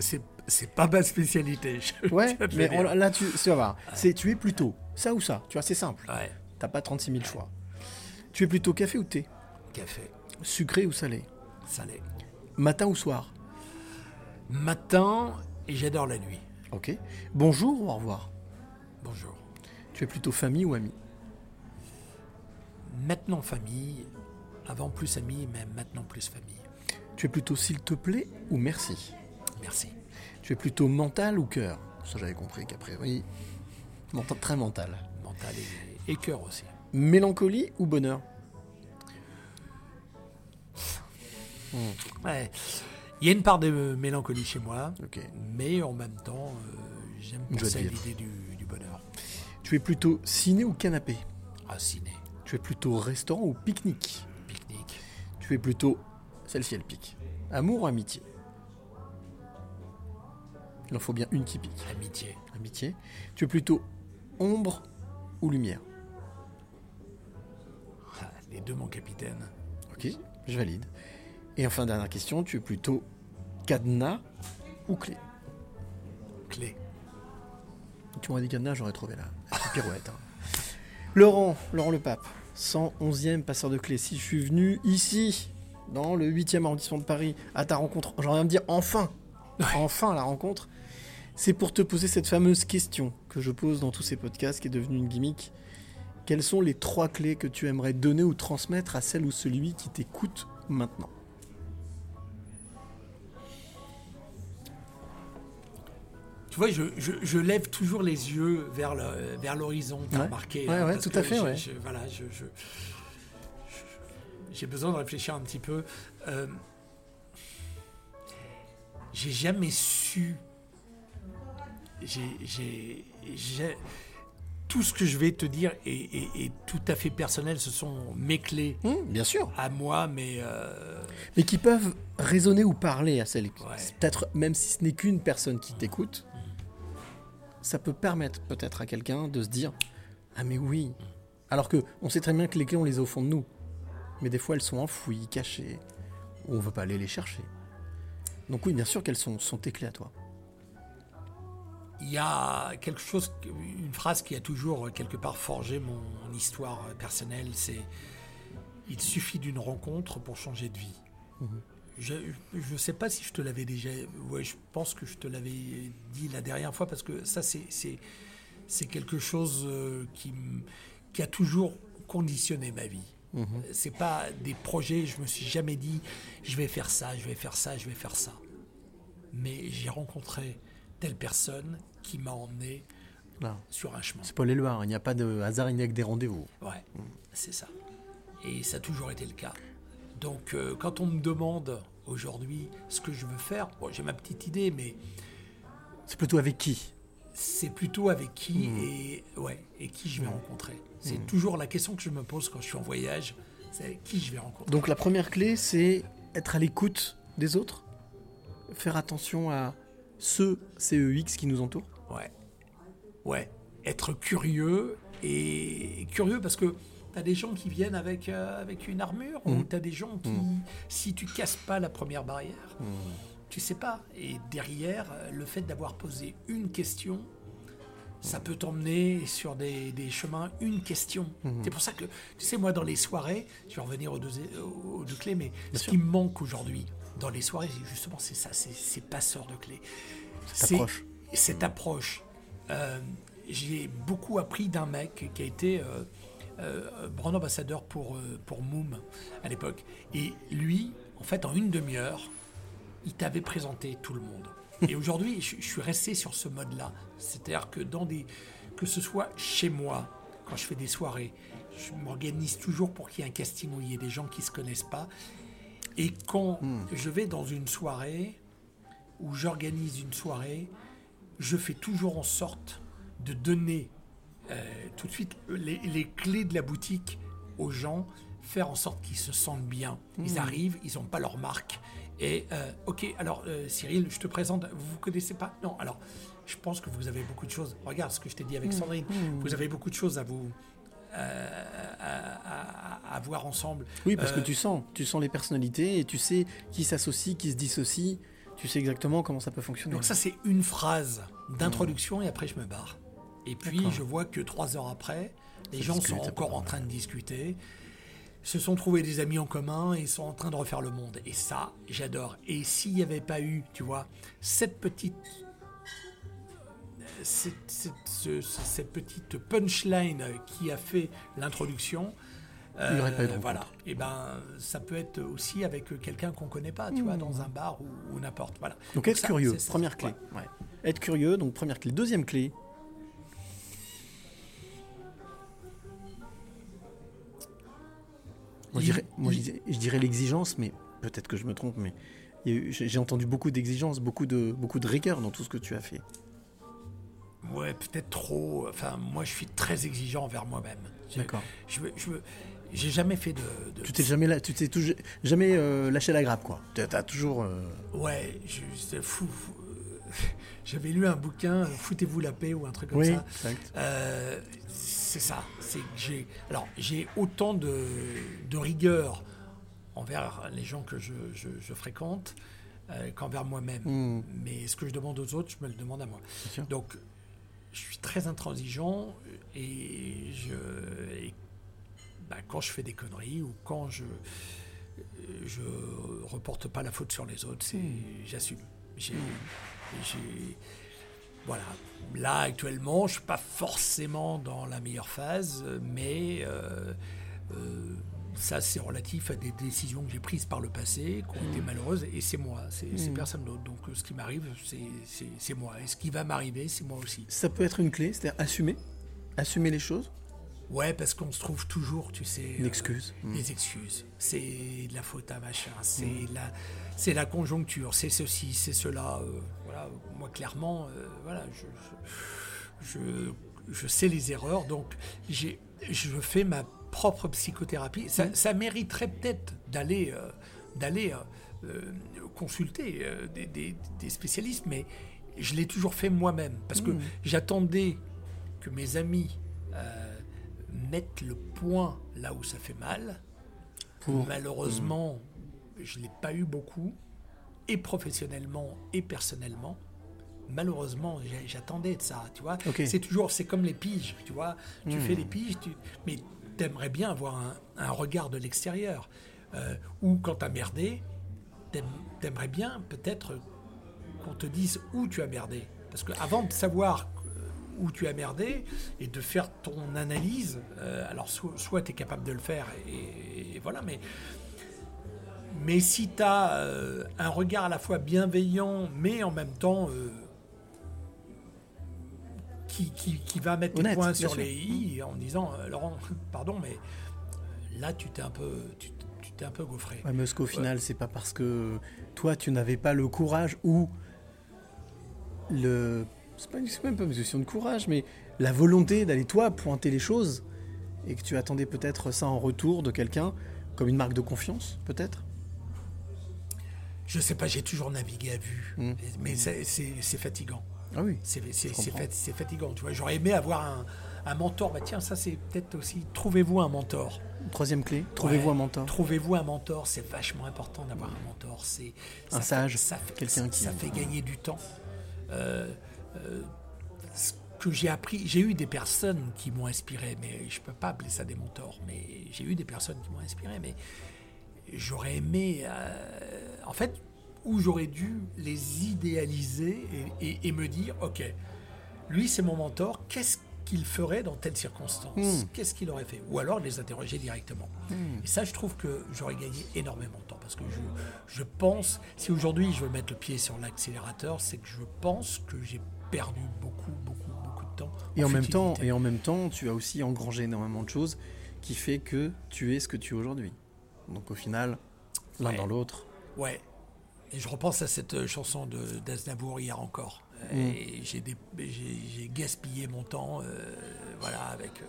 c'est- pas ma spécialité je Ouais, mais on- là, tu, vas voir. C'est, tu es plutôt ça ou ça. Tu vois, c'est simple. Ouais. T'as pas 36 000 choix. Tu es plutôt café ou thé? Café Sucré ou salé? Salé Matin ou soir matin et j'adore la nuit Ok. Bonjour ou au revoir bonjour Tu es plutôt famille ou ami maintenant famille avant plus amis mais maintenant plus famille Tu es plutôt s'il te plaît ou merci merci Tu es plutôt mental ou cœur Ça j'avais compris qu'a priori. mental- très mental. mental et, et cœur aussi Mélancolie ou bonheur Ouais. Il y a une part de mélancolie chez moi, mais en même temps, euh, j'aime penser à l'idée du, du bonheur. Tu es plutôt ciné ou canapé? Ah, ciné, Tu es plutôt restaurant ou pique-nique? Pique-nique, Tu es plutôt. Celle-ci elle pique. Amour ou amitié? Il en faut bien une qui pique. amitié, Amitié. Tu es plutôt ombre ou lumière? Ah, les deux, mon capitaine. Ok, je valide. Et enfin, dernière question, tu es plutôt cadenas ou clé? Clé. Tu m'aurais dit cadenas, j'aurais trouvé la, pirouette. hein. Laurent, Laurent le Pape, 111e passeur de clé. Si je suis venu ici, dans le 8e arrondissement de Paris, à ta rencontre, j'ai envie de dire enfin, enfin la rencontre, c'est pour te poser cette fameuse question que je pose dans tous ces podcasts, qui est devenue une gimmick. Quelles sont les trois clés que tu aimerais donner ou transmettre à celle ou celui qui t'écoute maintenant? Tu vois, je, je- je lève toujours les yeux vers le- vers l'horizon, t'as remarqué. Ouais, hein, ouais, tout à fait, ouais. je- voilà, j'ai besoin de réfléchir un petit peu. Euh, j'ai jamais su. J'ai, tout ce que je vais te dire est, est- est tout à fait personnel. Ce sont mes clés Hum, Bien sûr. à moi, mais euh, mais qui peuvent raisonner ou parler à celle Ouais. peut-être même si ce n'est qu'une personne qui t'écoute, ça peut permettre peut-être à quelqu'un de se dire ah mais oui, alors que on sait très bien que les clés on les a au fond de nous, mais des fois elles sont enfouies, cachées, ou on veut pas aller les chercher. Donc oui, bien sûr qu'elles sont, sont tes clés à toi. il y a quelque chose, une phrase qui a toujours quelque part forgé mon histoire personnelle, c'est il suffit d'une rencontre pour changer de vie. Mhm. Je ne sais pas si je te l'avais déjà. Ouais, je pense que je te l'avais dit la dernière fois parce que ça, c'est quelque chose euh, qui a toujours conditionné ma vie. Mhm. C'est pas des projets. Je me suis jamais dit je vais faire ça, je vais faire ça, je vais faire ça. Mais j'ai rencontré telle personne qui m'a emmené Là. sur un chemin. C'est Paul Éluard, il n'y a pas de hasard, il n'y a que des rendez-vous. Ouais, c'est ça. Et ça a toujours été le cas. Donc, euh, quand on me demande aujourd'hui, ce que je veux faire, bon, j'ai ma petite idée, mais C'est plutôt avec qui? c'est plutôt avec qui Mhm. et ouais et qui je vais Mhm. rencontrer. C'est Mhm. toujours la question que je me pose quand je suis en voyage, c'est avec qui je vais rencontrer. Donc la première clé, c'est être à l'écoute des autres, faire attention à ceux CEX qui nous entourent. Ouais. Ouais. Être curieux et curieux parce que t'as des gens qui viennent avec, euh, avec une armure ou Mhm. t'as des gens qui, Mhm. si tu casses pas la première barrière, tu sais pas. Et derrière, euh, le fait d'avoir posé une question, ça peut t'emmener sur des, des chemins, une question. C'est pour ça que, tu sais, moi, dans les soirées, je vais revenir aux deux, aux deux clés, mais Bien ce sûr. qui me manque aujourd'hui, dans les soirées, justement, c'est ça, c'est ces passeurs de clés. Cette C'est approche. Cette approche. Euh, J'ai beaucoup appris d'un mec qui a été euh, brand ambassadeur pour, euh, pour Moom à l'époque. Et lui, en fait, en une demi-heure, il t'avait présenté tout le monde. Et aujourd'hui, je, je suis resté sur ce mode-là. C'est-à-dire que dans des, que ce soit chez moi, quand je fais des soirées, je m'organise toujours pour qu'il y ait un casting où il y ait des gens qui se connaissent pas. Et quand je vais dans une soirée, où j'organise une soirée, je fais toujours en sorte de donner euh, tout de suite les, les clés de la boutique aux gens, faire en sorte qu'ils se sentent bien. Ils Mhm. arrivent, ils n'ont pas leur marque. Et euh, ok, alors euh, Cyril, je te présente, vous vous connaissez pas? Non, alors je pense que vous avez beaucoup de choses. Regarde ce que je t'ai dit avec Mhm. Sandrine. Mhm. Vous avez beaucoup de choses à vous euh, à, à- à voir ensemble. Oui, parce que Euh, tu sens, tu sens les personnalités et tu sais qui s'associe, qui se dissocie. Tu sais exactement comment ça peut fonctionner. Donc ça c'est une phrase d'introduction et après je me barre. Et puis je vois que trois heures après, les Ça gens discute, sont encore en train de discuter, se sont trouvés des amis en commun et sont en train de refaire le monde. Et ça, j'adore. Et s'il n'y avait pas eu, tu vois, cette petite cette, cette- ce- ce- cette petite punchline qui a fait l'introduction. Il y aurait pas eu de rencontre. Voilà. Et ben, ça peut être aussi avec quelqu'un qu'on connaît pas, tu vois, Mmh. dans un bar ou, ou n'importe. Voilà. Donc être ça, curieux, première clé. Ouais. Ouais. Être curieux, donc première clé. Deuxième clé. Moi, je dirais, moi, je dirais- je dirais l'exigence, mais peut-être que je me trompe, mais j'ai entendu beaucoup d'exigences, beaucoup de, beaucoup de rigueur dans tout ce que tu as fait. Ouais, peut-être trop. Enfin, moi, je suis très exigeant envers moi-même. D'accord. Je veux, je j'ai jamais fait de. de- Tu t'es jamais, là- tu t'es toujours- jamais euh, lâché la grappe, quoi. Tu as toujours. euh, Ouais, je, c'est fou. fou. J'avais lu un bouquin, Foutez-vous la paix ou un truc comme Oui, ça. exact. Euh, c'est ça. C'est que j'ai. Alors, j'ai autant de, de rigueur envers les gens que je, je- je fréquente euh, qu'envers moi-même. Mm. Mais ce que je demande aux autres, je me le demande à moi. Donc, je suis très intransigeant et je. et, bah, quand je fais des conneries ou quand je. Je reporte pas la faute sur les autres, c'est, j'assume. J'ai, j'ai- voilà. Là, actuellement, je suis pas forcément dans la meilleure phase, mais euh, euh, ça, c'est relatif à des décisions que j'ai prises par le passé, qui ont été malheureuses, et c'est moi, c'est, c'est Mm. personne d'autre. Donc, ce qui m'arrive, c'est, moi. Et ce qui va m'arriver, c'est moi aussi. Ça peut être une clé, c'est-à-dire assumer, assumer les choses? Ouais, parce qu'on se trouve toujours, tu sais. Une euh, excuse. Mm. Des excuses. C'est de la faute à machin. C'est la, la conjoncture. C'est ceci, c'est cela. euh, voilà. Moi, clairement, euh, voilà, je, je, je, sais les erreurs, donc j'ai, je fais ma propre psychothérapie. Ça, Mm. ça mériterait peut-être d'aller, euh, d'aller euh, consulter des, des- des spécialistes, mais je l'ai toujours fait moi-même parce que Mm. j'attendais que mes amis mettent le point là où ça fait mal. Pour- Malheureusement, je ne l'ai pas eu beaucoup, et professionnellement et personnellement. Malheureusement, j'attendais de ça, tu vois. C'est toujours, c'est comme les piges, tu vois. Tu Hmm. fais les piges, tu, mais t'aimerais bien avoir un, un regard de l'extérieur. Euh, ou quand t'as merdé, t'aimerais bien peut-être qu'on te dise où tu as merdé. Parce que avant de savoir euh, où tu as merdé et de faire ton analyse, euh, alors so- soit tu es capable de le faire et, et voilà, mais, mais si tu as un regard à la fois bienveillant, mais en même temps euh, qui, qui- qui va mettre Honnête, points bien sur sûr. les i en disant euh, Laurent, pardon, mais là tu t'es un peu. Tu, tu- t'es un peu gaufré. Ouais, mais est-ce qu'au Ouais. final, c'est pas parce que toi, tu n'avais pas le courage ou le. C'est pas c'est même pas une question de courage, mais la volonté d'aller toi pointer les choses et que tu attendais peut-être ça en retour de quelqu'un, comme une marque de confiance, peut-être? Je sais pas, j'ai toujours navigué à vue, Mm. mais c'est- c'est c'est fatigant. Ah oui. C'est fatigant, tu vois. J'aurais aimé avoir un, un mentor. Bah tiens, ça c'est peut-être aussi. Trouvez-vous un mentor. Troisième clé, trouvez-vous Ouais. un mentor. Trouvez-vous un mentor, c'est vachement important d'avoir un mentor. C'est Un sage, fait- ça fait- quelqu'un qui- ça fait gagner du temps. Euh, euh, ce que j'ai appris, j'ai eu des personnes qui m'ont inspiré, mais je peux pas appeler ça des mentors. Mais j'ai eu des personnes qui m'ont inspiré, mais j'aurais aimé, euh, en fait, où j'aurais dû les idéaliser et, et- et me dire, ok, lui c'est mon mentor, qu'est-ce qu'il ferait dans telle circonstance Hmm. Qu'est-ce qu'il aurait fait Ou alors les interroger directement. Hmm. Et ça, je trouve que j'aurais gagné énormément de temps parce que je, je pense, si aujourd'hui je veux mettre le pied sur l'accélérateur, c'est que je pense que j'ai perdu beaucoup, beaucoup, beaucoup de temps. Et en même temps, et en même temps, tu as aussi engrangé énormément de choses qui fait que tu es ce que tu es aujourd'hui. Donc au final, l'un Ouais. dans l'autre. Ouais. Et je repense à cette euh, chanson de d'Aznavour hier encore. Mm. Et j'ai gaspillé mon temps, euh, voilà, avec euh,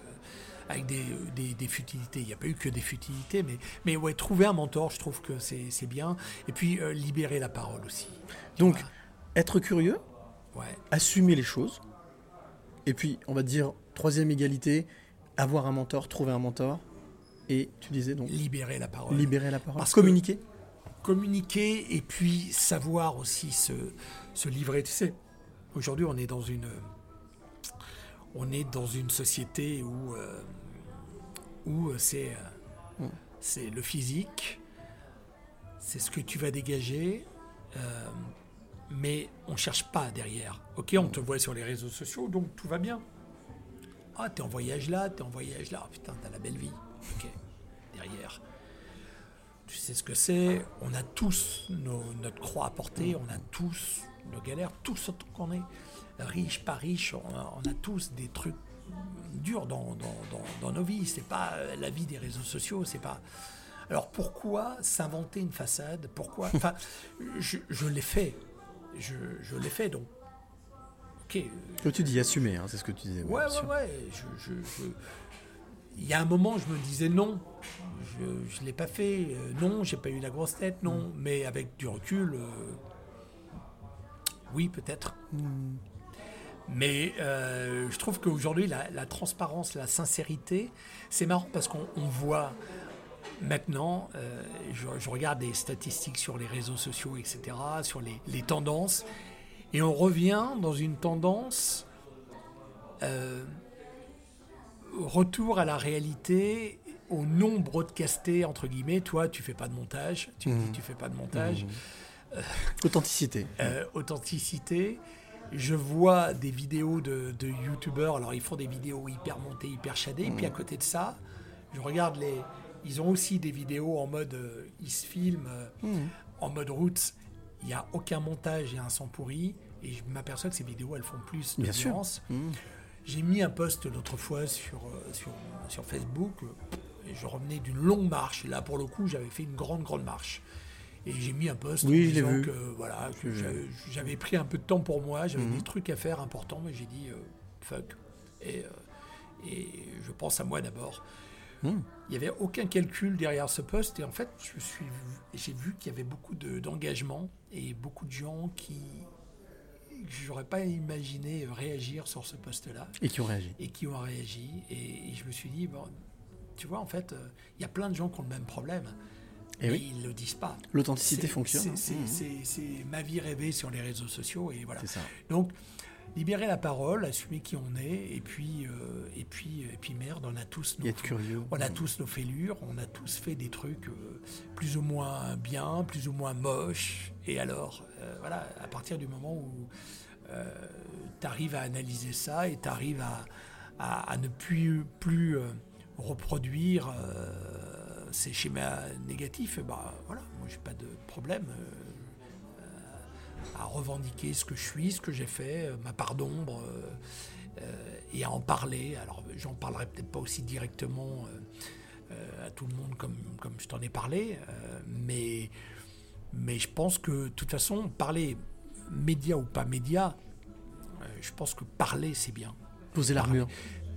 avec des, des, des futilités. Il n'y a pas eu que des futilités, mais mais ouais, trouver un mentor, je trouve que c'est bien. Et puis euh, libérer la parole aussi. Donc, être curieux, Ouais. assumer les choses, et puis on va dire troisième égalité, avoir un mentor, trouver un mentor, et tu disais donc libérer la parole. libérer la parole, Parce communiquer. Communiquer et puis savoir aussi se, se livrer. Tu sais, aujourd'hui, on est dans une, on est dans une société où, euh, où c'est, euh, c'est le physique, c'est ce que tu vas dégager, euh, mais on cherche pas derrière. Ok, on te voit sur les réseaux sociaux, donc tout va bien. Ah, t'es en voyage là, t'es en voyage là. Ah, putain, t'as la belle vie. Ok, derrière. Tu sais ce que c'est. On a tous nos- notre croix à porter. On a tous nos galères. Tous autant qu'on est riche, pas riche. On a, on a tous des trucs durs dans, dans, dans- dans nos vies. C'est pas euh, la vie des réseaux sociaux. C'est pas. Alors pourquoi s'inventer une façade? Pourquoi Enfin, je, je l'ai fait. Je, je l'ai fait. Donc, ok. Que tu dis assumer, hein, c'est ce que tu disais. Ouais, ouais, ouais. Je- Il y a un moment, je me disais non, je ne l'ai pas fait, euh, non, j'ai pas eu la grosse tête, non. Mais avec du recul, euh, oui, peut-être. Mais euh, je trouve qu'aujourd'hui, la, la transparence, la sincérité, c'est marrant parce qu'on on voit maintenant, euh, je, je regarde des statistiques sur les réseaux sociaux, etc., sur les, les tendances, et on revient dans une tendance retour à la réalité, au non broadcasté, entre guillemets. Toi, tu fais pas de montage, tu dis Mhm. tu fais pas de montage. Mhm. Euh, Authenticité. euh, authenticité. Je vois des vidéos de, de youtubeurs, alors ils font des vidéos hyper montées, hyper shadées, et puis à côté de ça, je regarde les. Ils ont aussi des vidéos en mode. euh, ils se filment euh, Mhm. en mode roots. Il n'y a aucun montage et un son pourri, et je m'aperçois que ces vidéos elles font plus Bien d'audience. Mhm. J'ai mis un post l'autre fois sur, sur, sur Facebook, je revenais d'une longue marche. Là, pour le coup, j'avais fait une grande, grande marche. Et j'ai mis un post Oui, en disant vu. que voilà, que j'avais- pris un peu de temps pour moi, j'avais Mhm. des trucs à faire importants, mais j'ai dit euh, fuck. Et, euh, et je pense à moi d'abord. Mhm. Il n'y avait aucun calcul derrière ce poste, et en fait, je suis, j'ai vu qu'il y avait beaucoup de- d'engagement et beaucoup de gens qui j'aurais pas imaginé réagir sur ce poste-là. Et qui ont réagi. Et qui ont réagi. Et, et je me suis dit, bon, tu vois, en fait, euh, il y a plein de gens qui ont le même problème. Eh mais oui. ils ne le disent pas. L'authenticité fonctionne, c'est- hein. C'est Mhm. c'est- ma vie rêvée sur les réseaux sociaux. Et voilà. C'est ça. Donc, libérer la parole, assumer qui on est, et puis, euh, et puis, et puis merde, on a tous nos, Et curieux. on a Mhm. tous nos fêlures, on a tous fait des trucs euh, plus ou moins bien, plus ou moins moches. Et alors, euh, voilà, à partir du moment où tu arrives à analyser ça et tu arrives à, à- à ne plus, plus reproduire euh, ces schémas négatifs, bah voilà, moi j'ai pas de problème euh, à revendiquer ce que je suis, ce que j'ai fait, euh, ma part d'ombre, et à en parler. Alors j'en parlerai peut-être pas aussi directement à tout le monde comme, comme je t'en ai parlé, mais, mais je pense que de toute façon, parler média ou pas média, je pense que parler c'est bien. Poser l'armure.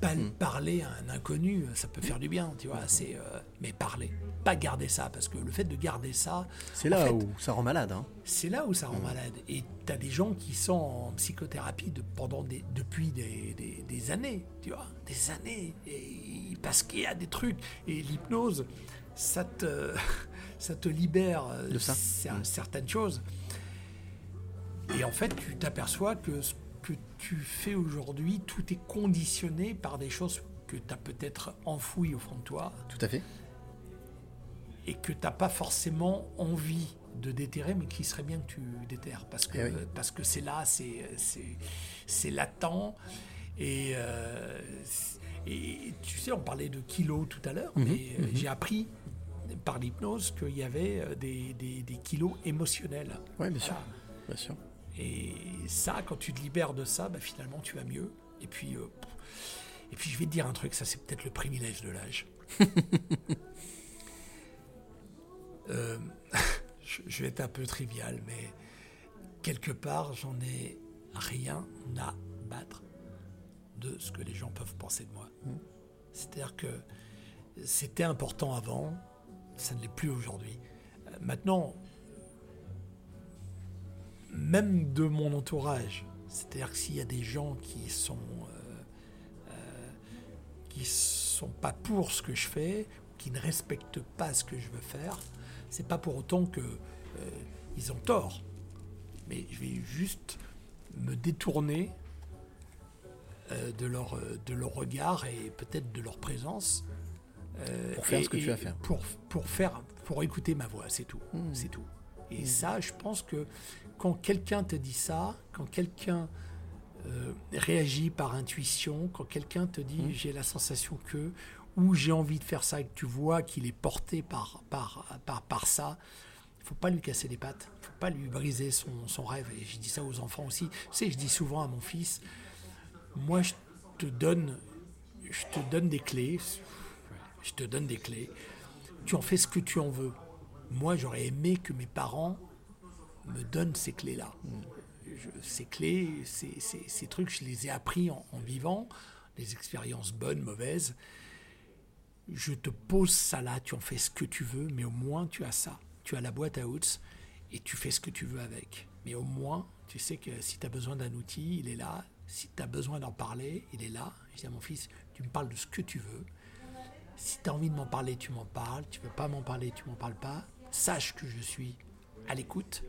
Mm. Parler à un inconnu, ça peut faire du bien, tu vois. C'est, euh, mais parler, pas garder ça, parce que le fait de garder ça, C'est là fait, où ça rend malade. Hein. c'est là où ça rend malade. Et tu as des gens qui sont en psychothérapie de- pendant des, depuis des, des- des années, tu vois, des années. Et, parce qu'il y a des trucs. Et l'hypnose, ça te, ça te libère euh, De ça. cer- certaines choses. Et en fait, tu t'aperçois que ce que tu fais aujourd'hui, tout est conditionné par des choses que tu as peut-être enfouies au fond de toi Tout à fait. et que tu n'as pas forcément envie de déterrer, mais qui serait bien que tu déterres. Parce que Eh oui. parce que c'est là, c'est latent. Et, euh, et tu sais, on parlait de kilos tout à l'heure, Mhm, mais euh, mhm. j'ai appris par l'hypnose qu'il y avait euh, des, des- des kilos émotionnels. Oui, bien sûr. Bien sûr. Et ça, quand tu te libères de ça, bah, finalement, tu vas mieux. Et puis, euh, et puis, je vais te dire un truc, ça, c'est peut-être le privilège de l'âge. Euh, je, vais être un peu trivial, mais quelque part, j'en ai rien à battre de ce que les gens peuvent penser de moi. C'est-à-dire que c'était important avant, ça ne l'est plus aujourd'hui. Euh, Maintenant, même de mon entourage, c'est-à-dire que s'il y a des gens qui sont euh, euh, qui sont pas pour ce que je fais, qui ne respectent pas ce que je veux faire, c'est pas pour autant que euh, ils ont tort. Mais je vais juste me détourner de leur de leur regard et peut-être de leur présence Pour faire et- ce que tu as à faire. Pour pour faire pour écouter ma voix, c'est tout, Mmh. c'est tout. Et Mmh. ça, je pense que quand quelqu'un te dit ça, quand quelqu'un euh, réagit par intuition, quand quelqu'un te dit Mmh. j'ai la sensation que, ou j'ai envie de faire ça et que tu vois qu'il est porté par, par, par, par ça, il faut pas lui casser les pattes, il faut pas lui briser son, son rêve. Et je dis ça aux enfants aussi. Tu sais, je dis souvent à mon fils, moi je te donne, je te donne des clés, je te donne des clés, tu en fais ce que tu en veux. Moi j'aurais aimé que mes parents me donnent ces clés-là. Ces clés, ces, trucs, je les ai appris en, en vivant, des expériences bonnes, mauvaises. Je te pose ça là, tu en fais ce que tu veux, mais au moins tu as ça. Tu as la boîte à outils et tu fais ce que tu veux avec. Mais au moins, tu sais que si tu as besoin d'un outil, il est là. Si tu as besoin d'en parler, il est là. Je dis à mon fils, tu me parles de ce que tu veux. Si tu as envie de m'en parler, tu m'en parles. Tu veux pas m'en parler, tu m'en parles pas. Sache que je suis à l'écoute.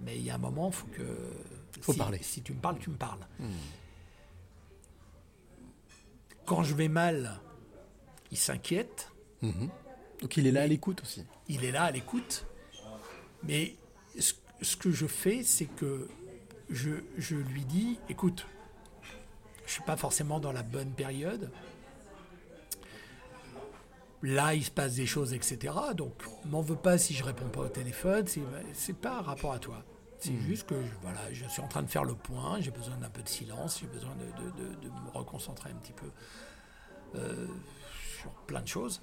Mais il y a un moment, il faut que. Faut si, parler. Si tu me parles, tu me parles. Quand je vais mal, il s'inquiète. Mhm. Donc il est là à l'écoute aussi. Il est là à l'écoute. Mais ce, ce que je fais, c'est que je, je lui dis écoute, je suis pas forcément dans la bonne période. Là, il se passe des choses, etc. Donc, m'en veux pas si je réponds pas au téléphone. C'est, c'est pas un rapport à toi. C'est Mhm. juste que je, voilà, je suis en train de faire le point. J'ai besoin d'un peu de silence. J'ai besoin de, de- de- de me reconcentrer un petit peu euh, sur plein de choses.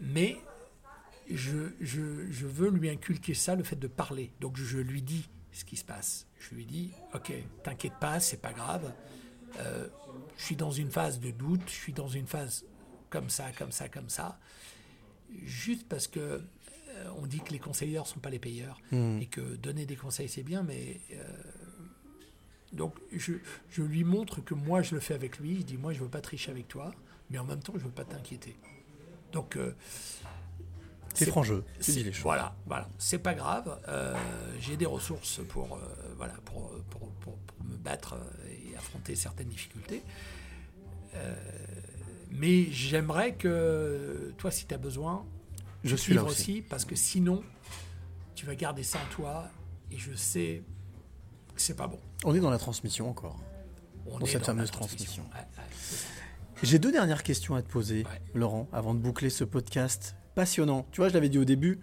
Mais je, je- je veux lui inculquer ça, le fait de parler. Donc je lui dis ce qui se passe. Je lui dis, ok, t'inquiète pas, c'est pas grave. Euh, je suis dans une phase de doute, je suis dans une phase comme ça, comme ça, comme ça. Juste parce que euh, on dit que les conseilleurs sont pas les payeurs Mhm. et que donner des conseils c'est bien, mais euh, donc je, je lui montre que moi je le fais avec lui. Je dis moi je veux pas tricher avec toi, mais en même temps je veux pas t'inquiéter. Donc euh, C'est franc jeu, tu c'est- dis les choses. Voilà, voilà, c'est pas grave. euh, J'ai des ressources pour euh, voilà pour, pour, pour- pour me battre et affronter certaines difficultés. Mais j'aimerais que toi, si tu as besoin, Je suis là suives aussi. parce que sinon, tu vas garder ça en toi et je sais que c'est pas bon. On est dans la transmission encore. On dans cette dans fameuse transmission. transmission. Ouais, ouais, c'est ça. J'ai deux dernières questions à te poser, Laurent, avant de boucler ce podcast passionnant. Tu vois, je l'avais dit au début,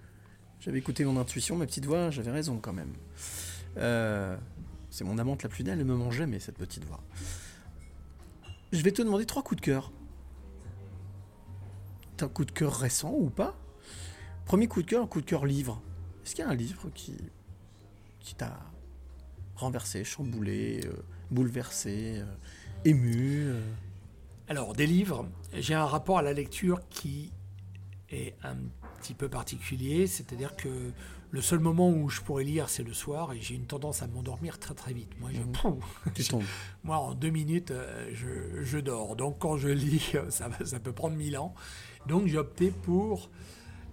j'avais écouté mon intuition, ma petite voix, j'avais raison quand même. Euh, c'est mon amante la plus belle, elle me mange jamais cette petite voix. Je vais te demander trois coups de cœur. Un coup de cœur récent ou pas? Premier coup de cœur, coup de cœur livre. Est-ce qu'il y a un livre qui, qui t'a renversé, chamboulé, euh, bouleversé, euh, ému euh? Alors, des livres, j'ai un rapport à la lecture qui est un petit peu particulier, c'est-à-dire que le seul moment où je pourrais lire, c'est le soir, et j'ai une tendance à m'endormir très très vite. Moi, je. Pouf, Tu je- tombes. moi, en deux minutes, je, je dors. Donc, quand je lis, ça, ça peut prendre mille ans. Donc, j'ai opté pour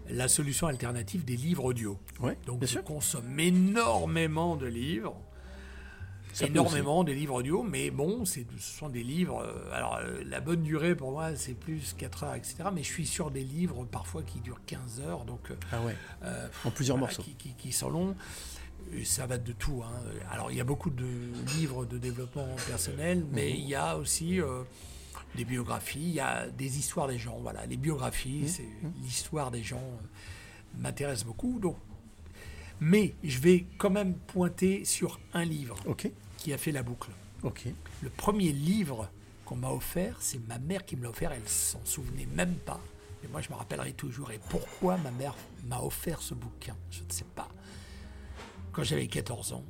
la solution alternative des livres audio. Ouais, Donc, je sûr. consomme énormément de livres. Ça énormément de livres audio, mais bon, ce sont des livres. euh, alors, euh, la bonne durée pour moi, c'est plus 4 heures, etc. Mais je suis sur des livres parfois qui durent 15 heures, donc. euh, Ah ouais. En plusieurs voilà, morceaux. Qui, qui- qui sont longs. Et ça va de tout. hein. Alors, il y a beaucoup de livres de développement personnel, mais Mhm. il y a aussi des biographies, il y a des histoires des gens. Voilà, les biographies, Mhm. c'est l'histoire des gens euh, m'intéresse beaucoup. Donc, mais je vais quand même pointer sur un livre qui a fait la boucle. Ok. Le premier livre qu'on m'a offert, c'est ma mère qui me l'a offert. Elle s'en souvenait même pas. Et moi, je me rappellerai toujours. Et pourquoi ma mère m'a offert ce bouquin Je ne sais pas. Quand j'avais 14 ans,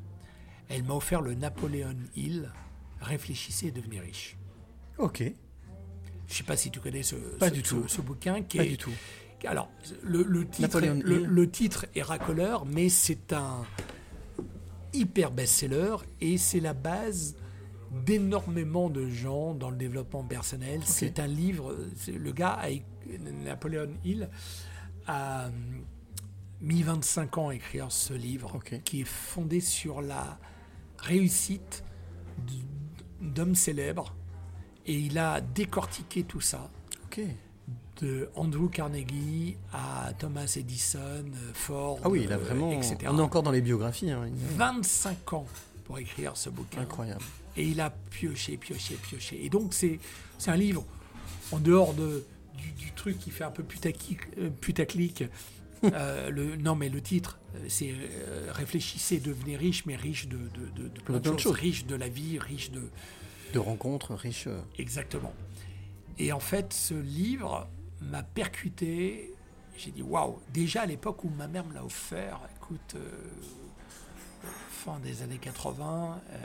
elle m'a offert le Napoléon Hill. Réfléchissez et devenez riche. Ok. Je ne sais pas si tu connais ce, Pas ce- du ce- tout. ce bouquin qui Pas est- du tout. Alors, le, le titre, Napoléon le, Hill. le titre est racoleur, mais c'est un hyper best-seller et c'est la base d'énormément de gens dans le développement personnel. C'est un livre, le gars, a, Napoléon Hill, a hum, mis 25 ans à écrire ce livre qui est fondé sur la réussite d'hommes célèbres et il a décortiqué tout ça. De Andrew Carnegie à Thomas Edison, Ford, Ah oui, il a euh, vraiment. etc. On est encore dans les biographies. hein. Il- 25 ans pour écrire ce bouquin. Incroyable. Et il a pioché, pioché, pioché. Et donc, c'est c'est un livre, en dehors de, du, du truc qui fait un peu putaclic. euh, putaclic euh, le, non, mais le titre, euh, c'est euh, Réfléchissez, devenez riche, mais riche de, de, de- de plein de plein de choses. choses. Riche de la vie, riche de. De rencontres riches. Exactement. Et en fait, ce livre m'a percuté. J'ai dit waouh. Déjà à l'époque où ma mère me l'a offert, écoute, euh, fin des années 80, euh,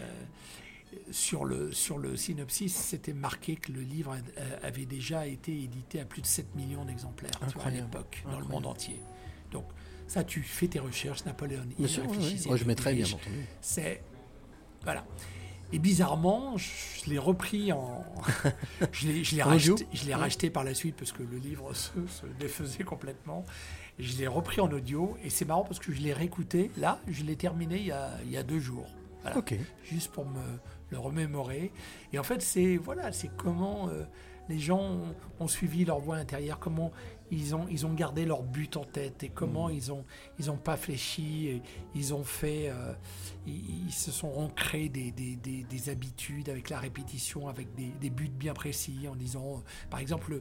sur, le, sur le synopsis, c'était marqué que le livre euh, avait déjà été édité à plus de 7 millions d'exemplaires vois, à l'époque, dans le monde entier. Donc, ça, tu fais tes recherches, Napoléon Bien sûr, oui. Moi, je mettrais, bien entendu. C'est. Voilà. Et bizarrement, je l'ai repris en. je l'ai, je l'ai racheté, je l'ai Ouais. racheté par la suite parce que le livre se, se défaisait complètement. Et je l'ai repris en audio et c'est marrant parce que je l'ai réécouté. Là, je l'ai terminé il y a, il y a deux jours. Voilà. Juste pour me le remémorer. Et en fait, c'est voilà, c'est comment euh, les gens ont, ont suivi leur voie intérieure, comment ils ont, ils ont gardé leur but en tête et comment ils ont ils ont pas fléchi, et ils ont fait, euh, ils, ils se sont ancrés des, des, des- des habitudes avec la répétition, avec des, buts bien précis, en disant, euh, par exemple,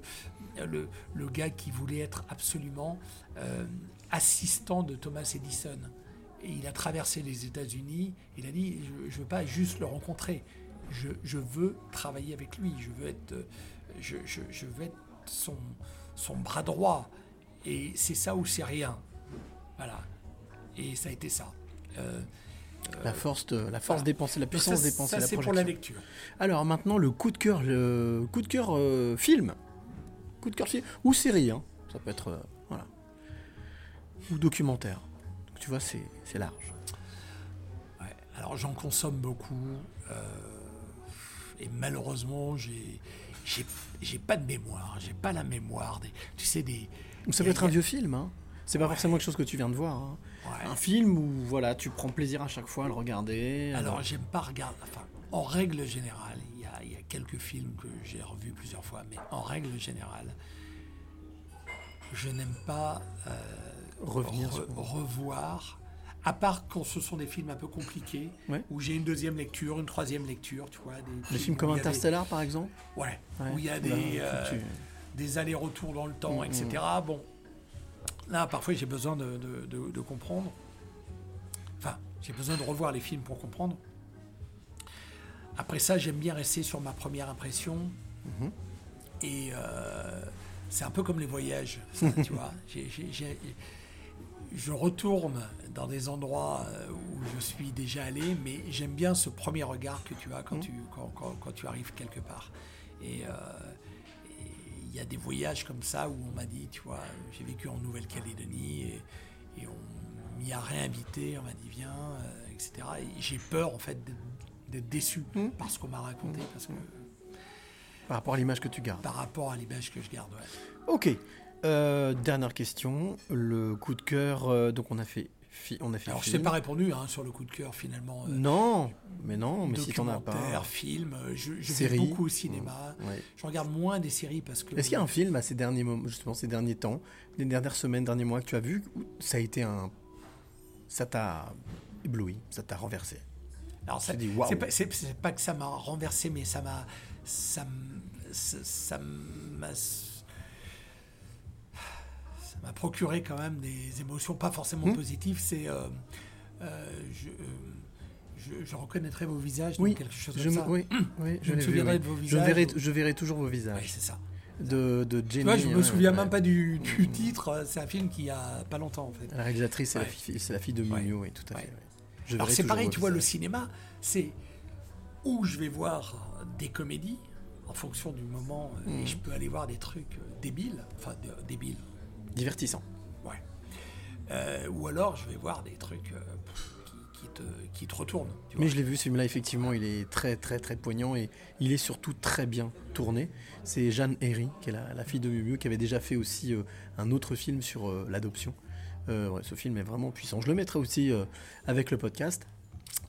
le, le, le gars qui voulait être absolument euh, assistant de Thomas Edison. Et il a traversé les États-Unis. Il a dit Je ne veux pas juste le rencontrer. Je, je veux travailler avec lui. Je veux être, je, je- je veux être son, son bras droit. Et c'est ça ou c'est rien. Voilà. Et ça a été ça. Euh, La force, de- la force voilà. dépensée, la puissance ça, dépensée, ça, la c'est pour la lecture. Alors maintenant, le coup de cœur, le coup de cœur euh, film. Coup de cœur film. Ou série, hein. Ça peut être. euh, voilà. Ou documentaire. Donc, tu vois, c'est c'est large. Ouais, alors j'en consomme beaucoup. euh, et malheureusement, j'ai. J'ai j'ai pas de mémoire, j'ai pas la mémoire des, tu sais des. Ça peut être un vieux film, hein. C'est pas forcément quelque chose que tu viens de voir. hein. Un film où voilà, tu prends plaisir à chaque fois à le regarder. euh, Alors, j'aime pas regarder. Enfin, en règle générale, il y a, il y a quelques films que j'ai revus plusieurs fois, mais en règle générale, je n'aime pas euh, Revenir re- revoir. À part quand ce sont des films un peu compliqués, Ouais. où j'ai une deuxième lecture, une troisième lecture, tu vois. Des, Des films comme des- Interstellar, par exemple Ouais, Ouais. où il y a des, que euh, tu- des allers-retours dans le temps, Mm, etc. Bon, là, parfois, j'ai besoin de, de- de- de comprendre. Enfin, j'ai besoin de revoir les films pour comprendre. Après ça, j'aime bien rester sur ma première impression. Mhm. Et euh, c'est un peu comme les voyages, ça, tu vois. J'ai- je retourne dans des endroits euh, où je suis déjà allé, mais j'aime bien ce premier regard que tu as quand, tu, quand, quand- quand tu arrives quelque part. Et euh, et il y a des voyages comme ça où on m'a dit, tu vois, j'ai vécu en Nouvelle-Calédonie et, et on m'y a réinvité, on m'a dit viens, euh, etc. Et j'ai peur en fait d'être- déçu par ce qu'on m'a raconté, parce que Par rapport à l'image que tu gardes. par rapport à l'image que je garde. ouais. Ok. Euh, dernière question. Le coup de cœur. euh, donc on a fait. fi- on a fait Alors je film. t'ai pas répondu hein, sur le coup de cœur finalement. euh, Non, mais non, mais si t'en as pas. film, je, je vais Série. beaucoup au cinéma. Mmh, ouais. Je regarde moins des séries parce que. Est-ce qu'il y a un film à ces derniers moments, justement ces derniers temps, les dernières semaines, derniers mois que tu as vu, où ça a été un, ça t'a ébloui, ça t'a renversé? Alors ça, Tu waouh. c'est pas, c'est- c'est pas que ça m'a renversé, mais ça m'a, ça, m'a, m'a procuré quand même des émotions pas forcément Hmm. positives. C'est, euh, euh, je, euh, je, je reconnaîtrai vos visages, Oui, quelque chose je comme me- ça. oui, oui, je me souviendrai oui. de vos Je visages. verrai, je verrai toujours vos visages. Oui, c'est ça. De, de Jenny. Tu vois, je me souviens ouais. même pas du, du titre. C'est un film qui a pas longtemps en fait. La réalisatrice, c'est la Ouais. fille, c'est la fille de Mignon, oui, tout à fait. Je Alors c'est pareil, tu vois, le cinéma, c'est où je vais voir des comédies en fonction du moment, et je peux aller voir des trucs débiles, enfin débiles, Divertissant. ouais. Euh, ou alors je vais voir des trucs euh, qui, qui te, qui te retournent. tu Mais je l'ai vu, ce film-là, effectivement, il est très, très, très poignant et il est surtout très bien tourné. C'est Jeanne Herry, qui est la, la fille de Miu qui avait déjà fait aussi euh, un autre film sur l'adoption. Ouais, ce film est vraiment puissant. Je le mettrai aussi avec le podcast.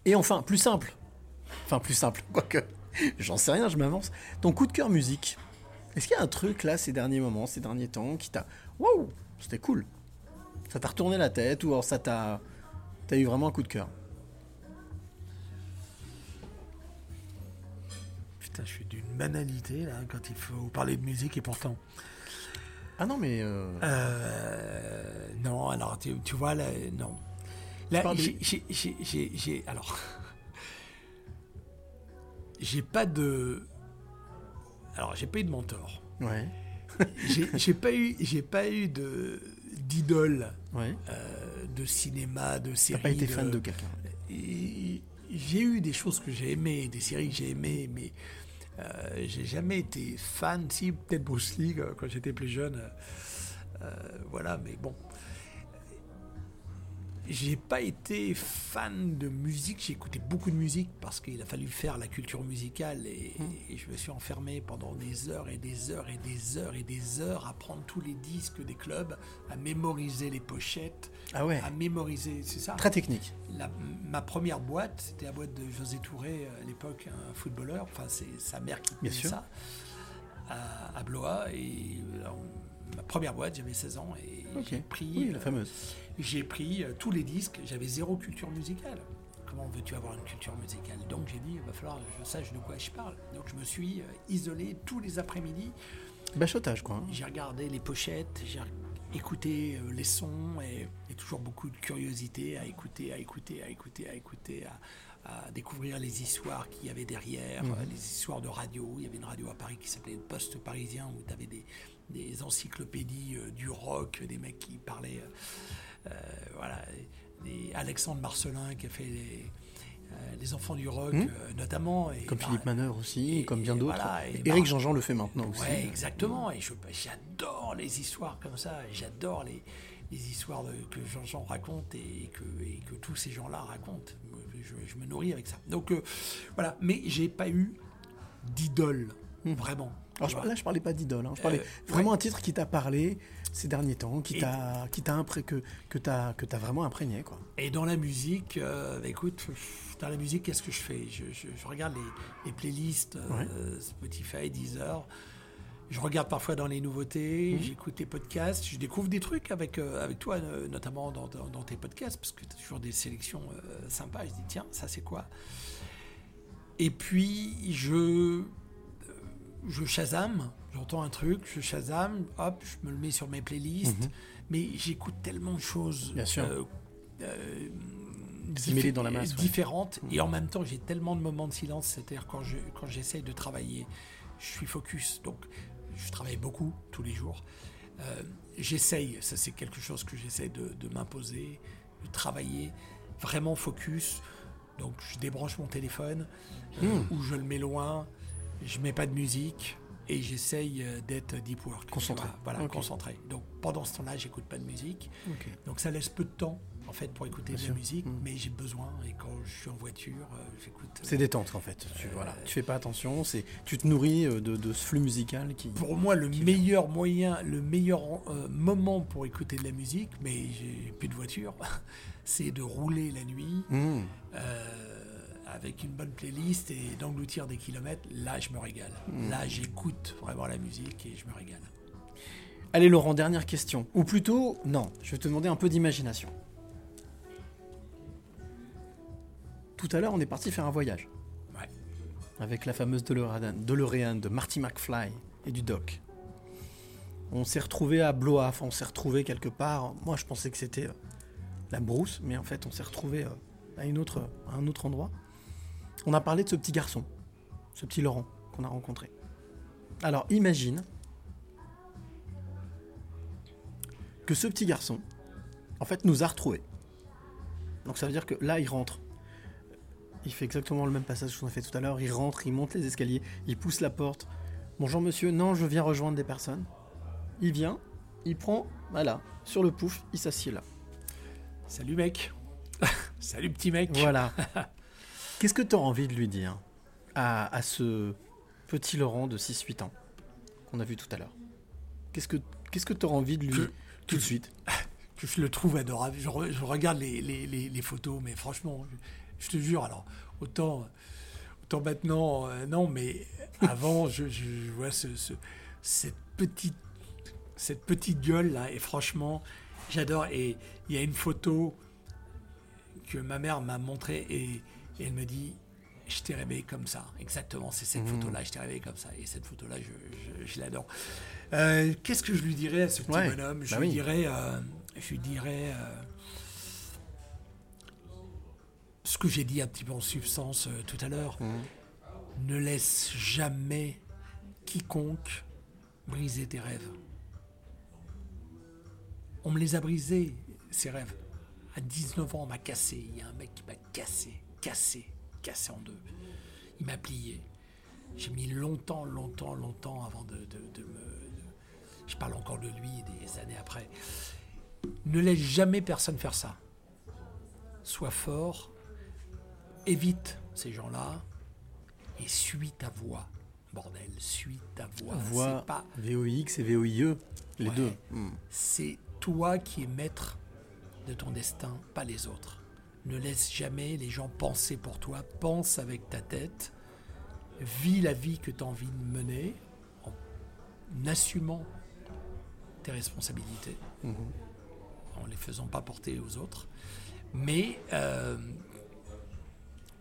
Et enfin, plus simple. Enfin, plus simple, quoique. J'en sais rien, je m'avance. Ton coup de cœur musique. Est-ce qu'il y a un truc là, ces derniers moments, ces derniers temps, qui t'a. Waouh C'était cool. Ça t'a retourné la tête ou alors ça t'a. T'as eu vraiment un coup de cœur? Putain, je suis d'une banalité là quand il faut parler de musique et pourtant. Ah non, mais. euh, Euh, non, alors tu, tu vois, là, non. Là, j'ai- Alors. J'ai pas de. Alors, j'ai pas eu de mentor. Ouais. J'ai pas eu, j'ai pas eu de d'idole Ouais. euh, de cinéma, de série. pas été fan de quelqu'un. J'ai eu des choses que j'ai aimées, des séries que j'ai aimées, mais euh, j'ai jamais été fan. Si peut-être Bruce Lee euh, quand j'étais plus jeune, euh, voilà. Mais bon, j'ai pas été fan de musique. J'ai écouté beaucoup de musique parce qu'il a fallu faire la culture musicale et, et je me suis enfermé pendant des heures et des heures et des heures et des heures à prendre tous les disques des clubs, à mémoriser les pochettes, Ah ouais. à mémoriser, c'est ça Très technique. La- ma première boîte, c'était la boîte de José Touré, euh, à l'époque, un footballeur. Enfin, c'est sa mère qui Bien sûr. ça à, à Blois. Et euh, ma première boîte, j'avais 16 ans et j'ai pris, Oui, la euh, fameuse. J'ai pris euh, tous les disques. J'avais zéro culture musicale. Comment veux-tu avoir une culture musicale? Donc j'ai dit, il va falloir que je sache de quoi je parle. Donc je me suis euh, isolé tous les après-midi. Bachotage, quoi. hein. J'ai regardé les pochettes, j'ai écouté euh, les sons et, et toujours beaucoup de curiosité à écouter, à écouter, à écouter, à écouter, à, à découvrir les histoires qu'il y avait derrière, Mhm. les histoires de radio. Il y avait une radio à Paris qui s'appelait le Poste Parisien où tu avais des, des encyclopédies euh, du rock, des mecs qui parlaient. euh, voilà, des Alexandre Marcelin qui a fait les, euh, les enfants du rock, Mhm. euh, notamment. Et, Comme bah, Philippe Manœuvre aussi, comme bien d'autres. voilà, et Eric bah- Jean-Jean le fait maintenant aussi. Ouais, exactement. Et je- j'adore les histoires comme ça. J'adore les, les histoires de- que Jean-Jean raconte et que, et que tous ces gens-là racontent. Je, je me nourris avec ça. Donc euh, voilà. Mais j'ai pas eu d'idole, vraiment. Alors, Tu je- là, je parlais pas d'idole. hein. Je parlais Euh, vraiment ouais. un titre qui t'a parlé ces derniers temps, qui t'a, qui t'a impré- que, que t'as, que t'as vraiment imprégné, quoi. Et dans la musique, euh, bah, écoute, dans la musique, qu'est-ce que je fais? Je, je- je regarde les, les playlists euh, Spotify, Deezer. Je regarde parfois dans les nouveautés, Mhm. j'écoute les podcasts, je découvre des trucs avec, euh, avec toi, notamment dans, dans- dans tes podcasts, parce que tu as toujours des sélections sympas. Je dis, tiens, ça c'est quoi? Et puis, je, je Shazam, j'entends un truc, je Shazam, hop, je me le mets sur mes playlists, Mhm. mais j'écoute tellement de choses. Bien sûr. euh, euh, C'est mêlé dans la masse, ouais. différentes et en même temps j'ai tellement de moments de silence c'est-à-dire quand je quand j'essaye de travailler je suis focus donc je travaille beaucoup tous les jours. Euh, j'essaye, ça c'est quelque chose que j'essaie de, de m'imposer, de travailler, vraiment focus. Donc je débranche mon téléphone euh, Hmm. ou je le mets loin, je mets pas de musique et j'essaye euh, d'être deep work. Concentré. Voilà, concentré. Donc pendant ce temps-là, j'écoute pas de musique. Donc ça laisse peu de temps en fait pour écouter Bien de la musique, Hmm. mais j'ai besoin et quand je suis en voiture, euh, j'écoute. C'est détente en fait. Tu, voilà. tu fais pas attention, c'est tu te nourris euh, de, de ce flux musical qui. Pour moi, le meilleur moyen, le meilleur euh, moment pour écouter de la musique, mais j'ai plus de voiture, c'est de rouler la nuit euh, avec une bonne playlist et d'engloutir des kilomètres. Là, je me régale. Mm. Là, j'écoute vraiment la musique et je me régale. Allez Laurent, dernière question. Ou plutôt, non, je vais te demander un peu d'imagination. Tout à l'heure, on est parti faire un voyage. Ouais. Avec la fameuse DeLorean, DeLorean de Marty McFly et du Doc. On s'est retrouvé à Blois, on s'est retrouvé quelque part. Moi, je pensais que c'était euh, la brousse, mais en fait, on s'est retrouvé euh, à, une autre, à un autre endroit. On a parlé de ce petit garçon, ce petit Laurent qu'on a rencontré. Alors, imagine que ce petit garçon, en fait, nous a retrouvés. Donc ça veut dire que là, il rentre. Il fait exactement le même passage qu'on a fait tout à l'heure. Il rentre, il monte les escaliers, il pousse la porte. Bonjour monsieur, non, je viens rejoindre des personnes. Il vient, il prend, voilà, sur le pouf, il s'assied là. Salut mec. Salut petit mec. Voilà. Qu'est-ce que tu as envie de lui dire à, à ce petit Laurent de 6-8 ans qu'on a vu tout à l'heure? Qu'est-ce que qu'est-ce que tu as envie de lui Que- tout de suite? que je le trouve adorable. Je, re- je regarde les, les- les- les photos, mais franchement, je, je te jure, alors, autant, autant maintenant, euh, non, mais avant, je, je- je vois ce, ce- cette, petite, cette petite gueule là, et franchement, j'adore. Et il y a une photo que ma mère m'a montrée, et, et elle me dit. Je t'ai rêvé comme ça, exactement. C'est cette Mhm. photo-là, je t'ai rêvé comme ça. Et cette photo-là, je, je- je l'adore. Euh, Qu'est-ce que je lui dirais à ce petit Ouais, bonhomme? Je bah lui oui. dirais, euh, je lui dirais euh, ce que j'ai dit un petit peu en substance euh, tout à l'heure. Ne laisse jamais quiconque briser tes rêves. On me les a brisés, ces rêves. À 19 ans, on m'a cassé. Il y a un mec qui m'a cassé, cassé, cassé en deux. Il m'a plié. J'ai mis longtemps, longtemps, longtemps avant de, de- de me. de- Je parle encore de lui des années après. Ne laisse jamais personne faire ça. Sois fort, évite ces gens-là et suis ta voix. Bordel, suis ta voix. Voix pas VOX et VOIE, les Ouais. deux. Hmm. c'est toi qui es maître de ton destin, pas les autres. Ne laisse jamais les gens penser pour toi. Pense avec ta tête. Vis la vie que tu as envie de mener en assumant tes responsabilités, Mhm. en les faisant pas porter aux autres. Mais euh,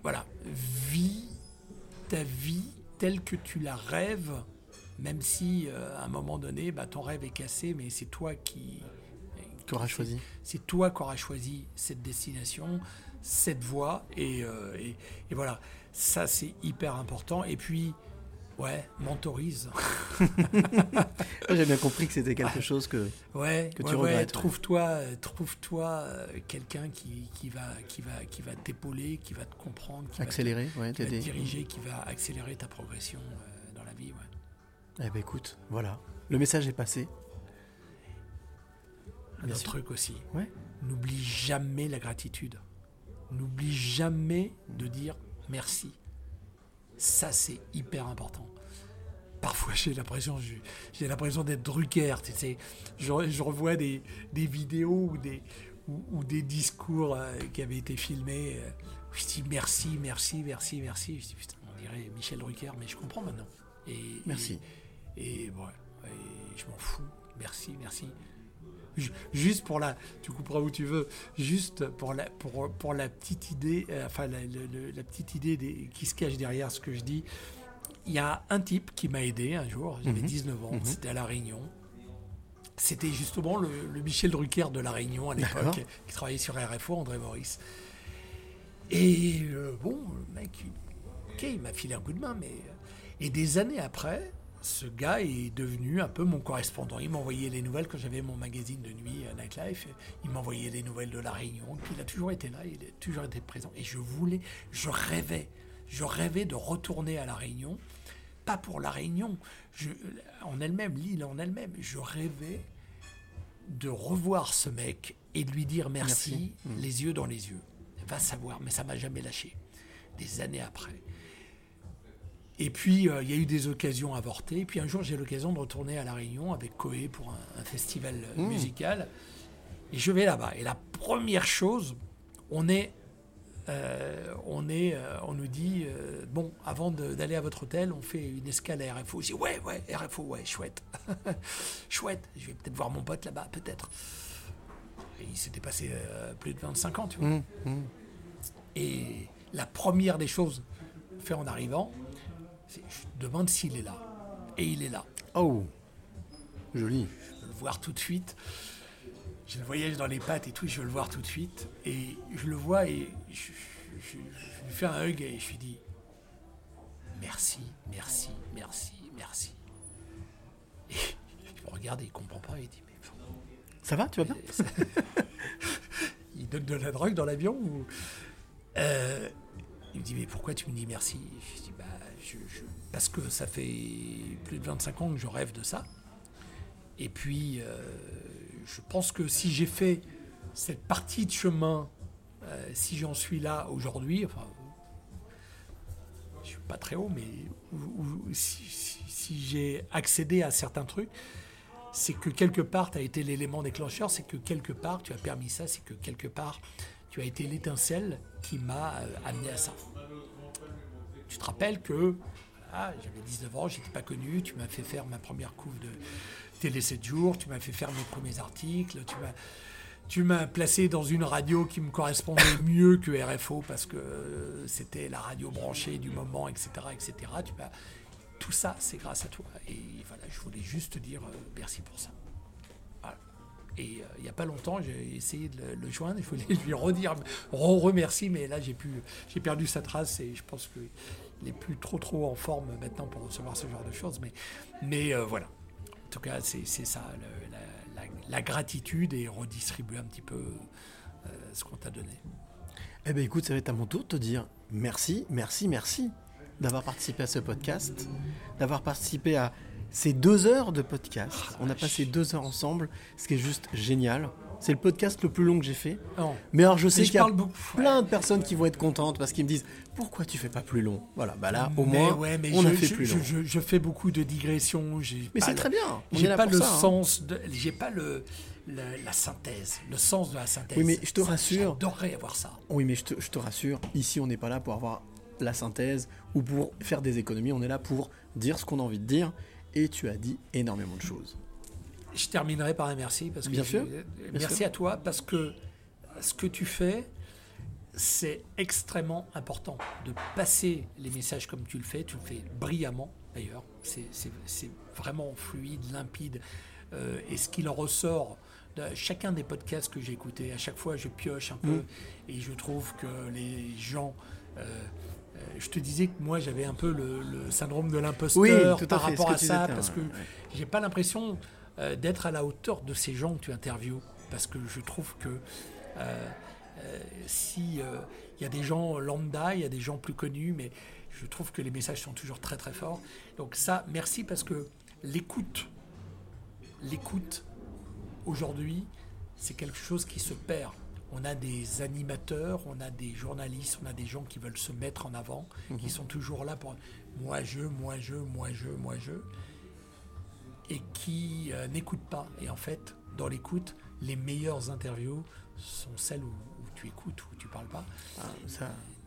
voilà, vis ta vie telle que tu la rêves, même si euh, à un moment donné, bah, ton rêve est cassé, mais c'est toi qui Qui aura choisi. C'est toi qui auras choisi cette destination, cette voie, et, euh, et- et voilà, ça c'est hyper important. Et puis, ouais, mentorise. J'ai bien compris que c'était quelque chose que, Ouais, que tu ouais, regrettes. ouais. trouve-toi, trouve-toi euh, quelqu'un qui, qui va, qui va, qui va t'épauler, qui va te comprendre, qui Accélérer, va te, ouais, qui va te diriger, qui va accélérer ta progression euh, dans la vie. Ouais. Eh ben écoute, voilà. Le message est passé. Un autre truc aussi. Ouais. N'oublie jamais la gratitude. N'oublie jamais de dire merci. Ça, c'est hyper important. Parfois, j'ai l'impression, j'ai- l'impression d'être Drucker. Tu sais, je, re- je revois des, des vidéos ou des, ou, ou des discours euh, qui avaient été filmés. euh, je dis merci, merci, merci, merci. Je dis putain, on dirait Michel Drucker, mais je comprends maintenant. Et, Merci. Et, et ouais, et je m'en fous. Merci, merci. Ju- Juste pour la, tu couperas où tu veux. Juste pour la, pour, pour la petite idée, euh, enfin la, petite idée des- qui se cache derrière ce que je dis. Il y a un type qui m'a aidé un jour. J'avais Mhm. 19 ans. Mhm. C'était à la Réunion. C'était justement le, le Michel Drucker de la Réunion à l'époque, qui travaillait sur RFO, André Maurice. Et euh, bon, le mec, il, ok, il m'a filé un coup de main, mais et des années après, ce gars est devenu un peu mon correspondant. Il m'envoyait les nouvelles quand j'avais mon magazine de nuit euh, Nightlife. Il m'envoyait les nouvelles de la Réunion. Il a toujours été là, il a toujours été présent. Et je voulais, je rêvais, je rêvais de retourner à la Réunion. Pas pour la Réunion, je, en elle-même, l'île en elle-même. Je rêvais de revoir ce mec et de lui dire merci, Merci. Mm. les yeux dans les yeux. Va savoir, mais ça m'a jamais lâché. Des années après. Et puis, euh, il y a eu des occasions avortées. Et puis un jour, j'ai l'occasion de retourner à La Réunion avec Coé pour un, un festival euh, Mmh. musical. Et je vais là-bas. Et la première chose, on est, euh, on est, euh, on nous dit, bon, avant d'aller à votre hôtel, on fait une escale à RFO. Je dis, ouais, ouais, RFO, ouais, chouette. chouette. Je vais peut-être voir mon pote là-bas, peut-être. Il s'était passé plus de 25 ans, tu vois. Mmh, mmh. Et la première des choses fait en arrivant, je demande s'il est là. Et il est là. Oh, joli. Je veux le voir tout de suite. J'ai le voyage dans les pattes et tout, je veux le voir tout de suite. Et je le vois et je, je- je- je lui fais un hug et je lui dis merci, merci, merci, merci. Et il me regarde et il comprend pas. Il dit mais Ça va, tu vas bien? il donne de la drogue dans l'avion ou... Euh, Il me dit, mais pourquoi tu me dis merci? Je dis, parce que ça fait plus de 25 ans que je rêve de ça. Et puis, euh, je pense que si j'ai fait cette partie de chemin, euh, si j'en suis là aujourd'hui, enfin, je suis pas très haut, mais si- si j'ai accédé à certains trucs, c'est que quelque part, tu as été l'élément déclencheur, c'est que quelque part, tu as permis ça, c'est que quelque part, tu as été l'étincelle qui m'a euh, amené à ça. Tu te rappelles que voilà, j'avais 19 ans, j'étais pas connu, tu m'as fait faire ma première couve de Télé 7 jours, tu m'as fait faire mes premiers articles, tu m'as tu m'as placé dans une radio qui me correspondait mieux que RFO parce que c'était la radio branchée du moment, etc. etc. Tu tout ça, c'est grâce à toi. Et voilà, je voulais juste te dire euh, merci pour ça. Et euh, il n'y a pas longtemps, j'ai essayé de le, joindre. Je voulais lui redire, re remercie, mais là j'ai perdu sa trace et je pense qu'il n'est plus trop trop en forme maintenant pour recevoir ce genre de choses. Mais, euh, voilà. En tout cas, c'est ça, la gratitude et redistribuer un petit peu euh, ce qu'on t'a donné. Eh bien écoute, ça va être à mon tour de te dire merci, merci, merci d'avoir participé à ce podcast, d'avoir participé à ces deux heures de podcast. On a passé deux heures ensemble, ce qui est juste génial. C'est le podcast le plus long que j'ai fait. Mais alors je sais qu'il y a beaucoup, plein de personnes qui vont être contentes parce qu'ils me disent pourquoi tu fais pas plus long? Voilà, bah là au Mais moins ouais, mais on je, a fait je- plus long. je- je fais beaucoup de digressions. Mais pas c'est très bien, est J'ai pas pour le ça, hein. sens, j'ai pas le, la synthèse, le sens de la synthèse. Oui, mais je te Ça, rassure. J'adorerais avoir ça. Oui, mais je te, je te rassure, ici on n'est pas là pour avoir la synthèse ou pour faire des économies, on est là pour dire ce qu'on a envie de dire et tu as dit énormément de choses. Je terminerai par un merci parce que Bien je- sûr, merci à toi parce que ce que tu fais, c'est extrêmement important de passer les messages comme tu le fais. Tu le fais brillamment d'ailleurs. C'est- vraiment fluide, limpide. Euh, et ce qu'il en ressort de chacun des podcasts que j'ai écoutés, à chaque fois je pioche un peu Mm. et je trouve que les gens. euh, je te disais que moi j'avais un peu le, le syndrome de l'imposteur Oui, tout à par fait, rapport à ça parce que ouais. j'ai pas l'impression euh, d'être à la hauteur de ces gens que tu interviews parce que je trouve que euh, euh, si il y a des gens lambda, il y a des gens plus connus, mais je trouve que les messages sont toujours très très forts. Donc ça, merci parce que l'écoute, l'écoute aujourd'hui, c'est quelque chose qui se perd. On a des animateurs, on a des journalistes, on a des gens qui veulent se mettre en avant, qui Mhm. sont toujours là pour moi je, moi je, moi je, moi je, et qui euh, n'écoutent pas. Et en fait, dans l'écoute, les meilleures interviews sont celles où, où tu écoutes, où tu parles pas. Ah,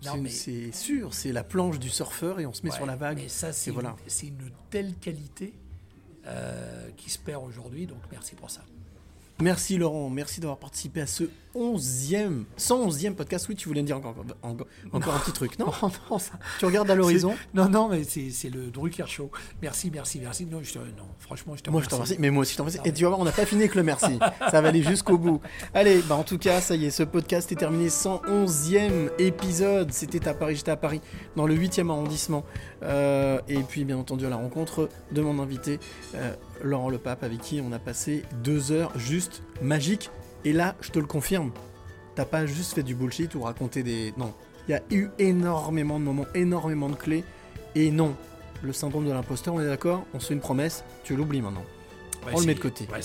Non, c'est sûr, c'est la planche du surfeur et on se met Ouais, sur la vague. Mais ça, c'est et voilà. une, c'est une telle qualité euh, qui se perd aujourd'hui, donc merci pour ça. Merci Laurent, merci d'avoir participé à ce 11e, 111e podcast. Oui, tu voulais me dire encore, encore, encore un petit truc, non, non, ça- Tu regardes à l'horizon? Non, non, mais c'est le Drucker Show. Merci, merci, merci. Non, je te- non franchement, je te Moi je te remercie, mais moi aussi je te remercie. Et tu vas voir, on n'a pas fini avec le merci. Ça va aller jusqu'au bout. Allez, bah en tout cas, ça y est, ce podcast est terminé. 111e épisode. C'était à Paris, j'étais à Paris, dans le 8e arrondissement. Euh, et puis, bien entendu, à la rencontre de mon invité, euh, Laurent Le Pape, avec qui on a passé deux heures juste magiques. Et là, je te le confirme, t'as pas juste fait du bullshit ou raconté des. Non. Il y a eu énormément de moments, énormément de clés. Et non, le syndrome de l'imposteur, on est d'accord On se fait une promesse, tu l'oublies maintenant. Ouais, on le met de côté. ouais,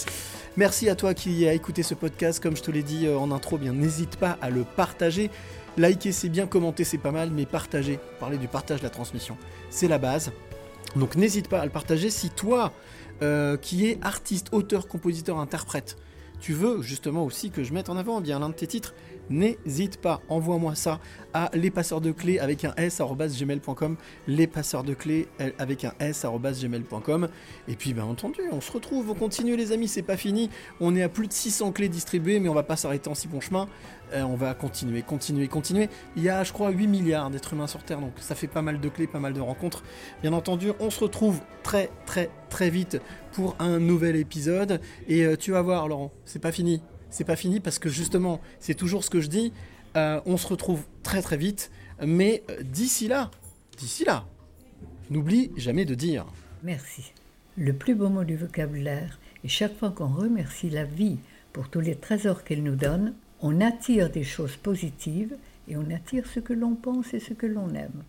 Merci à toi qui a écouté ce podcast. Comme je te l'ai dit euh, en intro, bien n'hésite pas à le partager. Liker c'est bien, commenter c'est pas mal, mais partager, parler du partage de la transmission, c'est la base. Donc n'hésite pas à le partager si toi, euh, qui es artiste, auteur, compositeur, interprète, tu veux justement aussi que je mette en avant bien l'un de tes titres, n'hésite pas, envoie-moi ça à lespasseurs de clés avec un s gmail.com, lespasseurs de clés euh, avec un s gmail.com. Et puis bien entendu, on se retrouve, on continue les amis, c'est pas fini. On est à plus de 600 clés distribuées, mais on va pas s'arrêter en si bon chemin. Euh, on va continuer, continuer, continuer. Il y a, je crois, 8 milliards d'êtres humains sur Terre, donc ça fait pas mal de clés, pas mal de rencontres. Bien entendu, on se retrouve très, très, très vite pour un nouvel épisode. Et euh, tu vas voir, Laurent, c'est pas fini. C'est pas fini parce que justement, c'est toujours ce que je dis. euh, on se retrouve très, très vite. Mais euh, d'ici là, d'ici là, n'oublie jamais de dire. Merci. Le plus beau mot du vocabulaire, et chaque fois qu'on remercie la vie pour tous les trésors qu'elle nous donne, on attire des choses positives et on attire ce que l'on pense et ce que l'on aime.